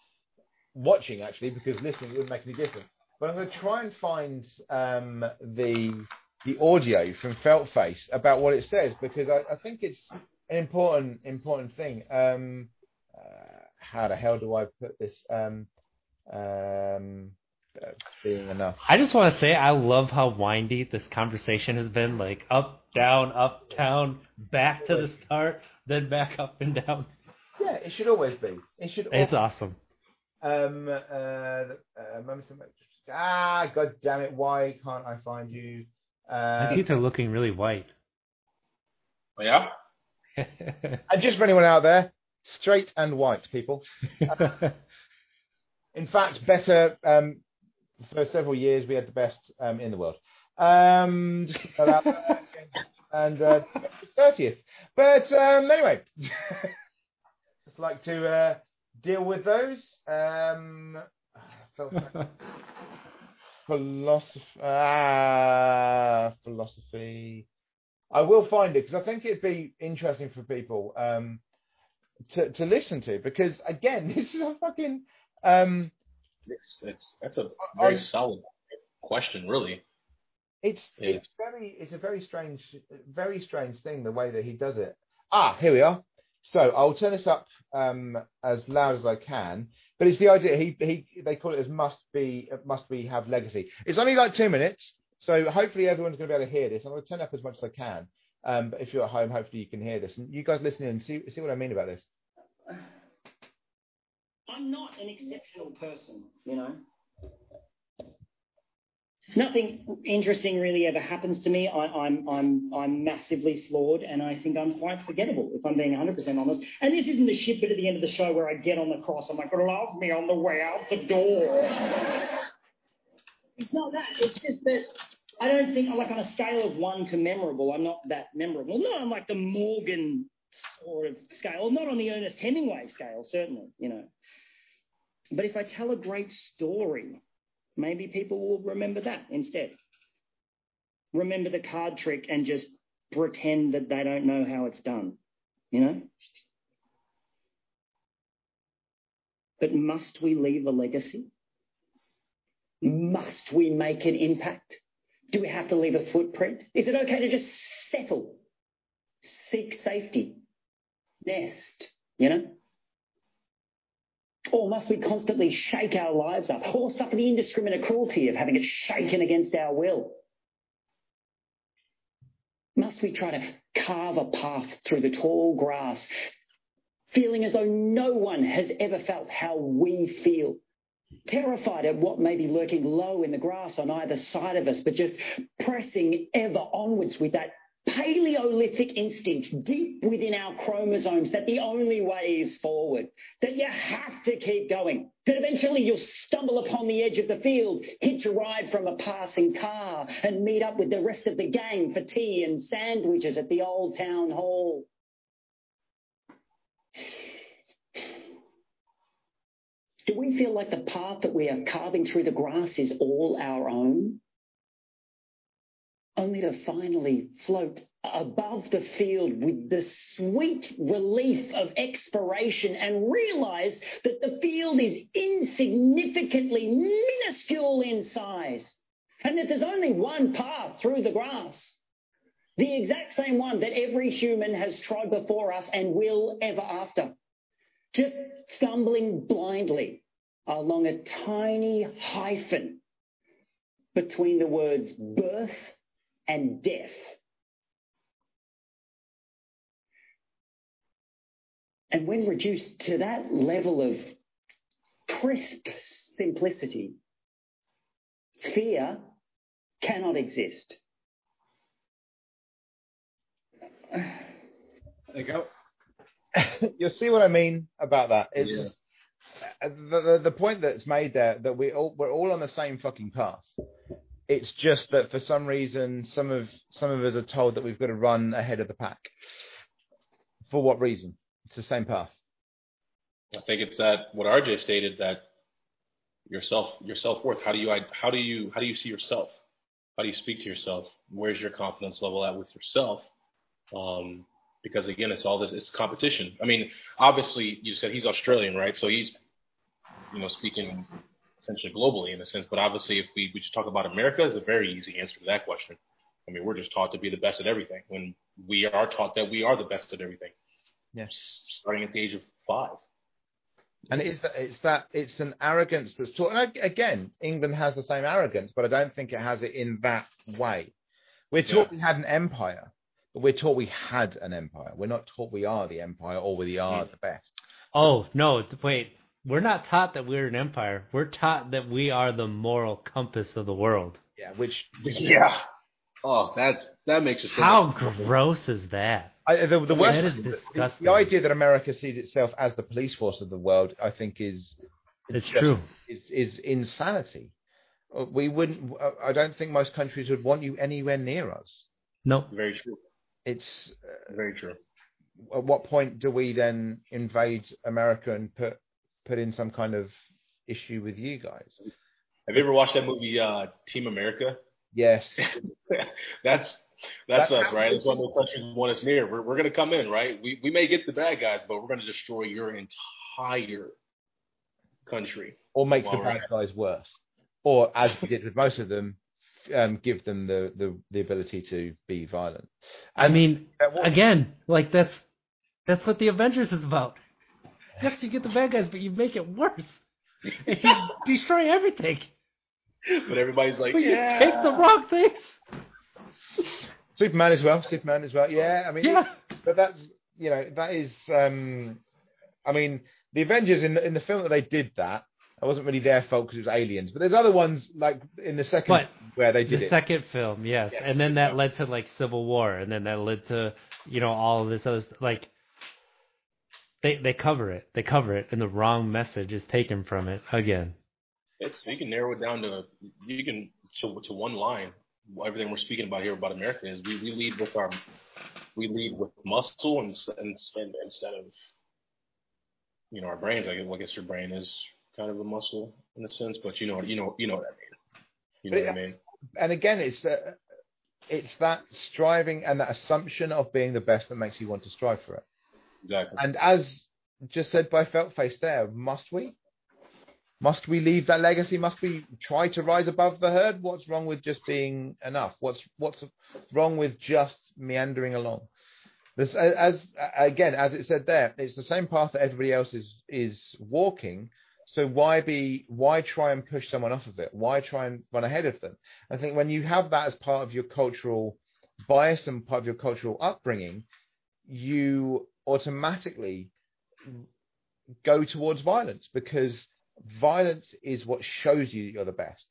watching actually, because listening it wouldn't make any difference. But I'm going to try and find um, the the audio from Feltface about what it says because I, I think it's an important important thing. Um, uh, how the hell do I put this? Um, um, uh, being enough. I just want to say I love how windy this conversation has been. Like up, down, up, down, back to the start, then back up and down. Yeah, it should always be. It should. It's always awesome. Um, uh, uh, of- ah, god damn it! Why can't I find you? My Uh, teeth are looking really white. Oh, yeah. and just for anyone out there, straight and white people. In fact, better um, for several years. We had the best um, in the world. Um, just put that out there. and uh, thirtieth. But um, anyway, just like to uh, deal with those. Um, philosophy. Ah, philosophy. I will find it because I think it'd be interesting for people um, to to listen to because again, this is a fucking um, It's, it's that's a very On- solid question, really. it's it's very it's a very strange very strange thing the way that he does it. Ah, here we are. So I'll turn this up um, as loud as I can. But it's the idea. He he they call it as must be must be have legacy. It's only like two minutes, so hopefully everyone's going to be able to hear this. I'm going to turn up as much as I can. Um, but if you're at home, hopefully you can hear this. And you guys listening and see see what I mean about this. I'm not an exceptional person, you know. Nothing interesting really ever happens to me. I, I'm I'm I'm massively flawed, and I think I'm quite forgettable. If I'm being 100 percent honest. And this isn't the shit bit at the end of the show where I get on the cross. I'm like, love me on the way out the door. it's not that. It's just that I don't think like on a scale of one to memorable, I'm not that memorable. No, I'm like the Morgan sort of scale, not on the Ernest Hemingway scale, certainly, you know. But if I tell a great story, maybe people will remember that instead. Remember the card trick and just pretend that they don't know how it's done, you know? But must we leave a legacy? Must we make an impact? Do we have to leave a footprint? Is it okay to just settle? Seek safety? Nest, you know? Or must we constantly shake our lives up or suffer the indiscriminate cruelty of having it shaken against our will? Must we try to carve a path through the tall grass, feeling as though no one has ever felt how we feel? Terrified at what may be lurking low in the grass on either side of us, but just pressing ever onwards with that Paleolithic instinct deep within our chromosomes that the only way is forward, that you have to keep going, that eventually you'll stumble upon the edge of the field, hitch a ride from a passing car, and meet up with the rest of the gang for tea and sandwiches at the old town hall. Do we feel like the path that we are carving through the grass is all our own? only to finally float above the field with the sweet relief of expiration and realize that the field is insignificantly minuscule in size and that there's only one path through the grass. The exact same one that every human has trod before us and will ever after. Just stumbling blindly along a tiny hyphen between the words birth and death. And when reduced to that level of crisp simplicity, fear cannot exist. There you go. You'll see what I mean about that. It's Yeah. just, uh, the, the the point that's made there that we all we're all on the same fucking path. It's just that for some reason, some of some of us are told that we've got to run ahead of the pack. For what reason? It's the same path. I think it's that what RJ stated that yourself your self worth. How do you how do you how do you see yourself? How do you speak to yourself? Where's your confidence level at with yourself? Um, because again, it's all this it's competition. I mean, obviously, you said he's Australian, right? So he's you know speaking essentially globally in a sense. But obviously, if we we just talk about America, is a very easy answer to that question. I mean, we're just taught to be the best at everything when we are taught that we are the best at everything. Yes. Starting at the age of five. And it's that it's that it's an arrogance that's taught. And I- again, England has the same arrogance, but I don't think it has it in that way. We're taught Yeah. we had an empire, we're taught we had an empire. We're not taught we are the empire or we are the best. Oh no! Wait, we're not taught that we're an empire. We're taught that we are the moral compass of the world. Yeah, which Yeah. Oh, that's that makes it so How gross is that? I, the, the worst, is the- disgusting. The idea that America sees itself as the police force of the world, I think, is It's just- true. is is insanity. Uh, We wouldn't. uh, I don't think most countries would want you anywhere near us. No, Very true. It's Very true. at what point do we then invade America and put put in some kind of issue with you guys? Have you ever watched that movie uh, Team America? Yes, that's that's That us, right? That's what the countries want us near. We're we're gonna come in, right? We we may get the bad guys, but we're gonna destroy your entire country. or make the bad guys worse, or as we did with most of them, um, give them the, the the ability to be violent. I mean, again, like that's that's what the Avengers is about. Yes, you get the bad guys, but you make it worse. you destroy everything. But everybody's like, But yeah. you take the wrong things. Superman as well. Superman as well. Yeah, I mean, Yeah. but that's you know that is. um I mean, the Avengers in the in the film that they did that. That wasn't really their fault because it was aliens. But there's other ones like in the second But where they did the it. second film, yes. Yes, and then that led to like Civil War, and then that led to you know all of this other like. They they cover it. They cover it, and the wrong message is taken from it again. It's you can narrow it down to you can to to one line. Everything we're speaking about here about America is we, we lead with our we lead with muscle and, and, and instead of you know our brains. I guess, well, I guess your brain is kind of a muscle in a sense, but you know you know you know what I mean. You know But what I mean? and again, it's uh, it's that striving and that assumption of being the best that makes you want to strive for it. Exactly. And as just said by Feltface there, must we? Must we leave that legacy? Must we try to rise above the herd? What's wrong with just being enough? What's what's wrong with just meandering along? This, as again, as it said there, it's the same path that everybody else is is walking. So why be why try and push someone off of it? Why try and run ahead of them? I think when you have that as part of your cultural bias and part of your cultural upbringing, you automatically go towards violence because violence is what shows you you're the best.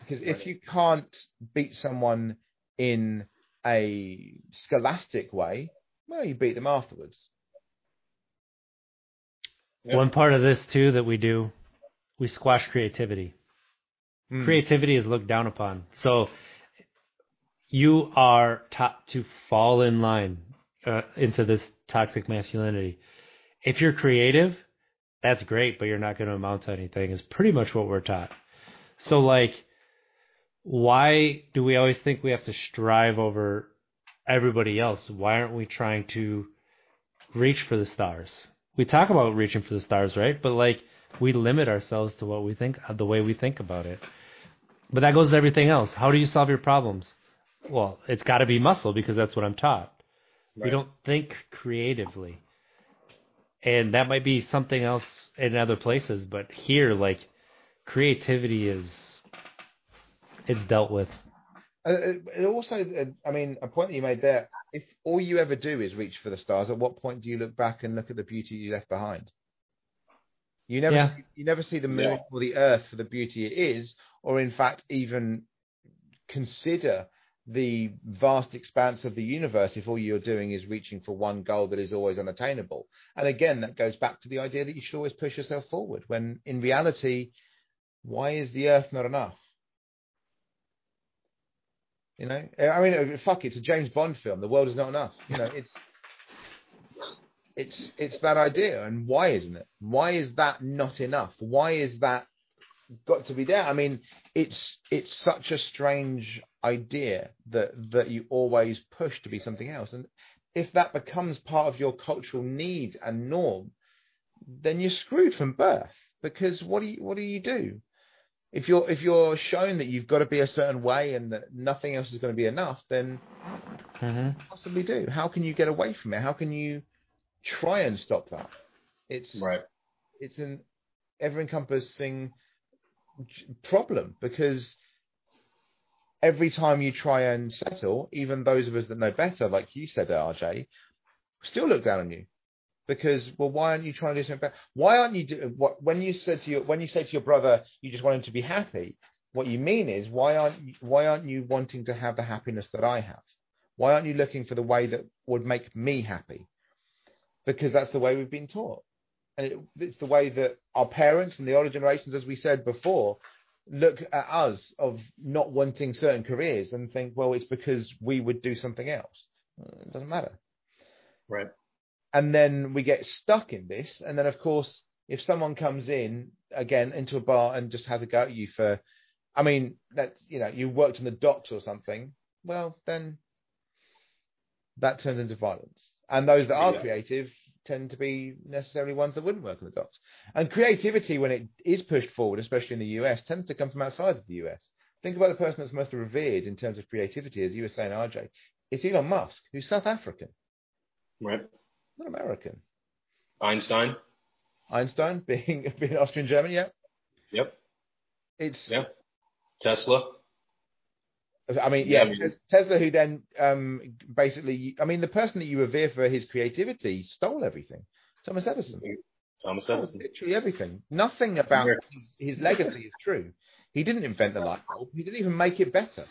Because if you can't beat someone in a scholastic way, well, you beat them afterwards. Yeah. One part of this too that we do, we squash creativity. Mm. Creativity is looked down upon. So you are taught to fall in line uh, into this toxic masculinity. If you're creative, that's great, but you're not going to amount to anything. Is pretty much what we're taught. So like, why do we always think we have to strive over everybody else? Why aren't we trying to reach for the stars? We talk about reaching for the stars, right? But like, we limit ourselves to what we think, the way we think about it. But that goes to everything else. How do you solve your problems? Well, it's got to be muscle because that's what I'm taught. We don't think creatively. And that might be something else in other places, but here, like, creativity is, it's dealt with. Uh, it also, uh, I mean, a point that you made there. If all you ever do is reach for the stars, at what point do you look back and look at the beauty you left behind? You never, Yeah. see, you never see the moon Yeah. or the earth for the beauty it is, or in fact, even consider the vast expanse of the universe if all you're doing is reaching for one goal that is always unattainable. And again, that goes back to the idea that you should always push yourself forward. When in reality, why is the earth not enough? You know, I mean, uh, fuck, it's a James Bond film. The world is not enough. You know, it's it's it's that idea. And why isn't it? Why is that not enough? Why is that got to be there? I mean, it's it's such a strange idea that that you always push to be something else. And if that becomes part of your cultural need and norm, then you're screwed from birth. Because what do you what do you do? If you're if you're shown that you've got to be a certain way and that nothing else is going to be enough, then Mm-hmm. possibly do. How can you get away from it? How can you try and stop that? It's Right. it's an ever encompassing problem because every time you try and settle, even those of us that know better, like you said, RJ, still look down on you because well, why aren't you trying to do something better? Why aren't you do what when you said to your when you say to your brother you just want him to be happy? What you mean is why aren't you, why aren't you wanting to have the happiness that I have? Why aren't you looking for the way that would make me happy? Because that's the way we've been taught. And it, it's the way that our parents and the older generations, as we said before, look at us of not wanting certain careers and think, well, it's because we would do something else. It doesn't matter. Right. And then we get stuck in this. And then, of course, if someone comes in again into a bar and just has a go at you for, I mean, that you know, you worked in the docks or something, well, then that turns into violence. And those that are Yeah. creative tend to be necessarily ones that wouldn't work in the docks. And creativity, when it is pushed forward, especially in the US, tends to come from outside of the US. Think about the person that's most revered in terms of creativity, as you were saying, RJ. It's Elon Musk, who's South African, Right. Not American. Einstein. Einstein being being Austrian German, yeah. Yep. It's Yeah. Tesla. I mean, Yeah, yeah, I mean- Tesla, who then um, basically, I mean, the person that you revere for his creativity stole everything. Thomas Edison. Thomas Edison. literally everything. Nothing about his, his legacy is true. He didn't invent the light bulb. He didn't even make it better.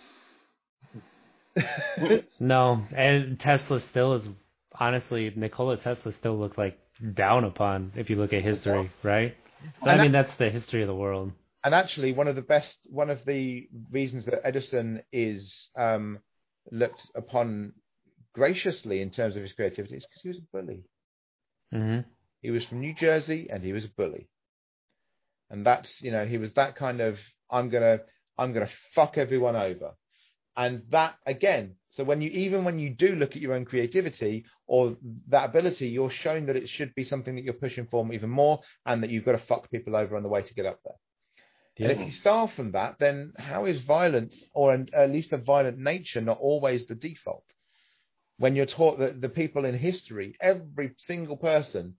No, and Tesla still is honestly Nikola Tesla still looked like down upon if you look at history, right? I mean that's the history of the world. and actually, one of the best, one of the reasons that Edison is um, looked upon graciously in terms of his creativity is because he was a bully. hmm He was from New Jersey and he was a bully. And that's, you know, he was that kind of, I'm going to, I'm going to fuck everyone over. And that again, so when you, even when you do look at your own creativity or that ability, you're showing that it should be something that you're pushing for even more and that you've got to fuck people over on the way to get up there. And if you start from that, then how is violence, or an, at least a violent nature, not always the default? When you're taught that the people in history, every single person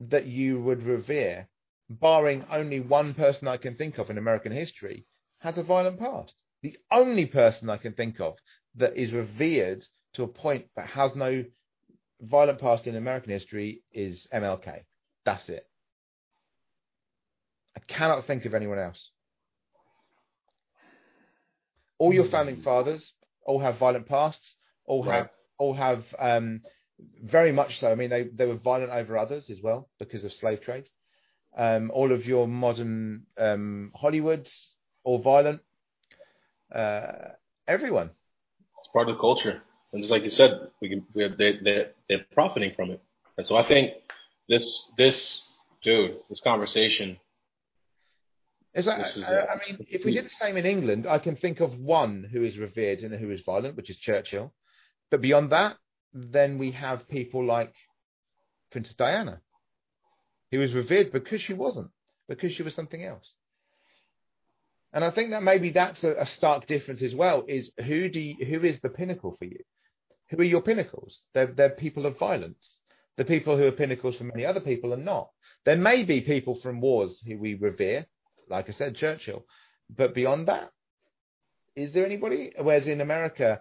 that you would revere, barring only one person I can think of in American history, has a violent past. The only person I can think of that is revered to a point but has no violent past in American history is MLK. That's it. I cannot think of anyone else. All your founding fathers all have violent pasts, all have all have um, very much so. I mean, they they were violent over others as well because of slave trade. Um, all of your modern um, Hollywoods, all violent. Uh, everyone. Part of the culture. And just like you said, we can, we have, they, they, they're profiting from it. And so I think this, this, dude, this conversation, like, This is, I, uh, I mean, if we did the same in England, I can think of one who is revered and who is violent, which is Churchill. But beyond that, then we have people like Princess Diana, who was revered because she wasn't, because she was something else. And I think that maybe that's a, a stark difference as well. Is who do you, who is the pinnacle for you? Who are your pinnacles? They're, they're people of violence. The people who are pinnacles for many other people are not. There may be people from wars who we revere, like I said, Churchill. But beyond that, is there anybody? Whereas in America,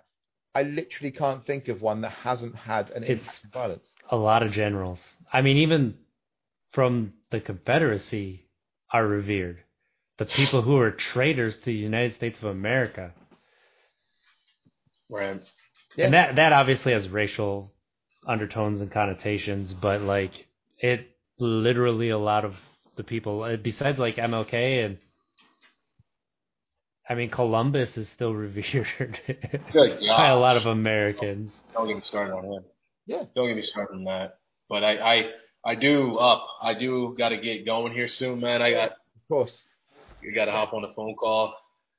I literally can't think of one that hasn't had an It's- impact of violence. A lot of generals. I mean, even from the Confederacy are revered. The people who are traitors to the United States of America. right? Yeah. And that that obviously has racial undertones and connotations, but like it literally a lot of the people uh, besides like MLK and I mean Columbus is still revered by a lot of Americans. Don't get me started on him. Yeah. Don't get me started on that. But I, I, I do up. I do got to get going here soon, man. I got, Of course. You got to hop on a phone call.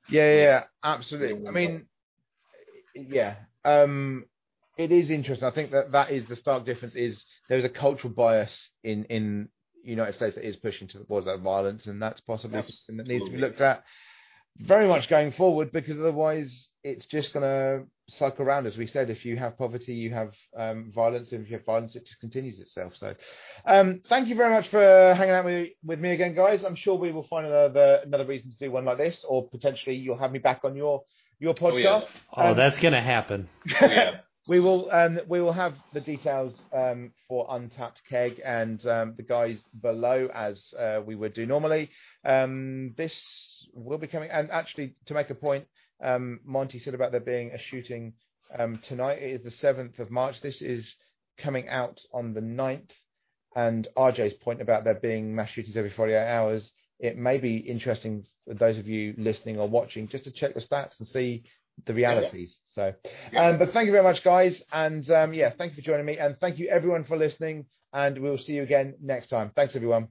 Yeah, yeah, yeah, absolutely. I mean, yeah, um, it is interesting. I think that that is the stark difference. Is there's a cultural bias in in United States that is pushing towards that violence, and that's possibly Yes, something that needs to be looked at very much going forward, because otherwise it's just going to cycle around. As we said, if you have poverty, you have um, violence, and if you have violence, it just continues itself. So, um, thank you very much for hanging out with, with me again, guys. I'm sure we will find another another reason to do one like this, or potentially you'll have me back on your your Oh, yeah. podcast. Oh, Um, that's gonna happen. yeah. We will um, we will have the details um, for Untapped Keg and um, the guys below as uh, we would do normally. Um, this will be coming, and actually to make a point, um, Montee said about there being a shooting um, tonight. It is the seventh of March. This is coming out on the 9th. And RJ's point about there being mass shootings every 48 hours, it may be interesting for those of you listening or watching just to check the stats and see the realities. So, um, but thank you very much, guys, and um, yeah, thank you for joining me, and thank you everyone for listening, and we'll see you again next time. Thanks, everyone.